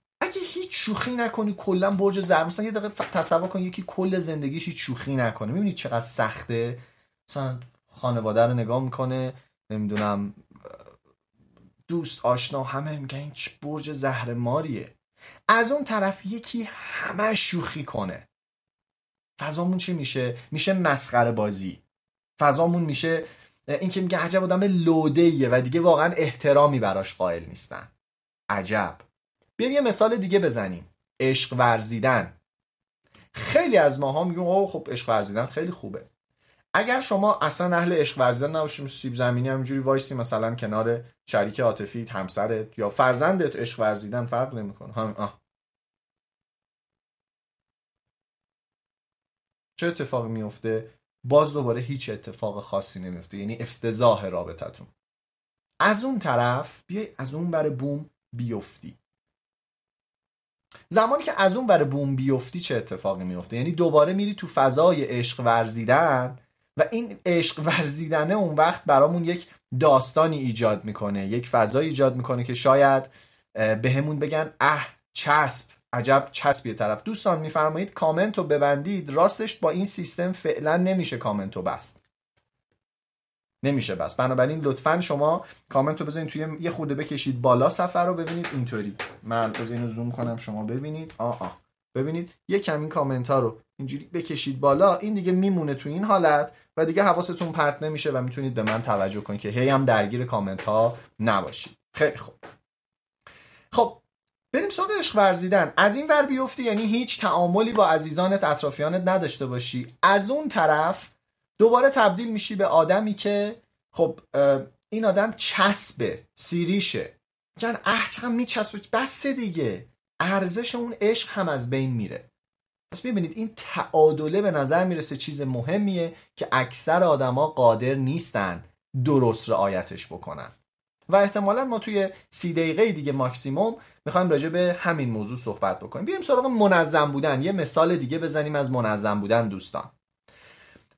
شوخی نکنی کلا برج زر مثلا یه دقیقه تصور کن یکی کل زندگیش هیچ شوخی نکنه. می‌بینی چقدر سخته؟ مثلا خانواده رو نگاه می‌کنه نمی‌دونم دوست آشنا همه میگن این برج زهر ماریه. از اون طرف یکی همه شوخی کنه. فضامون چی میشه؟ میشه مسخره بازی. فضامون میشه این که میگه عجب آدم لوده و دیگه واقعا احترامی براش قائل نیستن. عجب. بیایم یه مثال دیگه بزنیم. عشق ورزیدن. خیلی از ماها میگن اوه خب عشق ورزیدن خیلی خوبه. اگر شما اصلا اهل عشق ورزیدن نباشیم سیب زمینی همینجوری وایسی مثلا کنار شریک عاطفی همسرت یا فرزندت عشق ورزیدن فرق نمی‌کنه. هم آه. چه اتفاقی میفته باز دوباره هیچ اتفاق خاصی نمیفته یعنی افتضاح رابطتون از اون طرف بیای از اون بر بوم بیفتی. زمانی که از اون بر بوم بیفتی چه اتفاقی میفته؟ یعنی دوباره میری تو فضای عشق ورزیدن و این عشق ورزیدنه اون وقت برامون یک داستانی ایجاد می‌کنه یک فضای ایجاد می‌کنه که شاید به همون بگن اه چسب عجب چسبی طرف. دوستان میفرمایید کامنت رو ببندید راستش با این سیستم فعلا نمیشه کامنت رو بست. نمیشه بس. بنابراین لطفا شما کامنت رو بزنید توی یه خورده بکشید بالا سفر رو ببینید. اینطوری. من اینو زوم کنم شما ببینید. آ ببینید یه کمی کامنت ها رو اینجوری بکشید بالا. این دیگه میمونه تو این حالت و دیگه حواستون پرت نمیشه و می‌تونید به من توجه کنید که هی هم درگیر کامنت ها نباشید. خیلی خوب. خب بریم سراغ عشق ورزیدن. از این ور بیفتی یعنی هیچ تعاملی با عزیزانت اطرافیانت نداشته باشی. از اون طرف دوباره تبدیل میشی به آدمی که خب این آدم چسبه سیریشه. جان اه چقدر میچسبه. بس دیگه. ارزش اون عشق هم از بین میره. پس می‌بینید این تعادله به نظر می‌رسه چیز مهمیه که اکثر آدما قادر نیستن درست رعایتش بکنن. و احتمالا ما توی سی دقیقه دیگه ماکسیموم می‌خوایم راجع به همین موضوع صحبت بکنیم. بیایم سراغ منظم بودن. یه مثال دیگه بزنیم از منظم بودن دوستان.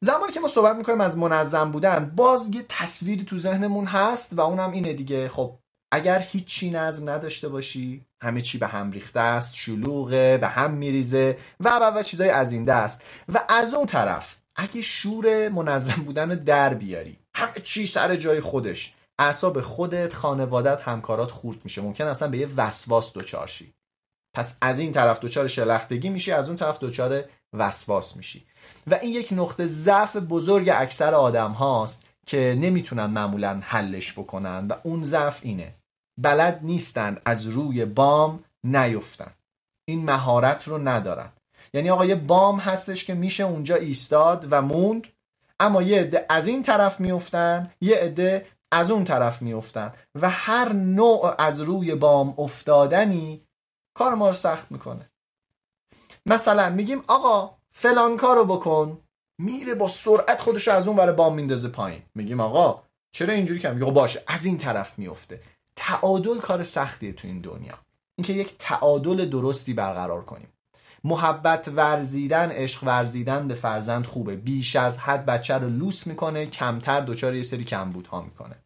زمانی که ما صحبت می‌کنیم از منظم بودن باز یه تصویری تو ذهنمون هست و اونم اینه دیگه. خب اگر هیچی نظم نداشته باشی همه چی به هم ریخته است شلوغه به هم میریزه و و و چیزای از این دست. و از اون طرف اگه شور منظم بودن در بیاری همه چی سر جای خودش اعصاب خودت خانوادت همکارات خورد میشه. ممکن اصلا به یه وسواس دچار شی. پس از این طرف دچار شلختگی میشی از اون طرف دچار وسواس میشی. و این یک نقطه ضعف بزرگ اکثر آدم هاست که نمی‌تونن معمولا حلش بکنن و اون ضعف اینه. بلد نیستن از روی بام نیفتن. این مهارت رو ندارن. یعنی آقا یه بام هستش که میشه اونجا ایستاد و موند اما یه عده از این طرف میفتن یه عده از اون طرف میفتن و هر نوع از روی بام افتادنی کار ما رو سخت می‌کنه. مثلا میگیم آقا فلان کارو بکن. میره با سرعت خودش از اون ور بام میندازه پایین. میگیم آقا چرا اینجوری کردم میگه باشه از این طرف میفته. تعادل کار سختیه تو این دنیا. اینکه یک تعادل درستی برقرار کنیم. محبت ورزیدن عشق ورزیدن به فرزند خوبه. بیش از حد بچه رو لوس می‌کنه کمتر دچار یه سری کمبودها می‌کنه.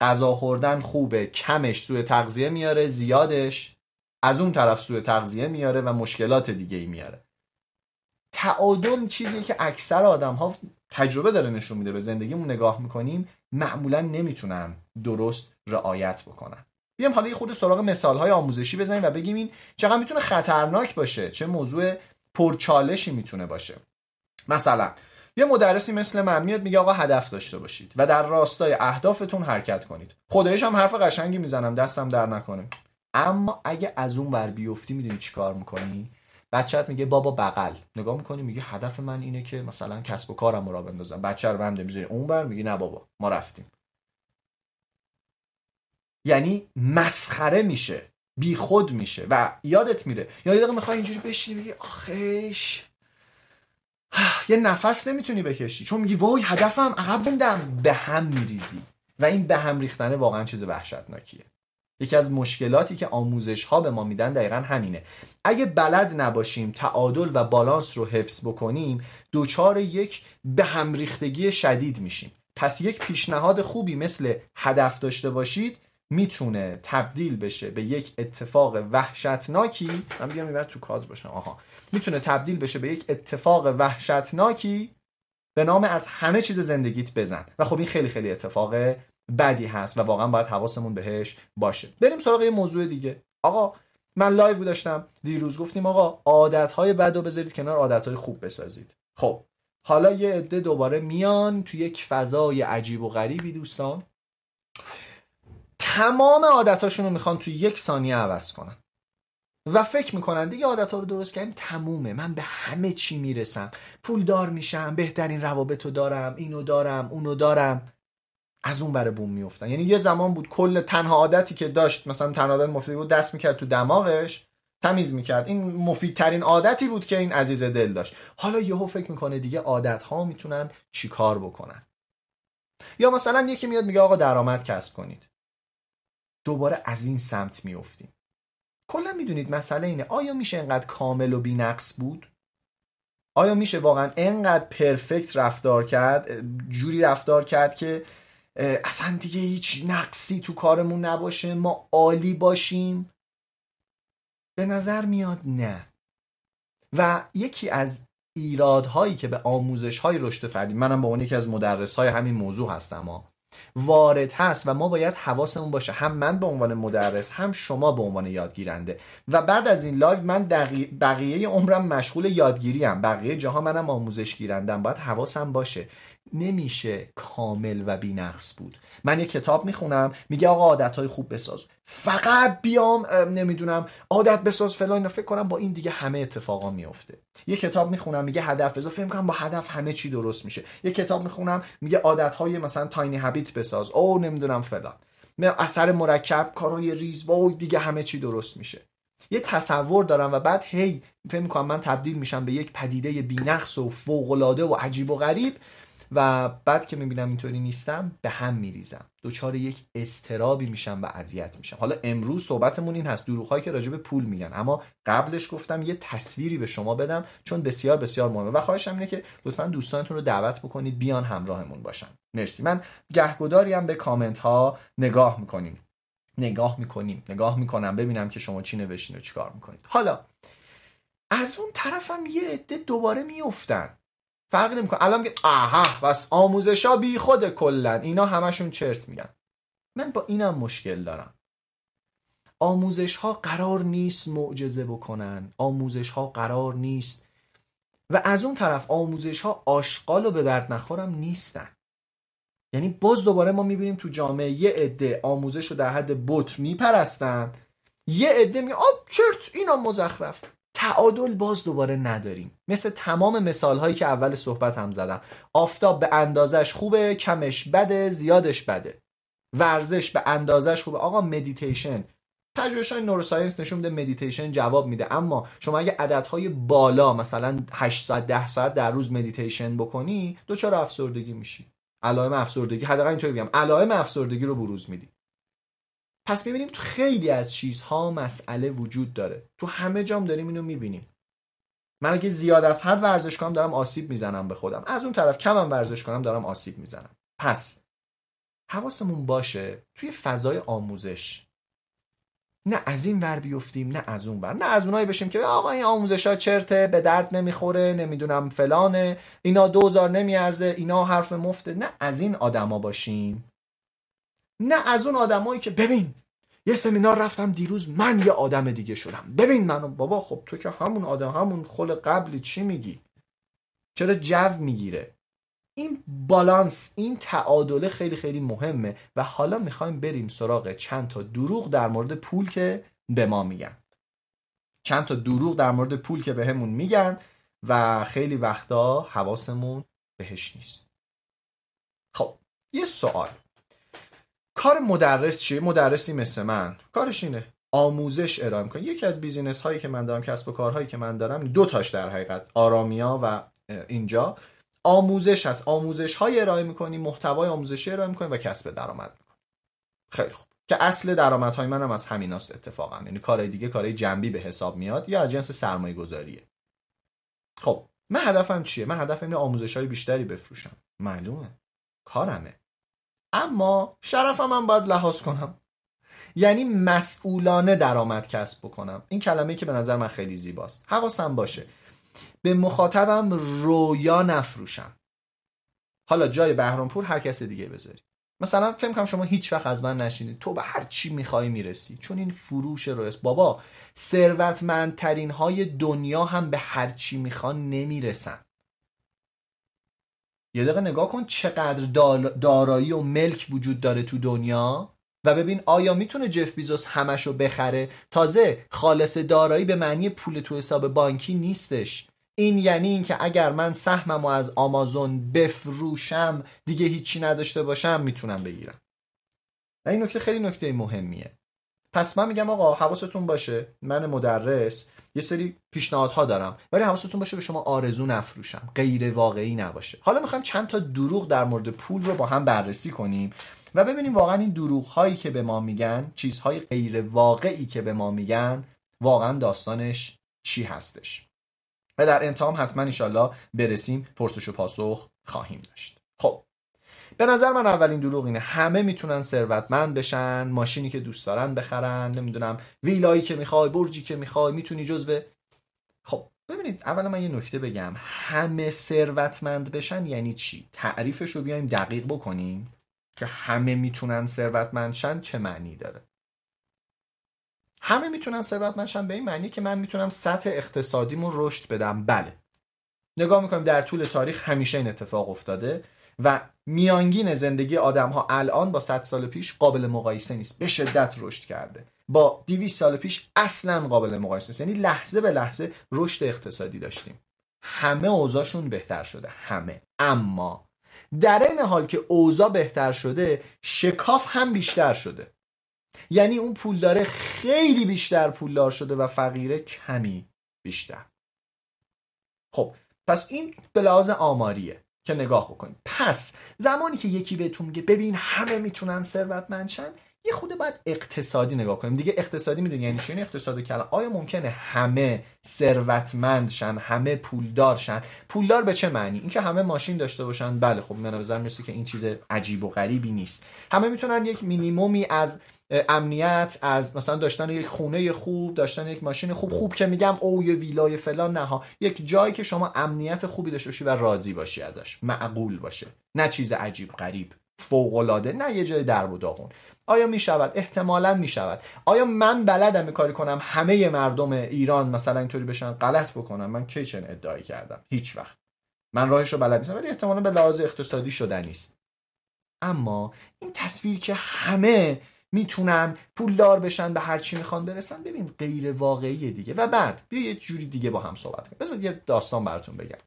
غذا خوردن خوبه کمش سوی تغذیه میاره زیادش از اون طرف سوی تغذیه میاره و مشکلات دیگه ای میاره. تعادل چیزی که اکثر آدم ها تجربه داره نشون میده. به زندگیمون نگاه می‌کنیم معمولا نمی‌تونن درست رعایت بکنن. بیام حالا یه خود سراغ مثال های آموزشی بزنیم و بگیم این چقدر می‌تونه خطرناک باشه چه موضوع پرچالشی می‌تونه باشه. مثلا یه مدرسی مثل من میاد میگه آقا هدف داشته باشید و در راستای اهدافتون حرکت کنید. خدایش هم حرف قشنگی می‌زنم دستم در نکنه. اما اگه از اون ور بیفتی می‌دونی چیکار می‌کنی؟ بچهت میگه بابا بغل. نگاه می‌کنی میگه هدف من اینه که مثلا کسب و کارم رو بندازم. بچه رو بنده می‌ذاری اون بر میگه نه بابا ما رفتیم. یعنی مسخره میشه بی خود میشه و یادت میره. یا یه دقیقه می‌خوای اینجوری بشینی بگی آخیش. [sighs] یه نفس نمی‌تونی بکشی. چون میگی وای هدفم عقب موندم. به هم میریزی. و این به هم ریختنه واقعا چیز وحشتناکیه. یکی از مشکلاتی که آموزش ها به ما میدن دقیقا همینه. اگه بلد نباشیم تعادل و بالانس رو حفظ بکنیم دوچار یک به هم ریختگی شدید میشیم. پس یک پیشنهاد خوبی مثل هدف داشته باشید می‌تونه تبدیل بشه به یک اتفاق وحشتناکی. من بیام میبر تو کادر باشم. آها. می‌تونه تبدیل بشه به یک اتفاق وحشتناکی به نام از همه چیز زندگیت بزن. و خب این خیلی خیلی اتفاق بدی هست و واقعا باید حواسمون بهش باشه. بریم سراغ یه موضوع دیگه. آقا من لایو داشتم دیروز گفتیم آقا عادت های بد رو بذارید کنار عادت های خوب بسازید. خب حالا یه عده دوباره میان تو یک فضای عجیب و غریبی دوستان. تمام عادتاشون رو می‌خوان تو یک ثانیه عوض کنن. و فکر می‌کنن دیگه عادت ها رو درست کردیم تمومه. من به همه چی می‌رسم. پولدار میشم بهترین روابط رو دارم اینو دارم اونو دارم. از اون بره بوم میفتن یعنی یه زمان بود کل تنها عادتی که داشت مثلا تنها عادت مفید بود دست می‌کرد تو دماغش تمیز می‌کرد. این مفیدترین عادتی بود که این عزیز دل داشت. حالا یهو فکر می‌کنه دیگه عادت ها می‌تونن چیکار بکنن. یا مثلا یکی میاد میگه آقا درآمد کسب کنید. دوباره از این سمت میفتیم کلا می‌دونید مسئله اینه. آیا میشه انقدر کامل و بینقص بود؟ آیا میشه واقعا انقدر پرفکت رفتار کرد جوری رفتار کرد که اصلا دیگه هیچ نقصی تو کارمون نباشه ما عالی باشیم. به نظر میاد نه. و یکی از ایرادهایی که به آموزش های رشد فردی منم به عنوان یکی از مدرس های همین موضوع هستم ها وارد هست و ما باید حواسمون باشه هم من به عنوان مدرس هم شما به عنوان یادگیرنده. و بعد از این لایو من بقیه عمرم مشغول یادگیری هم بقیه جاها منم آموزش گیرندم باید حواسم باشه. نمیشه کامل و بینقص بود. من یه کتاب می‌خونم میگه آقا عادت های خوب بساز. فقط بیام نمی‌دونم عادت بساز فلان فکر کنم با این دیگه همه اتفاقا میفته یه کتاب می‌خونم میگه هدف بساز. فکر کنم با هدف همه چی درست میشه. یه کتاب می‌خونم میگه عادت های مثلا تاینی هابیت بساز. او نمی‌دونم فلان. اثر مرکب کارهای ریز و دیگه همه چی درست میشه. یه تصور دارم و بعد هی فکر می‌کنم من تبدیل میشم به یک پدیده بینقص و فوقالعاده و عجیب و غریب. و بعد که می‌بینم اینطوری نیستم به هم میریزم. دوچار یک استرابی میشم و اذیت میشم. حالا امروز صحبتمون این هست. دروغهایی که راجع به پول میگن. اما قبلش گفتم یه تصویری به شما بدم چون بسیار بسیار مهمه. و خواهشم اینه که لطفا دوستانتون رو دعوت بکنید بیان همراهمون باشن. مرسی. من گهگداری هم به کامنت ها نگاه می‌کنیم. نگاه می‌کنیم. نگاه می‌کنم. ببینم که شما چی نوشتین و چیکار می‌کنید. حالا از اون طرفم یه عده دوباره میفتن فرق نمی‌کنه. الان میگه آها بس آموزش ها بی خود کلا اینا همشون چرت میگن. من با اینم مشکل دارم. آموزش ها قرار نیست معجزه بکنن. آموزش ها قرار نیست. و از اون طرف آموزش ها آشغال و به درد نخورم نیستن. یعنی باز دوباره ما می‌بینیم تو جامعه یه عده آموزش رو در حد بت میپرستن. یه عده میگه آه چرت اینا مزخرف. تعادل باز دوباره نداریم. مثل تمام مثال هایی که اول صحبت هم زدم. آفتاب به اندازش خوبه کمش بده زیادش بده. ورزش به اندازش خوبه. آقا مدیتیشن پژوهش های neuroscience نشون میده مدیتیشن جواب میده. اما شما اگه عددهای بالا مثلا 8 ساعت 10 ساعت در روز مدیتیشن بکنی دچار افسردگی میشی. علائم افسردگی حداقل اینطوری بگم علائم افسردگی رو بروز میدی. پس می‌بینیم تو خیلی از چیزها مسئله وجود داره. تو همه جام داریم اینو می‌بینیم. من اگه زیاد از حد ورزش کنم دارم آسیب می‌زنم به خودم. از اون طرف کمم ورزش کنم دارم آسیب می‌زنم. پس حواسمون باشه توی فضای آموزش. نه از این ور بیفتیم نه از اون ور. نه از اونایی بشیم که آقا این آموزش ها چرته به درد نمی‌خوره نمی‌دونم فلانه اینا دوزار نمیارزه اینا حرف مفته. نه از این آدما باشیم. نه از اون آدمایی که ببین یه سمینار رفتم دیروز من یه آدم دیگه شدم. ببین منو بابا خب تو که همون آدم همون خل قبلی چی میگی؟ چرا جو می‌گیره؟ این بالانس این تعادله خیلی خیلی مهمه و حالا می‌خوایم بریم سراغ چند تا دروغ در مورد پول که به ما میگن. چند تا دروغ در مورد پول که بهمون به میگن و خیلی وقتا حواسمون بهش نیست. خب یه سوال. کار مدرس چیه؟ مدرسی مثل من. کارش اینه. آموزش ارائه می‌کنه. یکی از بیزینس هایی که من دارم کسب و کارهایی که من دارم دو تاش در حقیقت. آرامیا و اینجا. آموزش هست. آموزش های ارائه می‌کنیم محتوای آموزشی ارائه می‌کنیم و کسب درآمد خیلی خوب. که اصل درآمدهای منم از همیناست اتفاقا. یعنی کارهای دیگه کارهای جنبی به حساب میاد یا از جنس سرمایه گذاریه خب من هدفم چیه؟ من هدفم اینه آموزش های بیشتری بفروشم. معلومه. کارمه. اما شرفم هم باید لحاظ کنم. یعنی مسئولانه درآمد کسب بکنم. این کلمه که به نظر من خیلی زیباست. حواسم باشه. به مخاطبم رویا نفروشم. حالا جای بهرامپور هر کس دیگه بذاری. مثلا فکر کنم شما هیچ وقت از من نشینید. تو به هر چی می‌خوای می‌رسی. چون این فروش رویس بابا ثروتمندترین های دنیا هم به هر چی می‌خوان نمی‌رسن. یه دقیقه نگاه کن چقدر دارایی و ملک وجود داره تو دنیا. و ببین آیا می‌تونه جف بیزوس همش رو بخره؟ تازه خالص دارایی به معنی پول تو حساب بانکی نیستش. این یعنی اینکه اگر من سهمم رو از آمازون بفروشم دیگه هیچی نداشته باشم می‌تونم بگیرم. و این نکته خیلی نکته مهمیه. پس من میگم آقا حواستون باشه من مدرس. یه سری پیشنهادها دارم ولی حواستون باشه به شما آرزو نفروشم غیر واقعی نباشه. حالا می‌خوایم چند تا دروغ در مورد پول رو با هم بررسی کنیم و ببینیم واقعا این دروغ هایی که به ما میگن چیزهای غیر واقعی که به ما میگن واقعا داستانش چی هستش. و در انتهام حتما انشالله برسیم پرسش و پاسخ خواهیم داشت. خب به نظر من اولین دروغ اینه. همه می‌تونن ثروتمند بشن ماشینی که دوست دارن بخرن نمی‌دونم ویلایی که می‌خوای برجی که می‌خوای می‌تونی جزو خب ببینید اولا من یه نکته بگم. همه ثروتمند بشن یعنی چی؟ تعریفش رو بیایم دقیق بکنیم که همه می‌تونن ثروتمند شن چه معنی داره. همه می‌تونن ثروتمند شن به این معنی که من می‌تونم سطح اقتصادیمو رشد بدم. بله. نگاه می‌کنیم در طول تاریخ همیشه این اتفاق افتاده. و میانگین زندگی آدم ها الان با 100 سال پیش قابل مقایسه نیست. به شدت رشد کرده. با 200 سال پیش اصلا قابل مقایسه نیست. یعنی لحظه به لحظه رشد اقتصادی داشتیم. همه اوضاعشون بهتر شده. همه. اما در این حال که اوضاع بهتر شده شکاف هم بیشتر شده. یعنی اون پولداره خیلی بیشتر پولدار شده و فقیره کمی بیشتر. خب پس این به لحاظ آماریه. که نگاه بکنید. پس زمانی که یکی بهتون میگه ببین همه می‌تونن ثروتمند شن یه خوده باید اقتصادی نگاه کنیم. دیگه اقتصادی می‌دونی یعنی چی؟ اقتصاد کلام آیا ممکنه همه ثروتمند شن همه پولدار شن پولدار به چه معنی؟ اینکه همه ماشین داشته باشن؟ بله خب من نظر می‌رسه که این چیز عجیب و غریبی نیست. همه می‌تونن یک مینیمومی از امنیت از مثلا داشتن یک خونه خوب داشتن یک ماشین خوب. خوب که میگم او یه ویلای فلان نه ها. یک جایی که شما امنیت خوبی داشته باشی و راضی باشی ازش. معقول باشه. نه چیز عجیب غریب. فوق العاده نه یه جای در و داغون. آیا می شود احتمالا می شود آیا من بلدم کاری کنم؟ همه مردم ایران مثلا اینطوری بشن غلط بکنم من کی چن ادعای کردم؟ هیچ وقت. من راهش رو بلد نیستم ولی احتمالا به لحاظ اقتصادی شدن نیست. اما این تصویر که همه می‌تونن پولدار بشن به هر چی می‌خوان برسن. ببین غیر واقعیه دیگه. و بعد بیا یه جوری دیگه با هم صحبت کنیم. بذار یه داستان براتون بگم.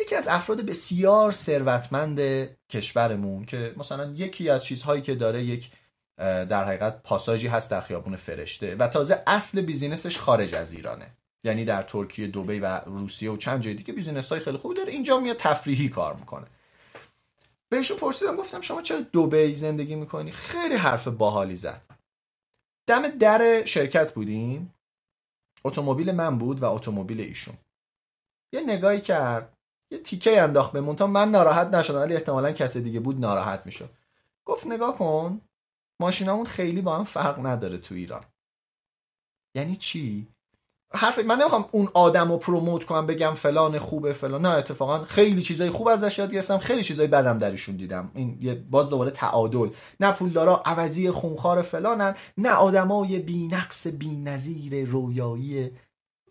یکی از افراد بسیار ثروتمند کشورمون که مثلا یکی از چیزهایی که داره یک در حقیقت پاساژی هست در خیابون فرشته و تازه اصل business ش خارج از ایرانه. یعنی در ترکیه دبی و روسیه و چند جای دیگه business های خیلی خوبی داره. اینجا میاد تفریحی کار می‌کنه. بهشون پرسیدم گفتم شما چرا دبی زندگی می‌کنی؟ خیلی حرف باحالی زد. دم در شرکت بودیم. اتومبیل من بود و اتومبیل ایشون. یه نگاهی کرد یه تیکه انداخت به مونتا من ناراحت نشدم ولی احتمالا کسی دیگه بود ناراحت می‌شد. گفت نگاه کن ماشینامون خیلی با هم فرق نداره تو ایران. یعنی چی؟ حرف من نمی‌خوام اون آدم رو پروموت کنم بگم فلان خوبه فلان. نه اتفاقا خیلی چیزای خوب ازش یاد گرفتم. خیلی چیزای بدم درشون دیدم. این یه باز دوباره تعادل. نه پولدارا عوضی خونخوار فلانن نه آدمای بی‌نقص بی‌نظیر رویایی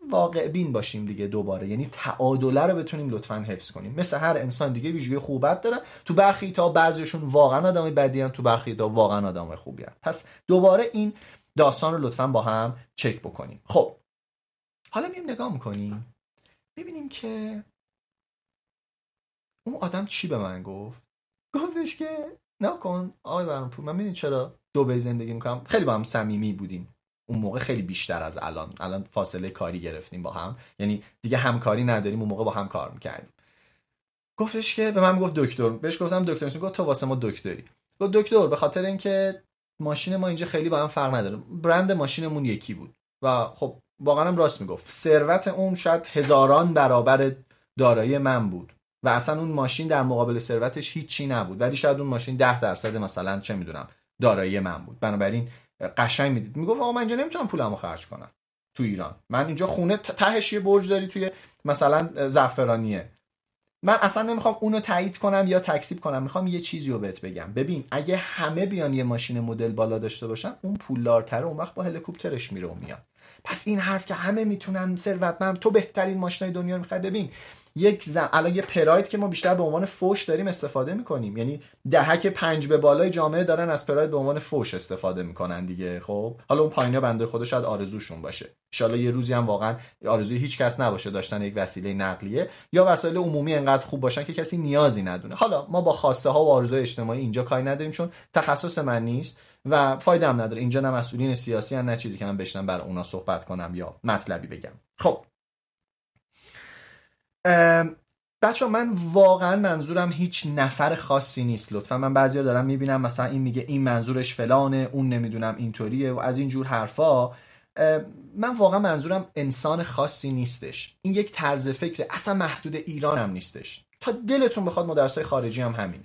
واقع بین باشیم دیگه دوباره. یعنی تعادله رو بتونیم لطفا حفظ کنیم. مثل هر انسان دیگه ویژگی خوبت داره. تو برخی تا بعضیشون واقعا آدمای بدی تو برخی تا واقعا آدمای خوبی هن. پس دوباره این داستان رو لطفا با هم چک بکنیم. خب حالا مییم نگاه می‌کنیم. ببینیم که اون آدم چی به من گفت؟ گفتش که نکن آقای برانپور من می‌دونی چرا دو زندگی می‌کنم؟ خیلی با هم صمیمی بودیم. اون موقع خیلی بیشتر از الان. الان فاصله کاری گرفتیم با هم. یعنی دیگه همکاری نداریم اون موقع با هم کار می‌کردیم. گفتش که به من گفت دکتر. بهش گفتم دکتر. گفت تو واسه ما دکتری. گفت دکتر به خاطر اینکه ماشین ما اینجا خیلی با هم فرق نداره. برند ماشینمون یکی بود. و خب واقعا هم راست می‌گفت. ثروت اون شاید هزاران برابر دارایی من بود و اصلا اون ماشین در مقابل ثروتش هیچی نبود. ولی شاید اون ماشین ده درصد مثلا چه می‌دونم دارایی من بود. بنابراین قشنگ می‌دید. می‌گفت آقا من اینجا نمی‌تونم پولمو خرج کنم تو ایران. من اینجا خونه تهش یه برج داری توی مثلا زعفرانیه. من اصلا نمی‌خوام اونو تایید کنم یا تکسیب کنم. می‌خوام یه چیزی رو بهت بگم. ببین اگه همه بیان یه ماشین مدل بالا داشته باشن اون پولدارتره اون وقت با هلیکوپترش میره و میاد. پس این حرف که همه می‌تونن ثروتمند تو بهترین ماشینای دنیا می‌خوای ببین. یک زن الان یه پراید که ما بیشتر به عنوان فوش داریم استفاده می‌کنیم. یعنی دهک پنج به بالای جامعه دارن از پراید به عنوان فوش استفاده می‌کنن دیگه خب؟ حالا اون پایینیا بنده خدا شاید آرزوشون باشه. ان یه روزی هم واقعا آرزوی هیچ کس نباشه داشتن یک وسیله نقلیه. یا وسایل عمومی انقدر خوب باشن که کسی نیازی ندونه. حالا ما با خواسته ها و آرزوهای اجتماعی اینجا کاری نداریم چون تخصص من نیست. و فایده هم نداره. اینجا نه مسئولین سیاسی هم نه چیزی که من بشنم بر اونا صحبت کنم یا مطلبی بگم. خب. بچه من واقعا منظورم هیچ نفر خاصی نیست لطفا. من بعضیا دارم می‌بینم مثلا این میگه این منظورش فلانه اون نمی‌دونم اینطوریه و از این جور حرفا. من واقعا منظورم انسان خاصی نیستش. این یک طرز فکر اصلا محدود ایران هم نیستش. تا دلتون بخواد مدرسه خارجی هم همینه.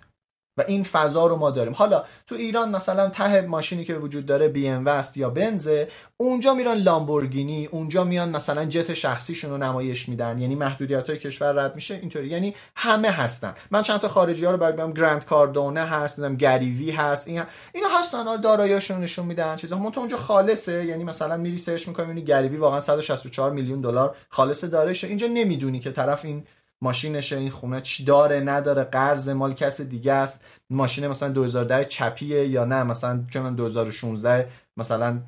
و این فضا رو ما داریم. حالا تو ایران مثلا ته ماشینی که وجود داره بی ام است یا بنزه اونجا میرن لامبورگینی اونجا میان مثلا جت شخصیشون رو نمایش میدن. یعنی محدودیت های کشور رد میشه. اینطوری. یعنی همه هستن. من چند تا خارجی ها رو برگم گرند کاردونه هست نمی‌دونم گریوی هست این اینا هستن. داراییاشون نشون میدن. چیزا. تو اونجا خالصه. یعنی مثلا میری سرچ می‌کنی یعنی گریوی واقعا 164 میلیون دلار خالص داراییشه اینجا نمی‌دونی که طرف این ماشینشه این خونه چی داره نداره قرض مال کس دیگه است. ماشین مثلا 2010 چپیه یا نه؟ مثلا چون 2016 مثلا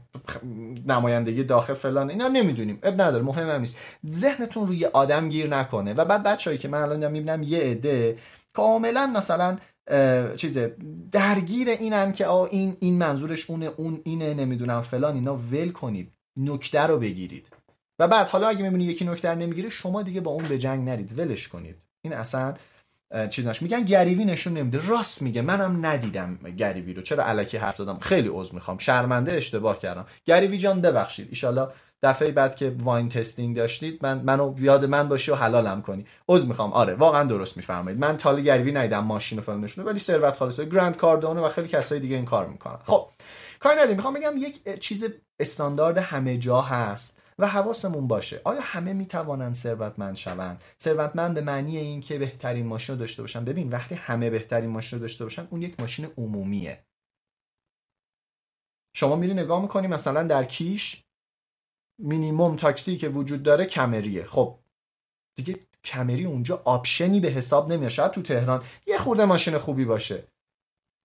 نمایندگی داخل فلان. اینا نمی‌دونیم. اب نداره مهم هم نیست. ذهنتون روی آدم گیر نکنه. و بعد بچه‌ای که من الان می‌بینم یه عده کاملا مثلا چیزه درگیر اینن که آ این این منظورش اونه اون اینه نمی‌دونم فلان. اینا ول کنید. نکته رو بگیرید. و بعد حالا اگه می‌بینی یکی نکتر نمی‌گیره شما دیگه با اون به جنگ نرید ولش کنید. این اصلا چیز نش میگن گریوی نشون نمیده. راست میگه. منم ندیدم گریوی رو. چرا علکی حرف دادم خیلی عذر می‌خوام. شرمنده اشتباه کردم. گریوی جان ببخشید. ایشالا دفعه بعد که واین تستینگ داشتید من منو یاد من باشی و حلالم کنی. عذر می‌خوام. آره واقعا درست میفرمایید. من تالی گریوی ندیدم. ماشین فلان نشونه ولی ثروت خالصه گرند کاردونه و خیلی کسای دیگه این کار می‌کنن. خب کاری نداریم. می‌خوام بگم یک چیز استاندارد همه جا هست. و حواسمون باشه. آیا همه می‌توانند ثروتمند شوند؟ ثروتمند معنی این که بهترین ماشین رو داشته باشن. ببین وقتی همه بهترین ماشین رو داشته باشن اون یک ماشین عمومیه. شما میری نگاه می‌کنی مثلا در کیش مینیموم تاکسی که وجود داره کمریه. خب دیگه کمری اونجا option ی به حساب نمیاد. شاید تو تهران یه خورده ماشین خوبی باشه.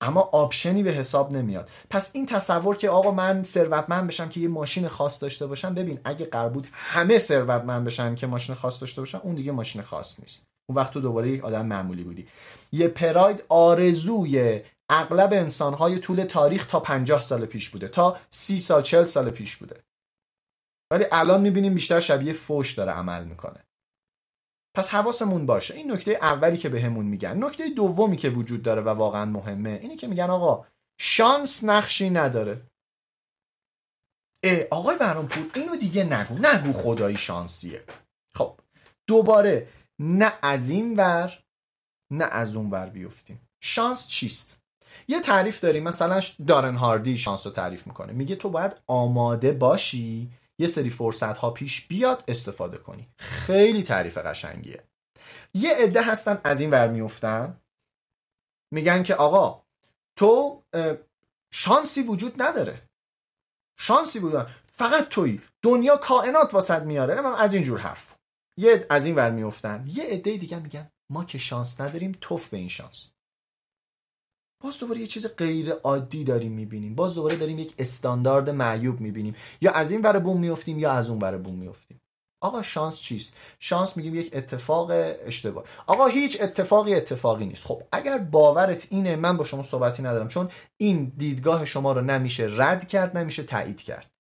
اما option ی به حساب نمیاد. پس این تصور که آقا من ثروتمند بشم که یه ماشین خاص داشته باشم ببین اگه قرار بود همه ثروتمند بشن که ماشین خاص داشته باشن اون دیگه ماشین خاص نیست. اون وقت تو دوباره یک آدم معمولی بودی. یه پراید آرزوی اغلب انسانهای طول تاریخ تا 50 سال پیش بوده تا 30 سال 40 سال پیش بوده. ولی الان می‌بینیم بیشتر شبیه فوش داره عمل می‌کنه. پس حواسمون باشه. این نکته اولی که بهمون میگن نکته دومی که وجود داره و واقعا مهمه اینی که میگن آقا شانس نقشی نداره. اه آقای پور اینو دیگه نگو. نگو خدایی شانسیه. خب دوباره نه از این ور نه از اون ور بیفتیم. شانس چیست؟ یه تعریف داریم مثلا دارن هاردی شانس رو تعریف می‌کنه. میگه تو باید آماده باشی یه سری فرصت ها پیش بیاد استفاده کنی. خیلی تعریف قشنگیه. یه عده هستن از این ور میفتن. میگن که آقا تو شانسی وجود نداره. شانسی وجود فقط تویی. دنیا کائنات واسط میاره. من از اینجور حرف. یه از این ور میفتن. یه عده دیگه میگن ما که شانس نداریم توف به این شانس. باز دوباره یه چیز غیر عادی داریم می‌بینیم. باز دوباره داریم یک استاندارد معیوب می‌بینیم. یا از این ور بوم میفتیم یا از اون ور بوم میفتیم آقا شانس چیست؟ شانس میگیم یک اتفاق اشتباه. آقا هیچ اتفاقی اتفاقی نیست. خب اگر باورت اینه من با شما صحبتی ندارم چون این دیدگاه شما رو نمیشه رد کرد نمیشه تایید کرد.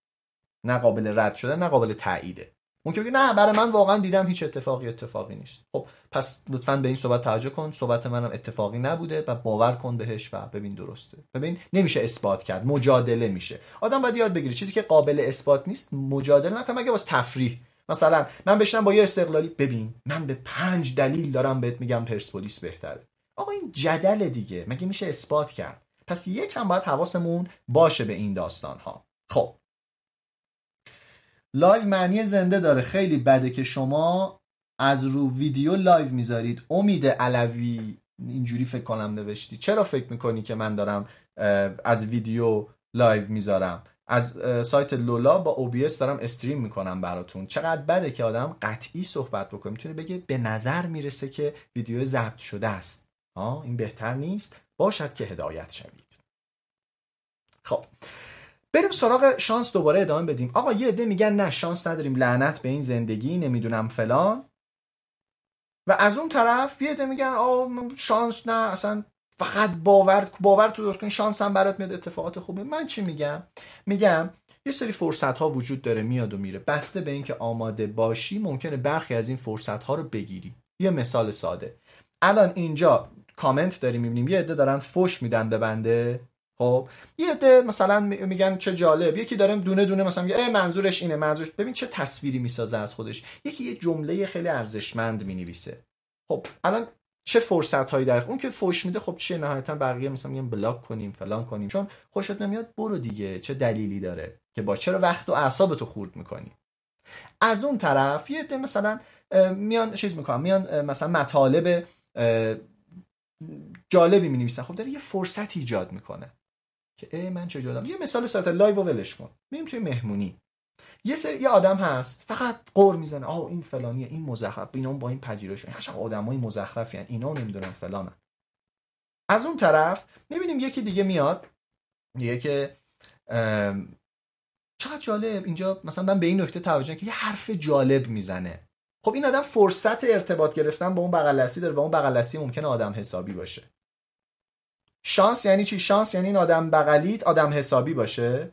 نه قابل رد شده نه قابل تاییده. ممکن بگه نه برای من واقعا دیدم هیچ اتفاقی اتفاقی نیست. خب پس لطفا به این صحبت توجه کن. صحبت منم اتفاقی نبوده و باور کن بهش و ببین درسته. ببین نمیشه اثبات کرد مجادله میشه. آدم باید یاد بگیره چیزی که قابل اثبات نیست مجادله نکنه مگه واسه تفریح. مثلا من بشنم با یه استقلالی ببین من به پنج دلیل دارم بهت میگم پرسپولیس بهتره. آقا این جدل دیگه مگه میشه اثبات کرد؟ پس یکم باید حواسمون باشه به این داستان ها خب لایو معنی زنده داره. خیلی بده که شما از رو ویدیو لایو می‌ذارید. امید علوی اینجوری فکر کنم نوشتی. چرا فکر می‌کنی که من دارم از ویدیو لایو می‌ذارم؟ از سایت لولا با OBS دارم stream می‌کنم براتون. چقدر بده که آدم قطعی صحبت بکنه. می‌تونه بگه به نظر می‌رسه که ویدیو ضبط شده است. آه این بهتر نیست. باشد که هدایت شوید. خب. بریم سراغ شانس دوباره ادامه بدیم. آقا یه عده میگن نه شانس نداریم. لعنت به این زندگی نمی‌دونم فلان. و از اون طرف یه عده میگن آ شانس نه اصلا فقط باور باور تو درست کن شانس هم برات میاد اتفاقات خوبه من چی میگم؟ میگم یه سری فرصت ها وجود داره میاد و میره. بسته به اینکه آماده باشی ممکنه برخی از این فرصت ها رو بگیری. یه مثال ساده. الان اینجا کامنت داریم می‌بینیم. یه عده دارن فوش میدن به بنده. خب یه عده مثلا میگن چه جالب. یکی داره دونه دونه مثلا میگه منظورش اینه منظورش ببین چه تصویری می‌سازه از خودش. یکی یه جمله خیلی ارزشمند می‌نویسه. خب الان چه فرصت هایی در اون که فوش میده خب چه نهایتا بقیه مثلا میگن بلاک کنیم فلان کنیم. چون خوشت نمیاد برو دیگه چه دلیلی داره که با چرا وقت و اعصابتو خورد می‌کنی؟ از اون طرف یه عده مثلا میان چیز می‌کنن میان مثلا مطالب جالبی می خب داره یه فرصت ایجاد می‌کنه. که ای من چه دارم یه مثال ساعت لایو و ولش کن. میریم توی مهمونی. یه سری یه آدم هست فقط قور می‌زنه. آه این فلانیه این مزخرف. اینا با این پذیرش. این آدمای مزخرفی ان اینا نمی‌دونم فلانن. از اون طرف می‌بینیم یکی دیگه میاد. دیگه که چقدر جالب. اینجا مثلا من به این نکته توجه که یه حرف جالب می‌زنه. خب این آدم فرصت ارتباط گرفتن با اون بغل داره و اون بغل ممکنه آدم حسابی باشه. شانس یعنی چی؟ شانس یعنی این آدم بغلیت آدم حسابی باشه.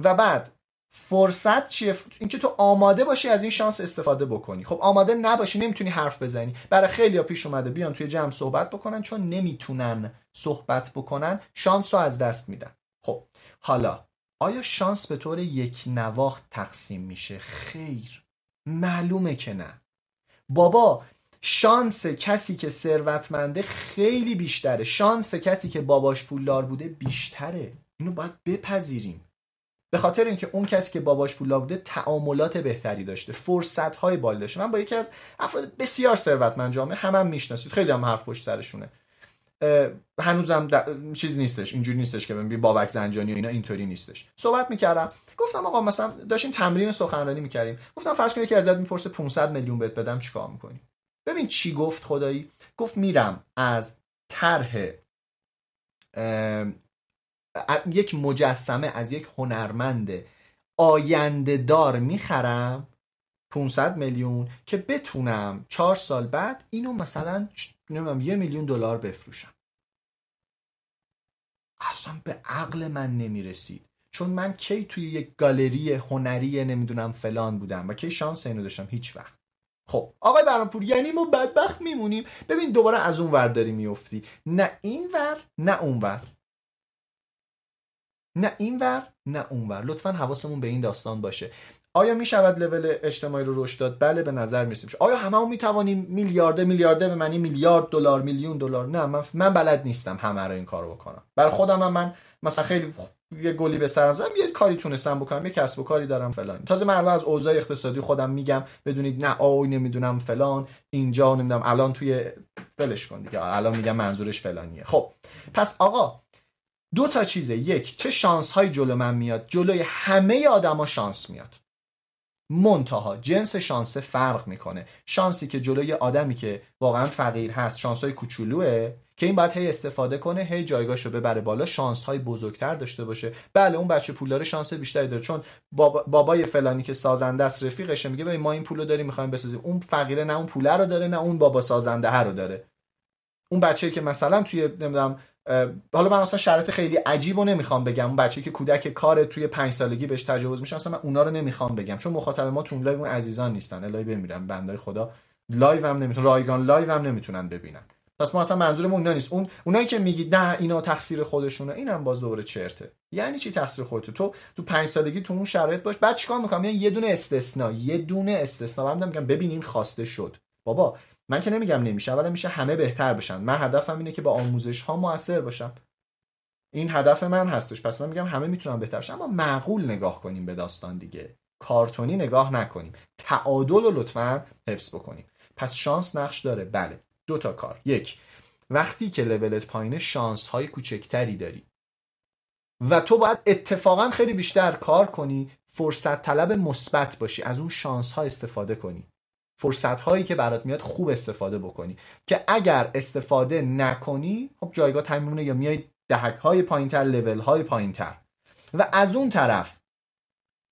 و بعد فرصت چیه؟ اینکه تو آماده باشی از این شانس استفاده بکنی. خب آماده نباشی نمی‌تونی حرف بزنی. برای خیلی ها پیش اومده بیان توی جمع صحبت بکنن چون نمی‌تونن صحبت بکنن شانس رو از دست میدن. خب حالا آیا شانس به طور یک نواخت تقسیم میشه؟ خیر. معلومه که نه. بابا شانس کسی که ثروتمنده خیلی بیشتره. شانس کسی که باباش پولدار بوده بیشتره. اینو باید بپذیریم. به خاطر اینکه اون کسی که باباش پولدار بوده تعاملات بهتری داشته. فرصت های بالا داشته. من با یکی از افراد بسیار ثروتمند جامعه هم, هم می‌شناسید. خیلی هم حرف پشت سرشونه. هنوزم چیز نیستش. اینجوری نیستش که ببین بابک زنجانی و اینا اینطوری نیستش. صحبت می‌کردم. گفتم آقا مثلا داشتیم تمرین سخنرانی می‌کردیم. گفتم فرض کن یکی ازت می‌پرسه 500 میلیون بهت بدم چیکار می‌کنی؟ ببین چی گفت خدایی؟ گفت میرم از طرح یک مجسمه از یک هنرمند آینده دار می‌خرم 500 میلیون که بتونم چهار سال بعد اینو مثلا نمی‌دونم یه میلیون دلار بفروشم. اصلا به عقل من نمی‌رسید. چون من کی توی یک گالری هنری نمی‌دونم فلان بودم و کی شانس اینو داشتم؟ هیچ وقت. خب آقای برانپور یعنی ما بدبخت میمونیم. ببین دوباره از اون ور داری میفتی نه این ور نه اون ور. نه این ور نه اون ور. لطفا حواسمون به این داستان باشه. آیا می شود لول اجتماعی رو رشد داد؟ بله به نظر می‌رسیم. آیا همه می توانیم میلیارده میلیارده به معنی میلیارد دلار میلیون دلار؟ نه من, من بلد نیستم همه رو این کارو بکنم. برای خودم هم من مثلا خیلی یه گلی به سرم زدم یه کاری تونستم بکنم یه کسب و کاری دارم فلان. تازه من از اوضاع اقتصادی خودم میگم بدونید نه آی نمی‌دونم فلان اینجا نمی‌دونم الان توی بلش کن دیگه الان میگم منظورش فلانیه. خب پس آقا دو تا چیزه. یک چه شانس های جلو من میاد؟ جلوی همه آدما شانس میاد. منتها جنس شانس فرق می‌کنه. شانسی که جلوی آدمی که واقعا فقیر هست شانس های کوچولوه که این باید هی استفاده کنه هی جایگاهشو ببره بالا شانس های بزرگتر داشته باشه. بله اون بچه پولدار شانس بیشتری داره. چون بابا بابای فلانی که سازنده است رفیقشه میگه ببین ما این پولو داریم می‌خوایم بسازیم. اون فقیره نه اون پوله رو داره نه اون بابا سازنده رو داره. اون بچه که مثلا توی نمی‌دونم حالا من مثلا شرایط خیلی عجیب و نمی‌خوام بگم. اون بچه که کودک کار توی پنج سالگی بهش تجاوز میشه مثلا من اونا رو نمی‌خوام بگم. چون مخاطب ما تو لایو اون عزیزان نیستن. الهی بمیرم بندای خدا. لایو هم نمی‌تونن رایگان لایو هم نمی‌تونن ببینن. پس ما اصلا منظورمون اینا نیست. اون اونایی که میگید نه اینا تقصیر خودشونه اینم باز دوباره چرته. یعنی چی تقصیر خودت؟ تو تو پنج سالگی تو اون شرایط باش. بعد چیکار می‌کنم؟ یعنی یه دونه استثنا یه دونه استثنا. من میگم ببین این خواسته شد. بابا من که نمیگم نمیشه. اولا میشه همه بهتر بشن. من هدفم اینه که با آموزش ها موثر باشم. این هدف من هستش. پس من میگم همه می‌تونن بهتر بشن. اما معقول نگاه کنیم به داستان دیگه. کارتونی نگاه نکنیم. تعادل رو لطفا حفظ بکنیم. پس شانس نقش داره. بله. دو تا کار. یک وقتی که لولت پایینه شانس های کوچکتری داری. و تو باید اتفاقا خیلی بیشتر کار کنی فرصت طلب مثبت باشی از اون شانس ها استفاده کنی. فرصت هایی که برات میاد خوب استفاده بکنی. که اگر استفاده نکنی خب جایگاه تمیمونه یا میای دهک های پایینتر لول های پایینتر. و از اون طرف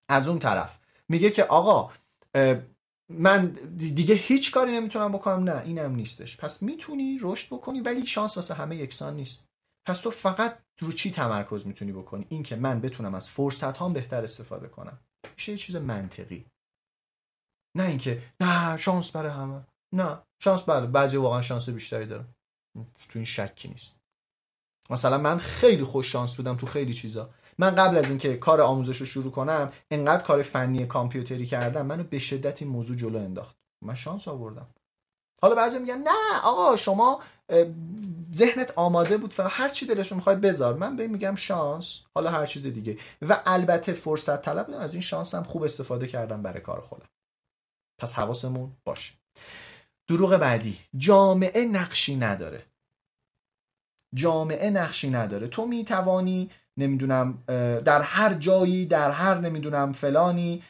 از اون طرف میگه که آقا من دیگه هیچ کاری نمی‌تونم بکنم. نه اینم نیستش. پس می‌تونی رشد بکنی ولی شانس واسه همه یکسان نیست. پس تو فقط رو چی تمرکز می‌تونی بکنی؟ این که من بتونم از فرصت هام بهتر استفاده کنم. میشه یه چیز منطقی. نه اینکه نه شانس برای همه. نه شانس بله بعضی واقعا شانس بیشتری دارن. تو این شکی نیست. مثلا من خیلی خوش شانس بودم تو خیلی چیزا. من قبل از اینکه کار آموزش رو شروع کنم انقدر کار فنی کامپیوتری کردم منو به شدت این موضوع جلو انداخت. من شانس آوردم. حالا بعضی میگن نه آقا شما ذهنت آماده بود فقط هر چی دلشون می‌خوای بذار. من به میگم شانس حالا هر چیز دیگه. و البته فرصت طلب از این شانس هم خوب استفاده کردم برای کار خودم. پس حواسمون باشه. دروغ بعدی جامعه نقشی نداره. جامعه نقشی نداره. تو می‌توانی نمی‌دونم در هر جایی در هر نمی‌دونم فلانی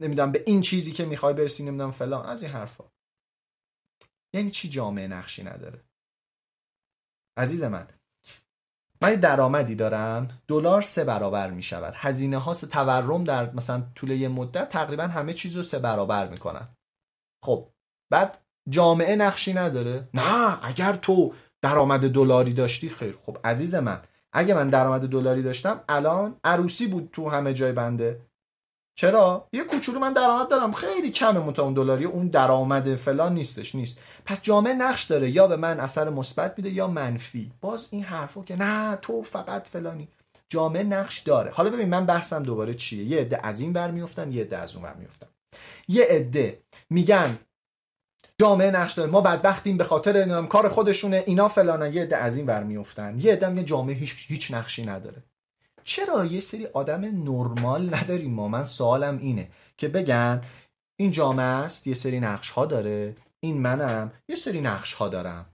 نمی‌دونم به این چیزی که می‌خوای برسی نمی‌دونم فلان از این حرفا. یعنی چی جامعه نقشی نداره؟ عزیز من من درآمدی دارم دلار سه برابر می شود هزینه ها تورم در مثلا طول یه مدت تقریبا همه چیز رو سه برابر می‌کنن. خب بعد جامعه نقشی نداره؟ نه اگر تو درآمد دلاری داشتی خیر. خب عزیز من اگه من درآمد دلاری داشتم الان عروسی بود تو همه جای بنده. چرا؟ یه کوچولو من درآمد دارم. خیلی کمه متا اون دلاری. اون درآمد فلان نیستش نیست. پس جامعه نقش داره. یا به من اثر مثبت میده یا منفی. باز این حرفو که نه تو فقط فلانی. جامعه نقش داره. حالا ببین من بحثم دوباره چیه؟ یه عده از این بر میفتن یه عده از اون بر میفتن. یه عده میگن جامعه نقش داره. ما بدبختیم به خاطر کار خودشونه اینا فلانه یه عده از این بر میفتن یه عده میگه جامعه هیچ, هیچ نقشی نداره. چرا یه سری آدم نرمال نداریم ما؟ من سوالم اینه که بگن این جامعه است یه سری نقش ها داره. این منم یه سری نقش ها دارم.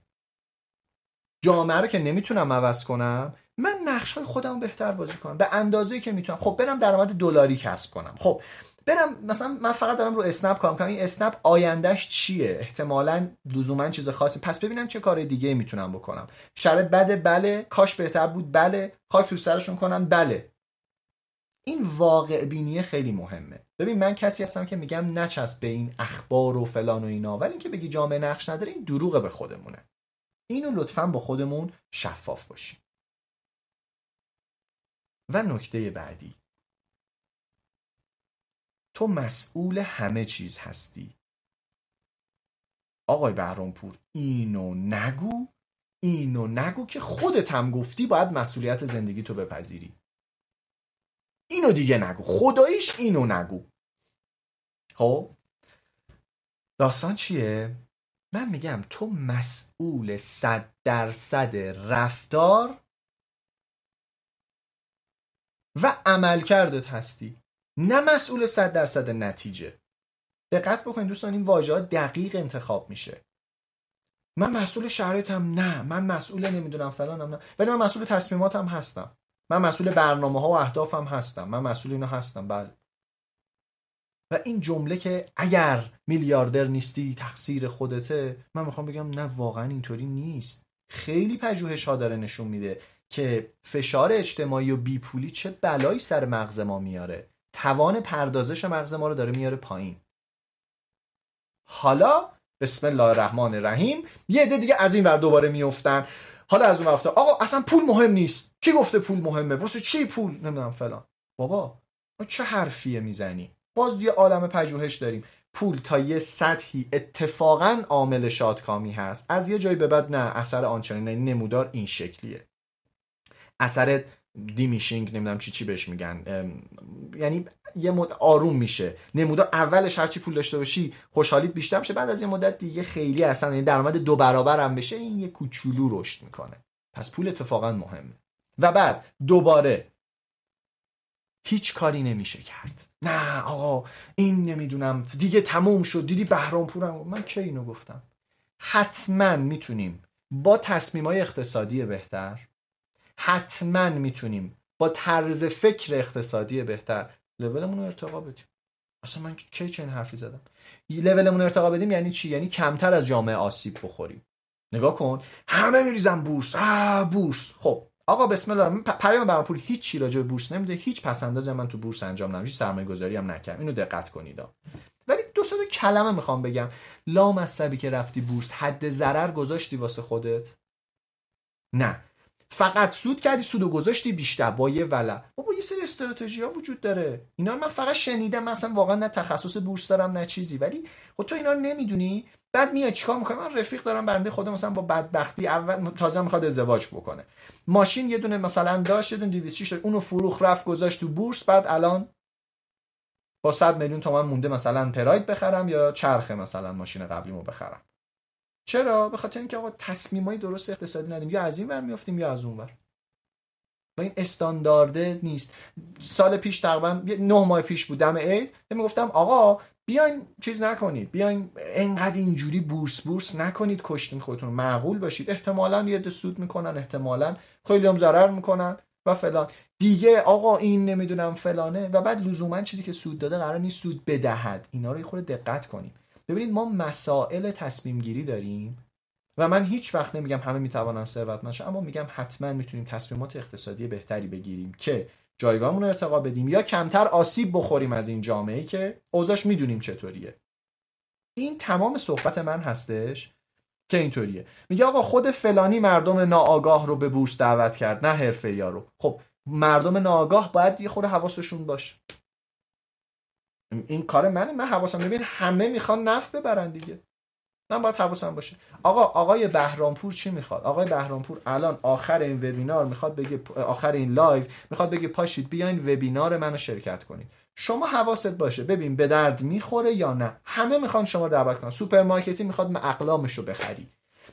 جامعه رو که نمی‌تونم عوض کنم من نقش های خودم بهتر بازی کنم. به اندازه که می‌تونم. خب برم درآمد دلاری کسب کنم. خب برم مثلا من فقط دارم رو اسنپ کار می‌کنم. این اسنپ آیندهش چیه؟ احتمالا لزوما چیز خاصی. پس ببینم چه کار دیگه می‌تونم بکنم. شرط بده بله. کاش بهتر بود بله. خاک تو سرشون کنن بله. این واقع بینیه خیلی مهمه. ببین من کسی هستم که میگم نچسب به این اخبار و فلان و اینا. ولی اینکه بگی جامعه نقش نداره این دروغه به خودمونه. اینو لطفا با خودمون شفاف باشیم. و نکته بعدی. تو مسئول همه چیز هستی. آقای بهرامپور اینو نگو اینو نگو که خودت هم گفتی باید مسئولیت زندگی تو بپذیری. اینو دیگه نگو خداییش اینو نگو. خب؟ داستان چیه؟ من میگم تو مسئول صد درصد رفتار و عملکردت هستی. نه مسئول صد درصد نتیجه. دقت بکنید دوستان این واژه ها دقیق انتخاب میشه. من مسئول شرایطم نه. من مسئول نمی‌دونم فلانم نه. ولی من مسئول تصمیماتم هستم. من مسئول برنامه ها و اهدافم هستم. من مسئول اینا هستم. بله. و این جمله که اگر میلیاردر نیستی تقصیر خودته من می‌خوام بگم نه واقعا اینطوری نیست. خیلی پژوهش ها داره نشون میده که فشار اجتماعی و بیپولی چه بلایی سر مغز ما میاره. توان پردازش مغز ما رو داره میاره پایین. حالا بسم الله الرحمن الرحیم. یه عده دیگه از این ور دوباره میفتن حالا از اون ور آقا اصلا پول مهم نیست. کی گفته پول مهمه؟ واسه چی پول؟ نمی‌دونم فلان. بابا چه حرفیه می‌زنی؟ باز یه عالم پژوهش داریم. پول تا یه سطحی اتفاقا عامل شادکامی هست. از یه جایی به بعد نه اثر آنچنانی نمودار این شکلیه. اثر دیمیشینگ نمی‌دونم چی چی بهش میگن. یعنی یه مد آروم میشه. نمودار اولش هرچی پول داشته باشی خوشحالیت بیشتر میشه. بعد از یه مدت دیگه خیلی اصلا یعنی درآمد دو برابر هم بشه. این یه کوچولو رشد می‌کنه. پس پول اتفاقا مهمه. و بعد دوباره هیچ کاری نمیشه کرد. نه آقا این نمی‌دونم. دیگه تموم شد. دیدی بهرام پورم؟ من کی اینو گفتم؟ حتما می‌تونیم با تصمیم های اقتصادی بهتر حتما می‌تونیم با طرز فکر اقتصادی بهتر لولمون رو ارتقا بدیم. اصلا من کی چنین حرفی زدم؟ لولمون ارتقا بدیم یعنی چی؟ یعنی کمتر از جامعه آسیب بخوریم. نگاه کن. همه میریزن بورس. آه بورس. خب آقا بسم الله. پیام برام پول هیچ چی راجع به بورس نمیده. هیچ پس اندازی من تو بورس انجام نمیشه سرمایه گذاری هم نکردم. اینو دقت کنید ولی دو تا کلمه می‌خوام بگم. لامصبی که رفتی بورس حد ضرر گذاشتی واسه خودت؟ نه. فقط سود کردی سود و گذاشتی بیشتر. با یه ولع. بابا یه سری استراتژی ها وجود داره. اینا من فقط شنیدم. مثلا واقعا نه تخصص بورس دارم نه چیزی. ولی خب تو اینا نمی‌دونی. بعد میاد چیکار می‌کنه من رفیق دارم بنده خودم مثلا با بدبختی اول تازه می‌خواد ازدواج بکنه. ماشین یه دونه مثلا داشت یه دونه 206 اونو فروخ رفت گذاشت تو بورس. بعد الان با 100 میلیون تومان مونده مثلا پراید بخرم یا چرخه مثلا ماشین قبلیمو بخرم. چرا؟ به خاطر اینکه آقا تصمیمای درست اقتصادی ندیم یا از این ور میافتیم یا از اون ور. و این استاندارده نیست. سال پیش تقریبا نه ماه پیش بود. دم عید. می‌گفتم آقا بیاین چیز نکنید. بیاین انقدر اینجوری بورس بورس نکنید. کشتین خودتون معقول باشید. احتمالا یه سود می‌کنن. احتمالا خیلی هم ضرر می‌کنن. و فلان. دیگه آقا این نمی‌دونم فلانه. و بعد لزوما چیزی که سود داده قرار نیست سود بدهد. اینا رو خود دقت کنید ببینید ما مسائل تصمیم گیری داریم و من هیچ وقت نمیگم همه می‌توانن ثروتمند اما میگم حتما می‌تونیم تصمیمات اقتصادی بهتری بگیریم که جایگاهمون رو ارتقا بدیم یا کمتر آسیب بخوریم از این جامعه که اوضاعش می‌دونیم چطوریه. این تمام صحبت من هستش که اینطوریه. میگه آقا خود فلانی مردم ناآگاه رو به بورس دعوت کرد نه حرفه رو خب مردم ناآگاه باید یه خود حواسشون باشه. این کار منه. من حواسم ببین همه می‌خوان نفع ببرن دیگه. من باید حواسم باشه. آقا آقای بهرامپور چی می‌خواد؟ آقای بهرامپور الان آخر این وبینار می‌خواد بگه آخر این لایو می‌خواد بگه پاشید بیاین وبینار منو شرکت کنید. شما حواست باشه. ببین به درد می‌خوره یا نه؟ همه می‌خوان شما دعوت کنن. سوپرمارکتی می‌خواد اقلامش رو بخری.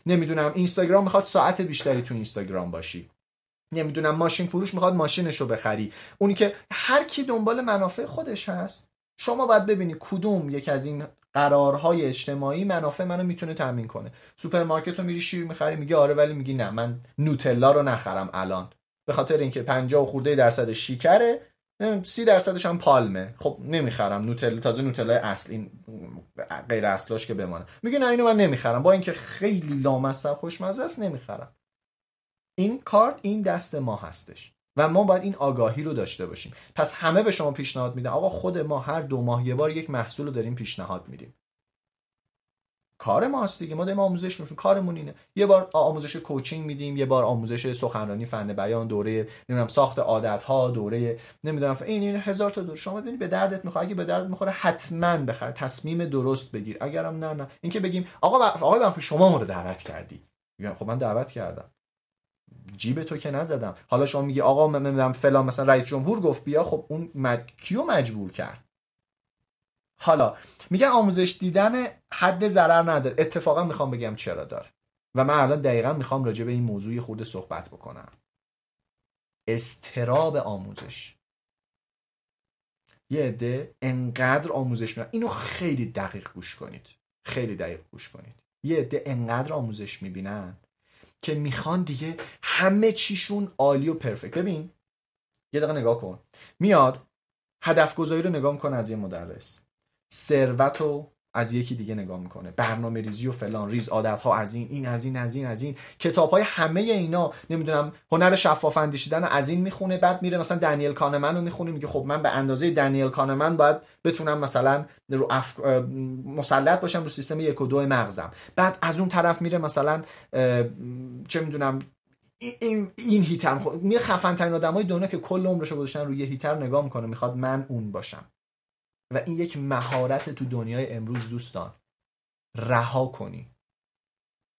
نمی‌دونم اینستاگرام می‌خواد ساعت بیشتری تو اینستاگرام باشی. نمی‌دونم ماشین فروش می‌خواد ماشینش رو بخری. اونی که هر کی دنبال منافع خودش هست شما باید ببینی کدوم یک از این قرارهای اجتماعی منافع منو می‌تونه تامین کنه. سوپرمارکت رو میری شیر می‌خری میگه آره ولی میگی نه من نوتلا رو نخرم الان. به خاطر اینکه 50 خورده درصد شیکره سی درصدش هم پالمه. خب نمی‌خرم نوتلا تازه نوتلای اصل این غیر اصلاش که بماند. میگه نه اینو من نمی‌خرم. با اینکه خیلی لامصب خوشمزه است نمی‌خرم. این کارت این دست ما هستش. و ما باید این آگاهی رو داشته باشیم. پس همه به شما پیشنهاد میدن. آقا خود ما هر دو ماه یه بار یک محصول رو داریم پیشنهاد میدیم. کار ماست دیگه. ما داریم آموزش میدیم کارمون اینه. یه بار آموزش کوچینگ میدیم یه بار آموزش سخنرانی فن بیان دوره نمی‌دونم ساخت عادت ها دوره نمی‌دونم این این هزار تا دور شما ببینید به دردت می‌خوره. اگه به دردت می‌خوره حتما بخر. تصمیم درست بگیر. اگرم نه نه. اینکه بگیم آقا آقای شما ما رو دعوت کردی. خب من دعوت کردم. جیب تو که نزدم. حالا شما میگی آقا من فلان مثلا رئیس جمهور گفت بیا خب اون مج... کیو مجبور کرد؟ حالا میگن آموزش دیدن حد ضرر نداره. اتفاقا می‌خوام بگم چرا داره. و من الان دقیقا می‌خوام راجع به این موضوع خورده صحبت بکنم. استراب آموزش. یه عده انقدر آموزش می‌بینن اینو خیلی دقیق گوش کنید. خیلی دقیق گوش کنید. یه عده انقدر آموزش می‌بینن که می‌خوان دیگه همه چیشون عالی و پرفکت ببین یه دقیقه نگاه کن. میاد هدف گذاری رو نگاه می‌کنه از یه مدرس. ثروت رو از یکی دیگه نگاه می‌کنه. برنامه ریزی و فلان ریز عادت ها از این این از این از این از این. کتاب های همه اینا نمی‌دونم هنر شفاف اندیشیدن از این می‌خونه بعد میره مثلا دنیل کانمن رو می‌خونه میگه خب من به اندازه دنیل کانمن باید بتونم مثلا رو اف... مسلط باشم رو سیستم یک و دو مغزم. بعد از اون طرف میره مثلا چه می‌دونم این این هیتر می خفن ترین آدمای دنیا که کل عمرشو گذاشتن روی هیتر نگاه می‌کنه می‌خواد من اون باشم. و این یک مهارت تو دنیای امروز دوستان. رها کنی.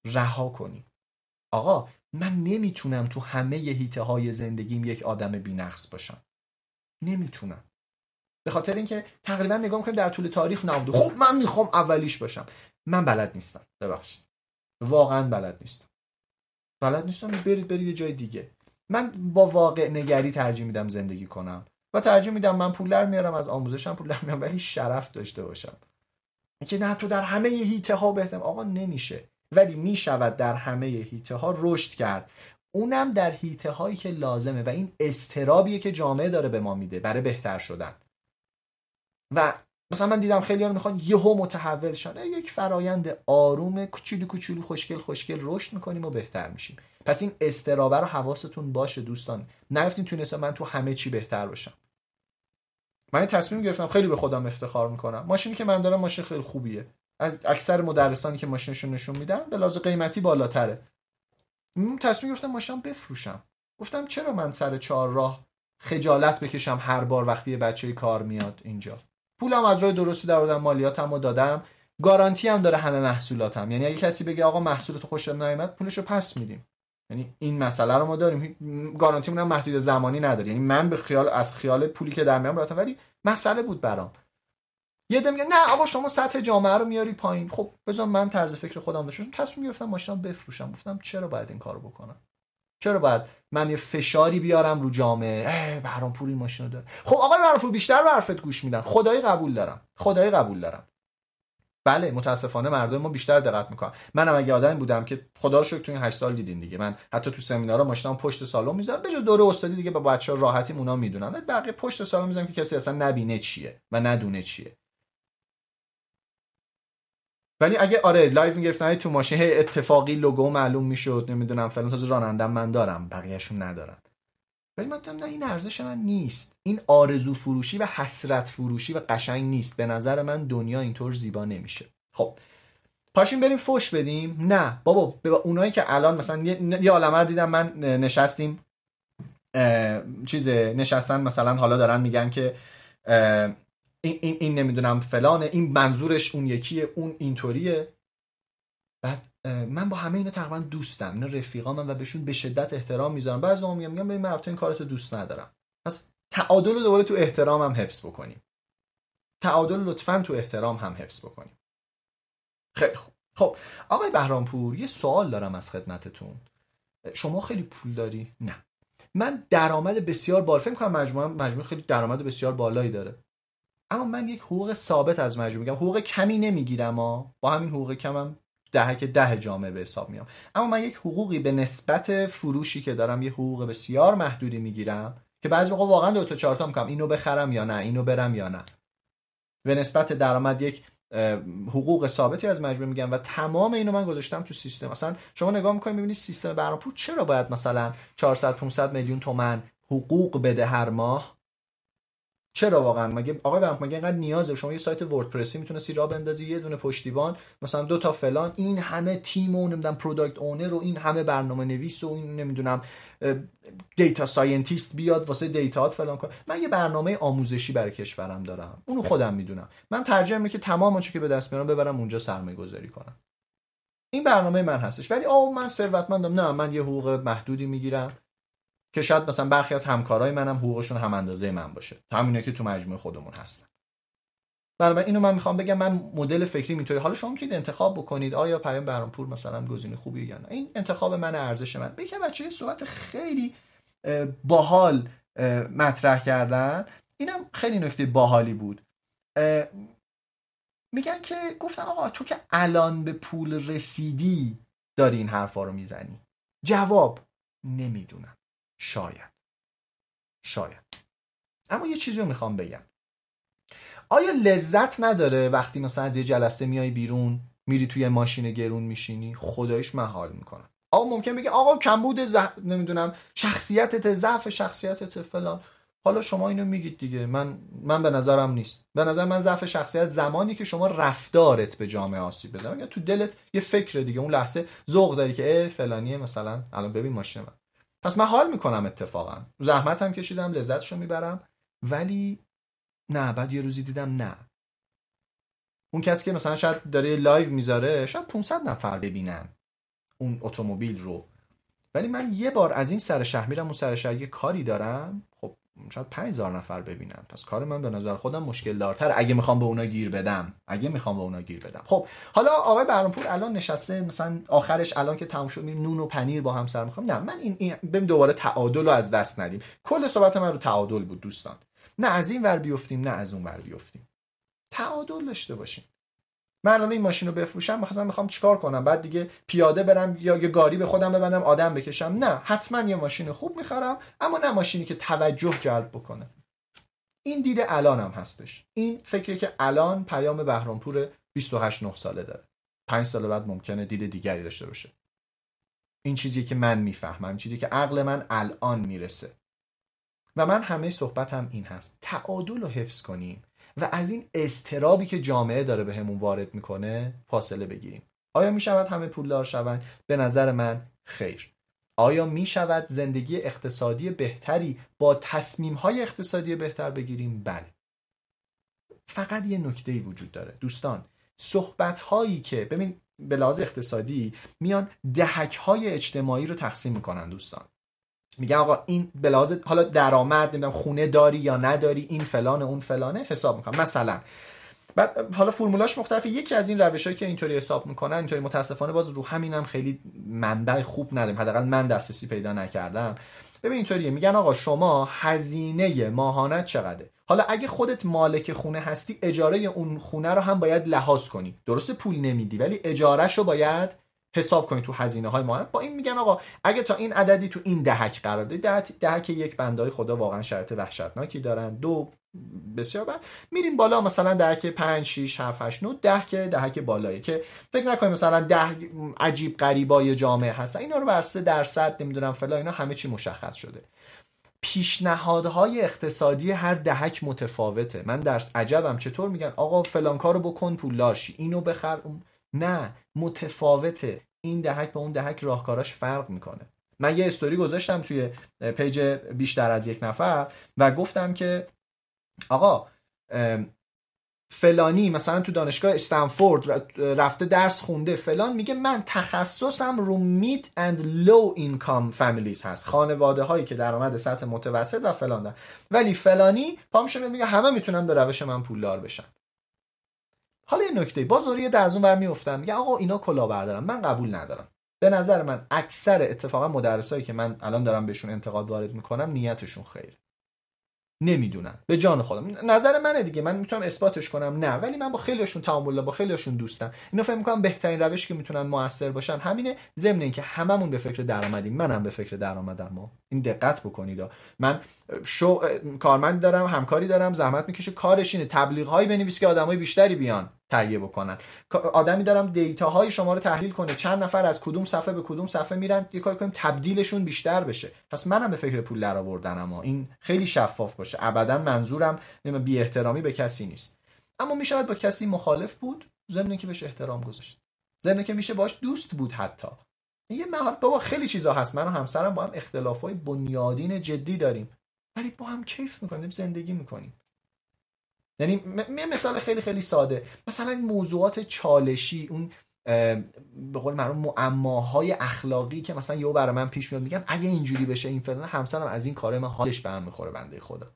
رها کنی. آقا من نمی‌تونم تو همه هیته های زندگیم یک آدم بینقص باشم. نمی‌تونم. به خاطر اینکه تقریبا نگاه می‌کنم در طول تاریخ نبوده خب من می‌خوام اولیش باشم. من بلد نیستم. ببخشید. واقعا بلد نیستم. بلد نیستم. برید برید یه جای دیگه. من با واقع نگری ترجیح میدم زندگی کنم. و ترجیح میدم من پول در میارم از آموزشم پول در میارم ولی شرف داشته باشم. اینکه نه تو در همه هیته ها بهتم آقا نمیشه. ولی می‌شود در همه هیته ها رشد کرد. اونم در هیته هایی که لازمه و این استرابیه که جامعه داره به ما میده برای بهتر شدن. و مثلا من دیدم خیلی ها می‌خوان یهو متحول شن. یک فرایند آروم کوچولو کوچولو خوشگل خوشگل رشد می‌کنیم و بهتر میشیم. پس این استرابه رو حواستون باشه دوستان. نرفتین تونستم من تو همه چی بهتر باشم. من تصمیم گرفتم خیلی به خودم افتخار می‌کنم. ماشینی که من دارم ماشین خیلی خوبیه. از اکثر مدرسانی که ماشینشون نشون میدن به لحاظ قیمتی بالاتره. تصمیم گرفتم ماشین بفروشم. گفتم چرا من سر چهار راه خجالت بکشم هر بار وقتی یه بچه کار میاد اینجا؟ پولم از راه درستی در مالیاتمو دادم. گارانتی هم داره همه محصولاتم. یعنی اگه کسی بگه آقا محصولات خوشم نیومد پولشو پس میدیم. یعنی این مسئله رو ما داریم. گارانتی هم محدود زمانی نداره. یعنی من به خیال از خیال پولی که در میام رفتم ولی مسئله بود برام. یه دم میگه نه آقا شما سطح جامعه رو میاری پایین. خب بذار من طرز فکر خودم داشتم تصمیم گرفتم ماشینم بفروشم. گفتم چرا باید این کارو بکنم؟ چرا باید من یه فشاری بیارم رو جامعه؟ بهرام‌پوری ماشین داره. خب آقای بهرام‌پور بیشتر به حرفت گوش میدن خدایی قبول دارم. خدایی قبول دارم. بله متاسفانه مردم ما بیشتر دقت می‌کنن. منم اگه آدمی بودم که خدا رو شکر تو این 8 سال دیدین دیگه. من حتی تو سمینارها ماشینم پشت سالن می‌ذارم. به دوره استادی دیگه با بچه‌ها راحتی اونا می‌دونن. بقیه پشت سالن می‌ذارم که کسی اصلا نبینه چیه و ندونه چیه. ولی اگه آره لایو می‌گرفتن تو ماشین اتفاقی لوگو معلوم می‌شد. نمی‌دونم فلان تازه رانندم من دارم بقیهشون ندارن. ولی من نه این ارزش من نیست. این آرزو فروشی و حسرت فروشی و قشنگ نیست. به نظر من دنیا اینطور زیبا نمیشه. خب پاشیم بریم فوش بدیم. نه بابا به اونایی که الان مثلا یه, یه عالمه دیدم من نشستیم. چیز نشستن مثلا حالا دارن میگن که این, این, این نمی‌دونم فلانه این منظورش اون یکیه اون اینطوریه. بعد من با همه اینا تقریبا دوستم اینا رفیقام و بهشون به شدت احترام می‌ذارم. بعضی میگم میگم ببین من این کارتو دوست ندارم. پس تعادل رو دوباره تو احترام هم حفظ بکنیم. تعادل لطفا تو احترام هم حفظ بکنیم. خیلی خوب. خب آقای بهرامپور یه سوال دارم از خدمتتون. شما خیلی پول داری؟ نه. من درآمد بسیار بالا فکر کنم مجموعه مجموعه خیلی درآمد بسیار بالایی داره. اما من یک حقوق ثابت از مجموعه میگم حقوق کمی نمی‌گیرم ها با همین حقوق کمم. دهک ده جامعه به حساب میام. اما من یک حقوقی به نسبت فروشی که دارم یه حقوق بسیار محدودی می‌گیرم که بعضی موقع واقعا دو تا چهار تا می‌کنم اینو بخرم یا نه اینو برم یا نه. به نسبت درآمد یک حقوق ثابتی از مجموعه می‌گیرم و تمام اینو من گذاشتم تو سیستم. مثلا شما نگاه می‌کنید می‌بینید سیستم بهرام‌پور چرا باید مثلا 400 500 میلیون تومن حقوق بده هر ماه؟ چرا واقعا؟ مگه آقای بنک مگه اینقدر نیازه شما یه سایت وردپرسی می‌تونستی راه بندازی یه دونه پشتیبان مثلا دو تا فلان؟ این همه تیم و نمی‌دونم product owner و این همه برنامه نویس و این نمی‌دونم data scientist بیاد واسه دیتاهات فلان کن من یه برنامه آموزشی برای کشورم دارم. اونو خودم می‌دونم. من ترجیح میدم که تمام آنچه که به دست میارم ببرم اونجا سرمایه گذاری کنم. این برنامه من هستش. ولی آه من ثروتمندم. نه من یه حقوق محدودی می‌گیرم. که شاید مثلا برخی از همکارای منم حقوقشون هم اندازه من باشه. همینه که تو مجموعه خودمون هستن. بنابراین اینو من می‌خوام بگم من مدل فکری اینطوری. حالا شما می‌تونید انتخاب بکنید آیا پیام برانپور مثلا گزینه خوبی یا نه. این انتخاب من ارزش من. بگم بچه صحبت خیلی باحال مطرح کردن. اینم خیلی نکته باحالی بود. میگن که گفتن آقا تو که الان به پول رسیدی داری این حرفا رو می‌زنی. جواب نمی‌دونم. شاید. شاید. اما یه چیزی رو می‌خوام بگم. آیا لذت نداره وقتی مثلا از یه جلسه میای بیرون میری توی ماشین گرون میشینی؟ خدایش من حال می‌کنم. آقا ممکن بگه آقا کمبود زه... نمی‌دونم شخصیتت ضعف شخصیتت فلان. حالا شما اینو میگید دیگه. من من به نظرم نیست. به نظر من ضعف شخصیت زمانی که شما رفتارت به جامعه آسیب بزنه. یا تو دلت یه فکر دیگه اون لحظه ذوق داری که اه فلانیه مثلا الان ببین ماشین من. پس من حال می‌کنم اتفاقا. زحمت هم کشیدم لذتشو می‌برم. ولی نه بعد یه روزی دیدم نه. اون کسی که مثلا شاید داره لایو می‌ذاره شاید 500 نفر ببینن اون اتومبیل رو. ولی من یه بار از این سر شهر میرم اون سر شهر یه کاری دارم. خب شاید 5000 نفر ببینن. پس کار من به نظر خودم مشکل دارتر اگه می‌خوام به اونا گیر بدم. اگه می‌خوام به اونا گیر بدم. خب حالا آقای برانپور الان نشسته مثلا آخرش الان که تموم شد نون و پنیر با هم سر می‌خوام نه من این, این دوباره تعادل رو از دست ندیم. کل صحبت من رو تعادل بود دوستان. نه از این ور بیفتیم نه از اون ور بیفتیم. تعادل داشته باشیم. من الان این ماشین رو بفروشم مثلا می‌خوام چیکار کنم؟ بعد دیگه پیاده برم یا یه گاری به خودم ببندم آدم بکشم. نه حتما یه ماشین خوب می‌خرم اما نه ماشینی که توجه جلب بکنه. این دید الانم هستش. این فکری که الان پیام بهرامپور 28 9 ساله داره. 5 سال بعد ممکنه دید دیگری داشته باشه. این چیزی که من می‌فهمم چیزی که عقل من الان می‌رسه. و من همه صحبتم این هست. تعادل رو حفظ کنیم. و از این استرابی که جامعه داره به همون وارد می‌کنه فاصله بگیریم. آیا می‌شود همه پولدار شوند؟ به نظر من خیر. آیا می شود زندگی اقتصادی بهتری با تصمیم های اقتصادی بهتر بگیریم؟ بله. فقط یه نکته وجود داره. دوستان صحبت هایی که ببین به لحاظ اقتصادی میان دهک های اجتماعی رو تقسیم می‌کنن دوستان. میگن آقا این بلازه حالا درآمد نمی‌دونم خونه داری یا نداری این فلان اون فلانه حساب می‌کنم. مثلا. بعد حالا فرمولاش مختلفه. یکی از این روشهایی که اینطوری حساب می‌کنن اینطوری متاسفانه باز رو همینم خیلی منبع خوب نداریم. حداقل من دسترسی پیدا نکردم. ببین اینطوریه. میگن آقا شما هزینه ماهانت چقدره؟ حالا اگه خودت مالک خونه هستی اجاره اون خونه رو هم باید لحاظ کنی. درسته پول نمیدی ولی اجارهش رو باید حساب کنید تو هزینه های با این میگن آقا اگه تا این عددی تو این دهک قرار دادی دهک یک بندای خدا واقعا شرط وحشتناکی دارن. دو بسیار بعد میریم بالا مثلا دهک 5 6 7 8 9 10 که دهک بالایی که فکر نکنیم مثلا ده عجیب غریبای جامعه هستن. اینا رو بر 3 درصد نمی‌دونم فلان اینا همه چی مشخص شده. پیشنهادهای اقتصادی هر دهک متفاوته. من درس عجبم چطور میگن؟ آقا فلان کارو بکن پولدار شی اینو بخر. نه. متفاوته این دهک به اون دهک راهکاراش فرق می‌کنه. من یه استوری گذاشتم توی پیج بیشتر از یک نفر و گفتم که آقا فلانی مثلا تو دانشگاه استنفورد رفته درس خونده فلان میگه من تخصصم رو mid and low income families هست. خانواده هایی که درآمد سطح متوسط و فلان دارن ولی فلانی پا میشه میگه همه می‌تونن به روش من پولدار بشن. حالا یه نکته باز دوره در از اون برمی میگه آقا اینا کلا بردارن. من قبول ندارم. به نظر من اکثر اتفاقا مدرسایی که من الان دارم بهشون انتقاد وارد می‌کنم نیتشون خیر. نمی‌دونن. به جان خودم. نظر منه دیگه. من می‌تونم اثباتش کنم. نه. ولی من با خیلیشون تعامل با خیلیشون دوستم. اینو فکر می‌کنم بهترین روشی که می‌تونن موثر باشن همینه. ضمن اینکه هممون به فکر درآمدیم. منم به فکر درآمدم. این دقت بکنید. من شو کارمند دارم همکاری دارم زحمت می‌کشه. کارش اینه تبلیغ هایی بنویس که آدمای بیشتری بیان تهیه بکنن. آدمی دارم دیتا های شما رو تحلیل کنه. چند نفر از کدوم صفحه به کدوم صفحه میرن یه کار کنیم تبدیلشون بیشتر بشه. پس منم به فکر پول درآوردنم اما این خیلی شفاف باشه. ابدا منظورم بی احترامی به کسی نیست. اما می‌شود با کسی مخالف بود ضمن که بهش احترام گذاشت. ضمن که میشه باش دوست بود حتی. یه مهار بابا خیلی چیزا هست. من و همسرم با هم اختلافای بنیادین جدی داریم. ولی با هم کیف می‌کنیم زندگی می‌کنیم. یعنی مثال خیلی خیلی ساده. مثلا این موضوعات چالشی اون به قول معروف معماهای اخلاقی که مثلا یهو برای من پیش میاد میگم اگه اینجوری بشه این فلان همسرم از این کار من حالش به هم می‌خوره بنده خدا.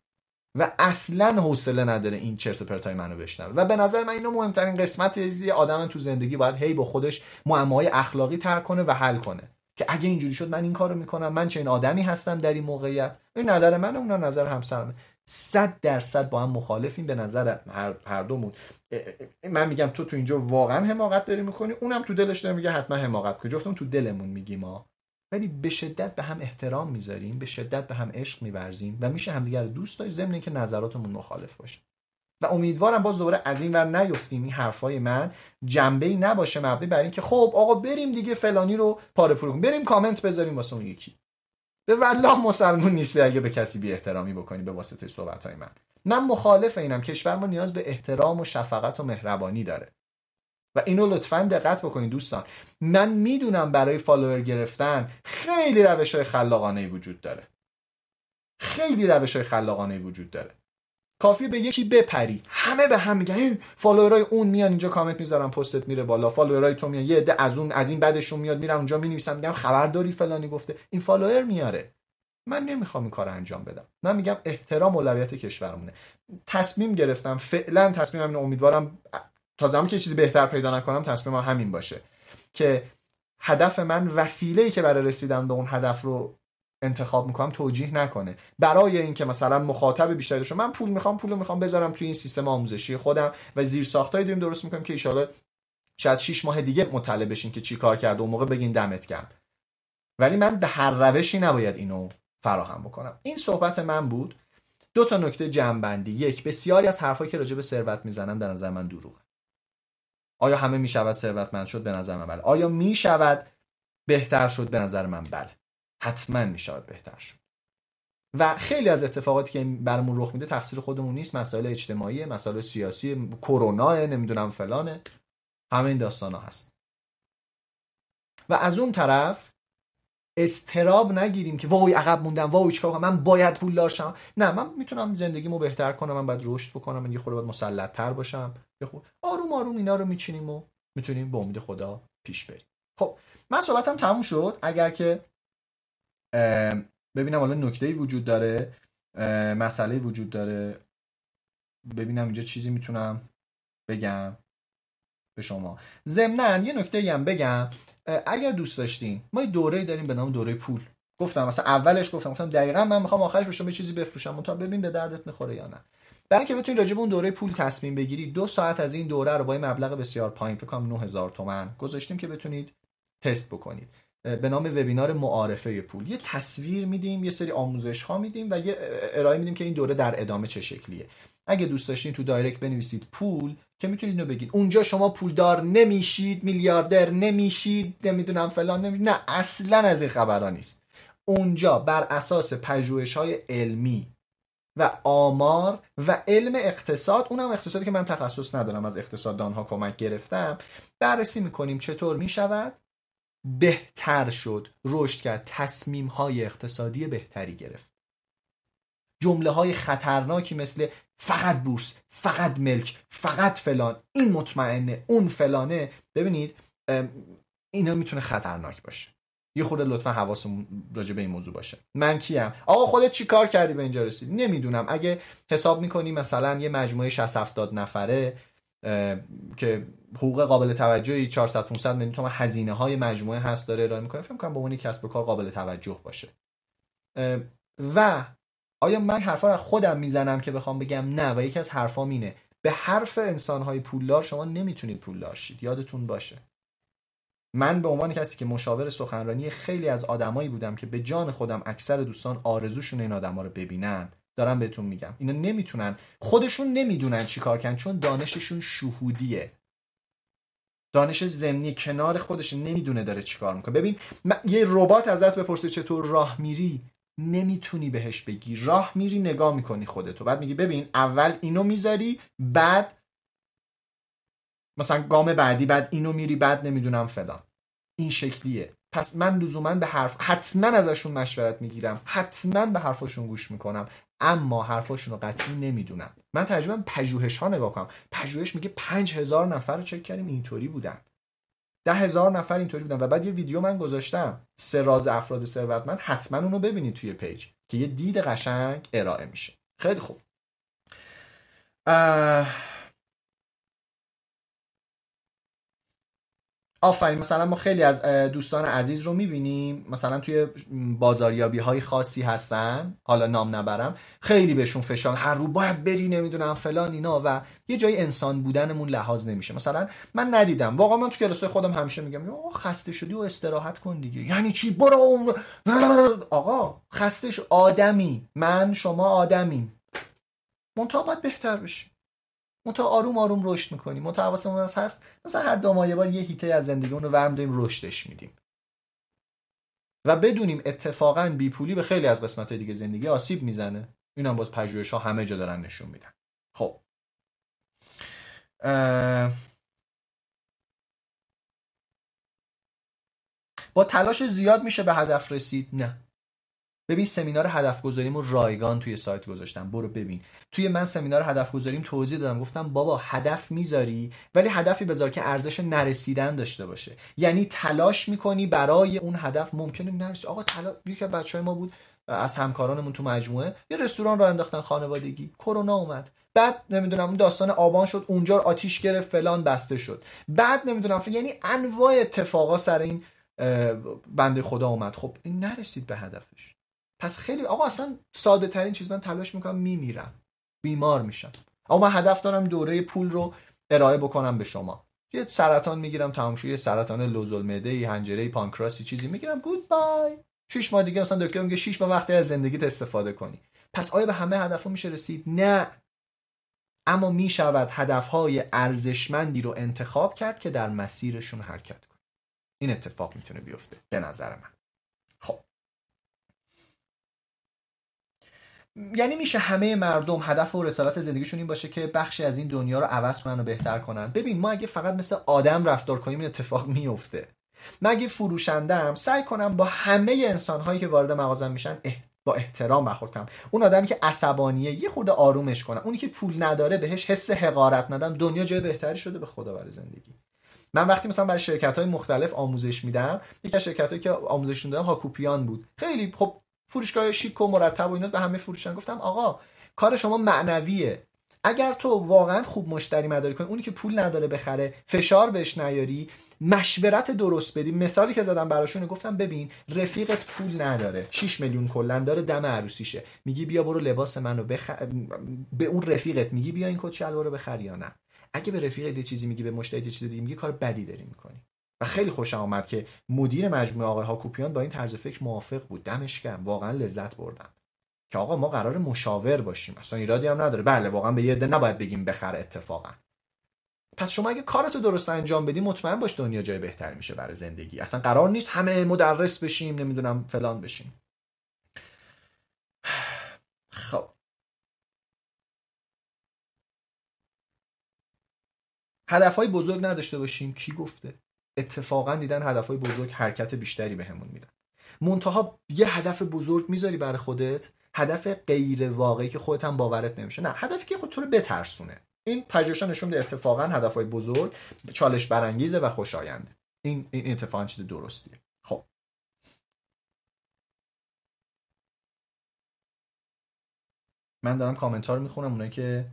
و اصلا حوصله نداره این چرت و پرتای منو بشنوه. و به نظر من اینو مهمترین قسمت یه آدم تو زندگی باید هی با خودش معماهای اخلاقی تر کنه و حل کنه. که اگه اینجوری شد من این کارو می‌کنم من چه این آدمی هستم در این موقعیت. این نظر من اون نظر همسرمه. صد درصد با هم مخالفیم به نظر هر, هر دومون من میگم تو تو اینجا واقعا حماقت داری می‌کنی اونم تو دلش داره میگه حتما حماقت که جفتمون تو دلمون میگیم ما ولی به شدت به هم احترام می‌ذاریم به شدت به هم عشق میورزیم و میشه همدیگر دوست داشت ضمن که نظراتمون مخالف باشه. و امیدوارم باز دوباره از این ور نیفتیم این حرفای من. جنبه ای نباشه مبنی بر اینکه خب آقا بریم دیگه فلانی رو پاره پوره بریم کامنت بذاریم واسه اون یکی. به والله مسلمون نیستی اگه به کسی بی احترامی بکنی به واسطه صحبت های من. من مخالف اینم. کشور ما نیاز به احترام و شفقت و مهربانی داره. و اینو لطفا دقت بکنید دوستان. من می‌دونم برای فالوور گرفتن خیلی روش های خلاقانه وجود داره. خیلی روش های خلاقانه وجود داره. کافیه به یکی بپری. همه به هم میگن فالوورای اون میان اینجا کامنت می‌ذارن پستت میره بالا. فالوورای تو میان یه عده از اون از این بعدشون میاد میرن اونجا می‌نویسن میگم خبر داری فلانی گفته. این فالوور میاره. من نمی‌خوام این کار انجام بدم. من میگم احترام اولویت کشورمونه. تصمیم گرفتم فعلا تصمیمم اینو امیدوارم تا زمانی که چیزی بهتر پیدا نکنم تصمیمم همین باشه. که هدف من وسیله ای که برای رسیدن به اون هدف رو انتخاب می‌کنم توجیه نکنه. برای اینکه مثلا مخاطب بیشتری داشته من پول می‌خوام پول می‌خوام بذارم توی این سیستم آموزشی خودم و زیر ساختایی داریم درست می‌کنیم که ایشالا شاید 6 ماه دیگه مطلع بشین که چی کار کرده اون موقع بگین دمت گرم. ولی من به هر روشی نباید اینو فراهم بکنم. این صحبت من بود. دو تا نکته جنبندی یک بسیاری از حرفایی که راجع به ثروت می‌زنن به نظر من دروغه. آیا همه می‌شود ثروتمند شد؟ به نظر من بله. آیا می‌شود بهتر شد؟ به نظر من بله. حتما می‌شود بهتر شد. و خیلی از اتفاقاتی که برامون رخ میده تقصیر خودمون نیست. مسائل اجتماعی مسائل سیاسی کرونا نمی‌دونم فلانه همه این داستان ها هست. و از اون طرف استراب نگیریم که وای عقب موندم وای چیکار کنم من باید پول شم نه من می‌تونم زندگیمو بهتر کنم من باید رشد بکنم من یه خورده باید مسلط تر باشم. یه آروم آروم اینا رو میچینیم و می‌تونیم به امید خدا پیش بریم. خب من صحبتم تموم شد. اگر که ببینم حالا نکته وجود داره مسئله وجود داره. ببینم اینجا چیزی می‌تونم بگم به شما. ضمنا یه نکته هم بگم اگر دوست داشتین ما یه دوره داریم به نام دوره پول. گفتم مثلا اولش گفتم گفتم دقیقا من می‌خوام آخرش بشم یه چیزی بفروشم. تا ببین به دردت می‌خوره یا نه. برای اینکه بتونید راجع اون دوره پول تصمیم بگیرید دو ساعت از این دوره رو با مبلغ بسیار پایین فکر کنم 9000 تومان گذاشتیم که بتونید تست بکنید. به نام وبینار معارفه پول. یه تصویر میدیم یه سری آموزش ها میدیم و یه ارائه میدیم که این دوره در ادامه چه شکلیه. اگه دوست داشتین تو دایرکت بنویسید پول که می‌تونید اینو بگید. اونجا شما پولدار نمیشید میلیاردر نمیشید نمی‌دونم فلان نمیشید. نه اصلا از این خبرها نیست. اونجا بر اساس پژوهش های علمی و آمار و علم اقتصاد اونم اقتصادی که من تخصص ندارم از اقتصاددان ها کمک گرفتم بررسی می‌کنیم چطور می‌شود. بهتر شد رشد کرد تصمیم های اقتصادی بهتری گرفت. جمله های خطرناکی مثل فقط بورس فقط ملک فقط فلان این مطمئنه اون فلانه ببینید اینا می‌تونه خطرناک باشه. یه خورده لطفا حواسمون راجع به این موضوع باشه. من کیم؟ آقا خودت چی کار کردی به اینجا رسید نمی‌دونم. اگه حساب می‌کنی مثلا یه مجموعه 60 70 نفره که حقوق قابل توجهی 400 500 میلیون تومان هزینه های مجموعه هست داره ارائه می‌کنه. فکر کنم به عنوان کسب و کار قابل توجه باشه. و آیا من حرفا رو خودم می‌زنم که بخوام بگم نه؟ و یکی از حرفام اینه به حرف انسانهای پولدار شما نمی‌تونید پولدار شید یادتون باشه. من به عنوان کسی که مشاور سخنرانی خیلی از آدمایی بودم که به جان خودم اکثر دوستان آرزوشون این آدما رو ببینن دارم بهتون میگم. اینا نمی‌تونن. خودشون نمی‌دونن چی کار کنن چون دانششون شهودیه. دانش زمینی کنار خودش نمی‌دونه داره چیکار می‌کنه. ببین یه ربات ازت بپرسه چطور راه میری نمی‌تونی بهش بگی. راه میری نگاه می‌کنی خودتو. بعد میگی ببین اول اینو می‌ذاری بعد مثلا گام بعدی بعد اینو میری بعد نمی‌دونم فلان. این شکلیه. پس من لزوما به حرف حتما ازشون مشورت می‌گیرم. حتما به حرفاشون گوش می‌کنم. اما حرفاشون رو قطعی نمی‌دونم. من ترجمه پژوهش ها نگاه کنم. پژوهش میگه پنج هزار نفر رو چک کردیم اینطوری بودن. ده هزار نفر اینطوری بودن و بعد یه ویدیو من گذاشتم. سه راز افراد ثروتمند حتما اونو ببینید توی پیج که یه دید قشنگ ارائه میشه. خیلی خوب. آفرین مثلا ما خیلی از دوستان عزیز رو می‌بینیم مثلا توی بازاریابی های خاصی هستن حالا نام نبرم خیلی بهشون فشان هر رو باید بری نمی‌دونم فلان اینا و یه جای انسان بودنمون لحاظ نمیشه. مثلا من ندیدم. واقعا من تو کلاس خودم همیشه میگم آقا خسته شدی و استراحت کن دیگه. یعنی چی؟ برو آقا خستش آدمی. من شما آدمیم. منتها باید بهتر بشی منتها آروم آروم رشد می‌کنیم منتها حواسمون هست مثلا هر دو ماه یه بار یه هیته از زندگی رو ورم داریم رشدش میدیم. و بدونیم اتفاقا بیپولی به خیلی از قسمت دیگه زندگی آسیب می‌زنه. این هم باز پژوهش ها همه جا دارن نشون میدن. خب. با تلاش زیاد میشه به هدف رسید؟ نه. ببین سمینار هدف گذاریمو رایگان توی سایت گذاشتم. برو ببین. توی من سمینار هدف گذاریم توضیح دادم. گفتم بابا هدف می‌ذاری ولی هدفی بذار که ارزش نرسیدن داشته باشه. یعنی تلاش می‌کنی برای اون هدف. ممکنه نرسی آقا تلاش یکی بچهای ما بود از همکارانمون تو مجموعه. یه رستوران را انداختن خانوادگی. کرونا اومد. بعد نمی‌دونم اون داستان آبان شد. اونجا آتیش گرفت فلان بسته شد. بعد نمی‌دونم یعنی انواع اتفاقا سر این بنده خدا اومد. خب این نرسید به هدفش. پس خیلی آقا اصلا ساده ترین چیز من تلاش می‌کنم میمیرم. بیمار میشم. اما من هدف دارم دوره پول رو ارائه بکنم به شما. یه سرطان می‌گیرم تمام یه سرطان لوزالمعده هنجره پانکراسی چیزی می‌گیرم. گود بای شش ماه دیگه مثلا دکتر میگه 6 ماه وقتی از زندگیت استفاده کنی. پس آیا به همه هدفها میشه رسید? نه. اما می‌شود هدفهای ارزشمندی رو انتخاب کرد که در مسیرشون حرکت کنی. این اتفاق می‌تونه بیفته. به نظر من. یعنی میشه همه مردم هدف و رسالت زندگیشون این باشه که بخشی از این دنیا رو عوض کنن و بهتر کنن. ببین ما اگه فقط مثل آدم رفتار کنیم این اتفاق میفته. من اگه فروشندم سعی کنم با همه انسان هایی که وارد مغازم میشن با احترام برخورد کنم اون آدمی که عصبانیه یه خورده آرومش کنم. اونی که پول نداره بهش حس حقارت ندم. دنیا جای بهتری شده به خدا برای زندگی. من وقتی مثلا برای شرکت های مختلف آموزش میدم یکی از شرکت هایی که آموزش دادم هاکوپیان بود. خیلی خب فروشگاه شیک و مرتب و اینا به همه فروشن. گفتم آقا کار شما معنویه. اگر تو واقعا خوب مشتری مداری کنی اونی که پول نداره بخره فشار بهش نیاری مشورت درست بدی. مثالی که زدم براشون گفتم ببین رفیقت پول نداره. 6 میلیون کلا داره دم عروسیشه. میگی بیا برو لباس منو بخر به اون رفیقت. میگی بیا این کت شلوارو بخر یا نه. اگه به رفیقت چیزی میگی به مشتری چیزی دیگه میگی کار بدی داری می‌کنی. و خیلی خوشم آمد که مدیر مجموعه آقای هاکوپیان با این طرز فکر موافق بود. دمش گرم. واقعا لذت بردم. که آقا ما قرار مشاور باشیم. اصلا ایرادی هم نداره. بله واقعا به یه نباید بگیم بخره اتفاقا. پس شما اگه کارتو درست انجام بدی مطمئن باش دنیا جای بهتری میشه برای زندگی. اصلا قرار نیست همه مدرس بشیم نمی‌دونم فلان بشیم. [sighs] خب. هدفهای بزرگ نداشته باشیم. کی گفته؟ اتفاقا دیدن هدفهای بزرگ حرکت بیشتری بهمون به میدن. منتها یه هدف بزرگ می‌ذاری برای خودت هدف غیر واقعی که خودت هم باورت نمیشه. نه هدفی که خود تو رو بترسونه. این پژوهشا نشون میده اتفاقا هدفهای بزرگ چالش برانگیزه و خوشاینده. این این اتفاقا چیز درستیه. خب. من دارم کامنت رو می‌خونم اونایی که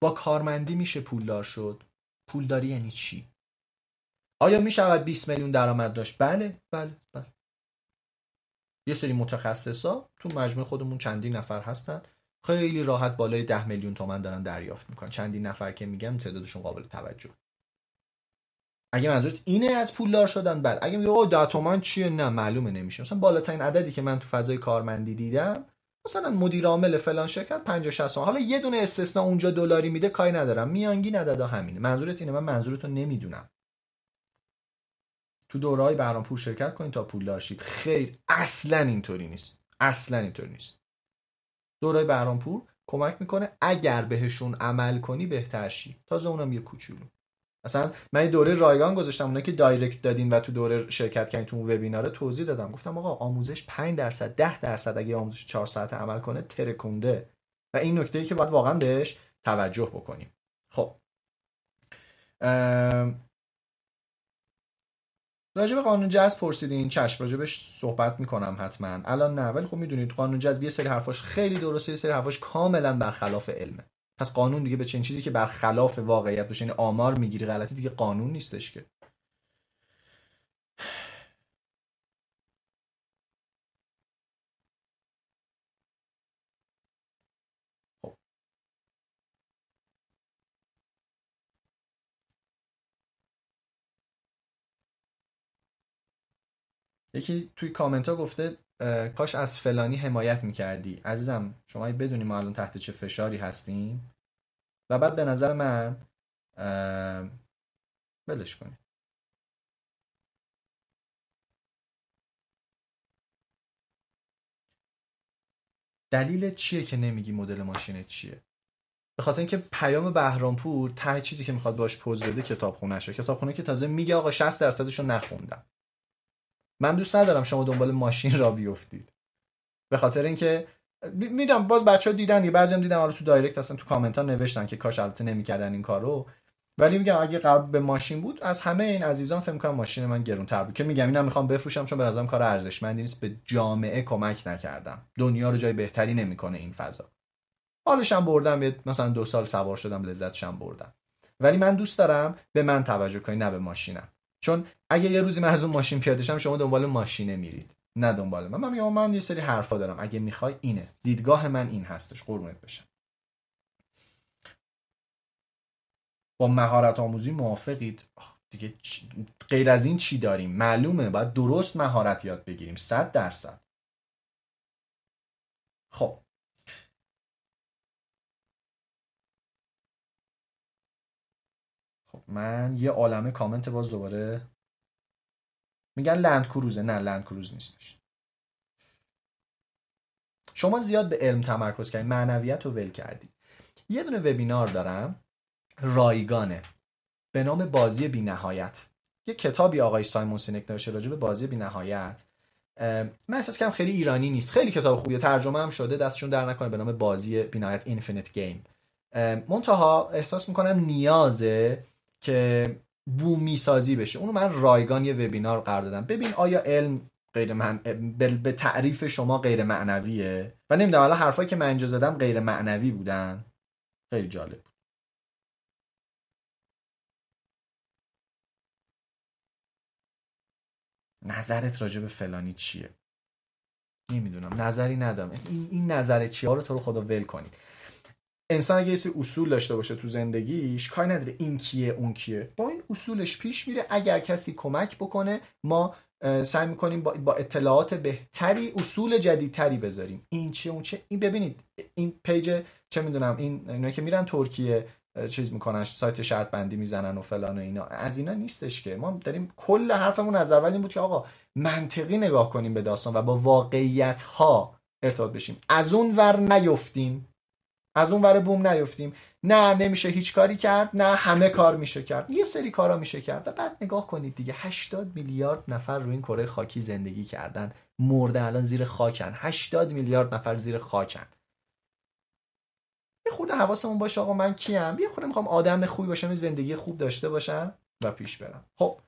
با کارمندی میشه پولدار شد؟ پولداری یعنی چی؟ آیا می شود 20 میلیون درآمد داشت؟ بله بله بله. یه سری متخصصا تو مجموعه خودمون چندین نفر هستن. خیلی راحت بالای 10 میلیون تومن دارن دریافت می‌کنن. چندین نفر که میگم تعدادشون قابل توجه. اگه منظورت اینه از پولدار شدن بله. اگه میگه او 10 تومن چیه؟ نه معلومه نمیشه. مثلا بالاترین عددی که من تو فضای کارمندی دیدم مثلا مدیر عامل فلان شرکت 50 60 حالا یه دونه استثنا اونجا دلاری میده کاری ندارم. میانگین عددا همینه. منظورت اینه؟ من منظورتو نمی‌دونم. تو دورهای بهرامپور شرکت کنید تا پولدار شید خیر. اصلا اینطوری نیست. اصلا اینطوری نیست. دورهای بهرامپور کمک می‌کنه. اگر بهشون عمل کنی بهتر شی. تازه اونم یه کوچولو. مثلا من دوره رایگان گذاشتم اونایی که دایرکت دادین و تو دوره شرکت کردین تو اون وبینار توضیح دادم. گفتم آقا آموزش 5 درصد 10 درصد اگه آموزش 4 ساعت عمل کنه ترکونده. و این نکته ای که باید واقعا بهش توجه بکنیم. خب. راجب قانون جذب پرسیدین چشم راجبش صحبت می‌کنم حتما. الان نه ولی خب می‌دونید قانون جذب یه سری حرفاش خیلی درسته یه سری حرفاش کاملا برخلاف علمه. پس قانون دیگه به چنین چیزی که برخلاف واقعیت باشه یعنی آمار می‌گیری غلطی دیگه قانون نیستش که خب. یکی توی کامنت ها گفته کاش از فلانی حمایت می‌کردی. عزیزم شما بدونی ما الان تحت چه فشاری هستیم. و بعد به نظر من بلش کنی دلیل چیه که نمیگی مدل ماشینت چیه؟ به خاطر اینکه پیام بهرامپور ته چیزی که می‌خواد باش پوز بده کتابخونهشه. کتابخونه که تازه میگه آقا 60 درصدش رو نخوندم. من دوست ندارم شما دنبال ماشین را بیفتید. به خاطر اینکه می‌دونم باز بچه ها دیدن دیگه بعضی هم دیدم حالا تو دایرکت هستن تو کامنت ها نوشتن که کاش البته نمی‌کردن این کارو. ولی میگم اگه قرار به ماشین بود از همه این عزیزان فکر کنم ماشین من گرونتر بود. که میگم اینم می‌خوام بفروشم چون به نظرم کار ارزشمندی نیست. به جامعه کمک نکردم. دنیا رو جای بهتری نمی‌کنه این فضا. حالش هم بردم مثلا دو سال سوار شدم لذتش هم بردم. ولی من دوست دارم به من توجه کنی نه به ماشینم. چون اگه یه روزی من از اون ماشین پیاده شم شما دنبال ماشینه میرید نه دنبال من. من میگم من یه سری حرفا دارم. اگه می‌خوای اینه. دیدگاه من این هستش. قربونت بشم. با مهارت آموزی موافقید. دیگه غیر از این چی داریم؟ معلومه. باید درست مهارت یاد بگیریم. صد درصد. خب. خب من یه عالمه کامنت باز دوباره میگن لند کروزه. نه لند کروز نیستش. شما زیاد به علم تمرکز کردید معنویت رو ول کردید یه دونه وبینار دارم رایگانه. به نام بازی بی نهایت یه کتابی آقای سایمون سینک نوشته راجع به بازی بی نهایت من احساس کنم خیلی ایرانی نیست. خیلی کتاب خوبیه. ترجمه هم شده دستشون در نکنه. به نام بازی بی نهایت اینفینیت گیم منتها احساس می‌کنم نیازه که بومی سازی بشه. اونو من رایگان یه وبینار قرار دادم. ببین آیا علم غیر من... به تعریف شما غیر معنویه؟ و نمی‌دونم حالا حرفایی که من اینجا زدم غیر معنوی بودن. خیلی جالب نظرت راجع به فلانی چیه؟ نمی‌دونم. نظری ندارم. این, این نظر چیه؟ رو تو رو خدا ول کنید. انسان اگه اصول داشته باشه تو زندگیش کاری نداره این کیه اون کیه. با این اصولش پیش میره اگر کسی کمک بکنه ما سعی می‌کنیم با, با اطلاعات بهتری اصول جدیدتری بذاریم. این چیه اون چیه این ببینید. این پیج چه می‌دونم این اینا که میرن ترکیه چیز می‌کنن سایت شرط بندی می‌زنن و فلان و اینا. از اینا نیستش که. ما داریم کل حرفمون از اول این بود که آقا منطقی نگاه کنیم به داستان و با واقعیت ها ارتباط بشیم. از اون ور نیفتیم. از اون ور بوم نیفتیم. نه نمیشه هیچ کاری کرد نه همه کار میشه کرد. یه سری کارا میشه کرد. و بعد نگاه کنید دیگه 80 میلیارد نفر روی این کره خاکی زندگی کردن. مرده الان زیر خاکن. 80 میلیارد نفر زیر خاکن. یه خورده حواسمون باشه آقا من کیم؟ یه خورده می‌خوام آدم خوبی باشم زندگی خوب داشته باشم و پیش برم. خب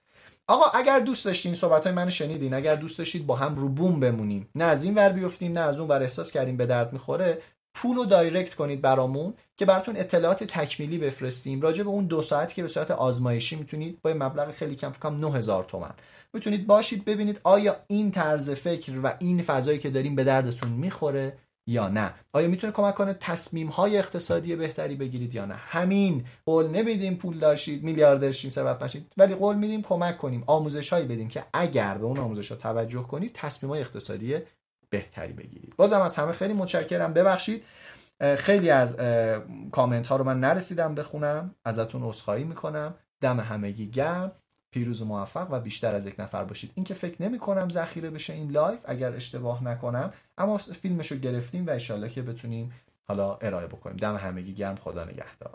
آقا اگر دوست داشتین صحبت های منو شنیدین اگر دوست داشتید با هم رو بوم بمونیم. نه از این ور بیفتیم نه از اون ور احساس کردیم به درد می‌خوره. پول رو دایرکت کنید برامون که براتون اطلاعات تکمیلی بفرستیم. راجع به اون دو ساعتی که به صورت آزمایشی می‌تونید با مبلغ خیلی کم فکر 9000 تومن. می‌تونید باشید ببینید آیا این طرز فکر و این فضایی که داریم به دردتون می‌خوره یا نه. آیا می‌تونه کمک کنه تصمیم های اقتصادی بهتری بگیرید یا نه. همین قول نمیدیم پول داشتید میلیاردر شین ثروت بشید ولی قول میدیم کمک کنیم آموزش هایی بدیم که اگر به اون آموزش ها توجه کنید تصمیم های اقتصادی بهتری بگیرید. بازم از همه خیلی متشکرم. ببخشید خیلی از کامنت ها رو من نرسیدم بخونم. ازتون عذرخواهی می‌کنم. دم همگی گرم. پیروز و موفق و بیشتر از یک نفر باشید. این که فکر نمی کنم ذخیره بشه این لایو اگر اشتباه نکنم. اما فیلمشو گرفتیم و انشالله که بتونیم حالا ارائه بکنیم. دم همگی گرم. خدا نگهدار.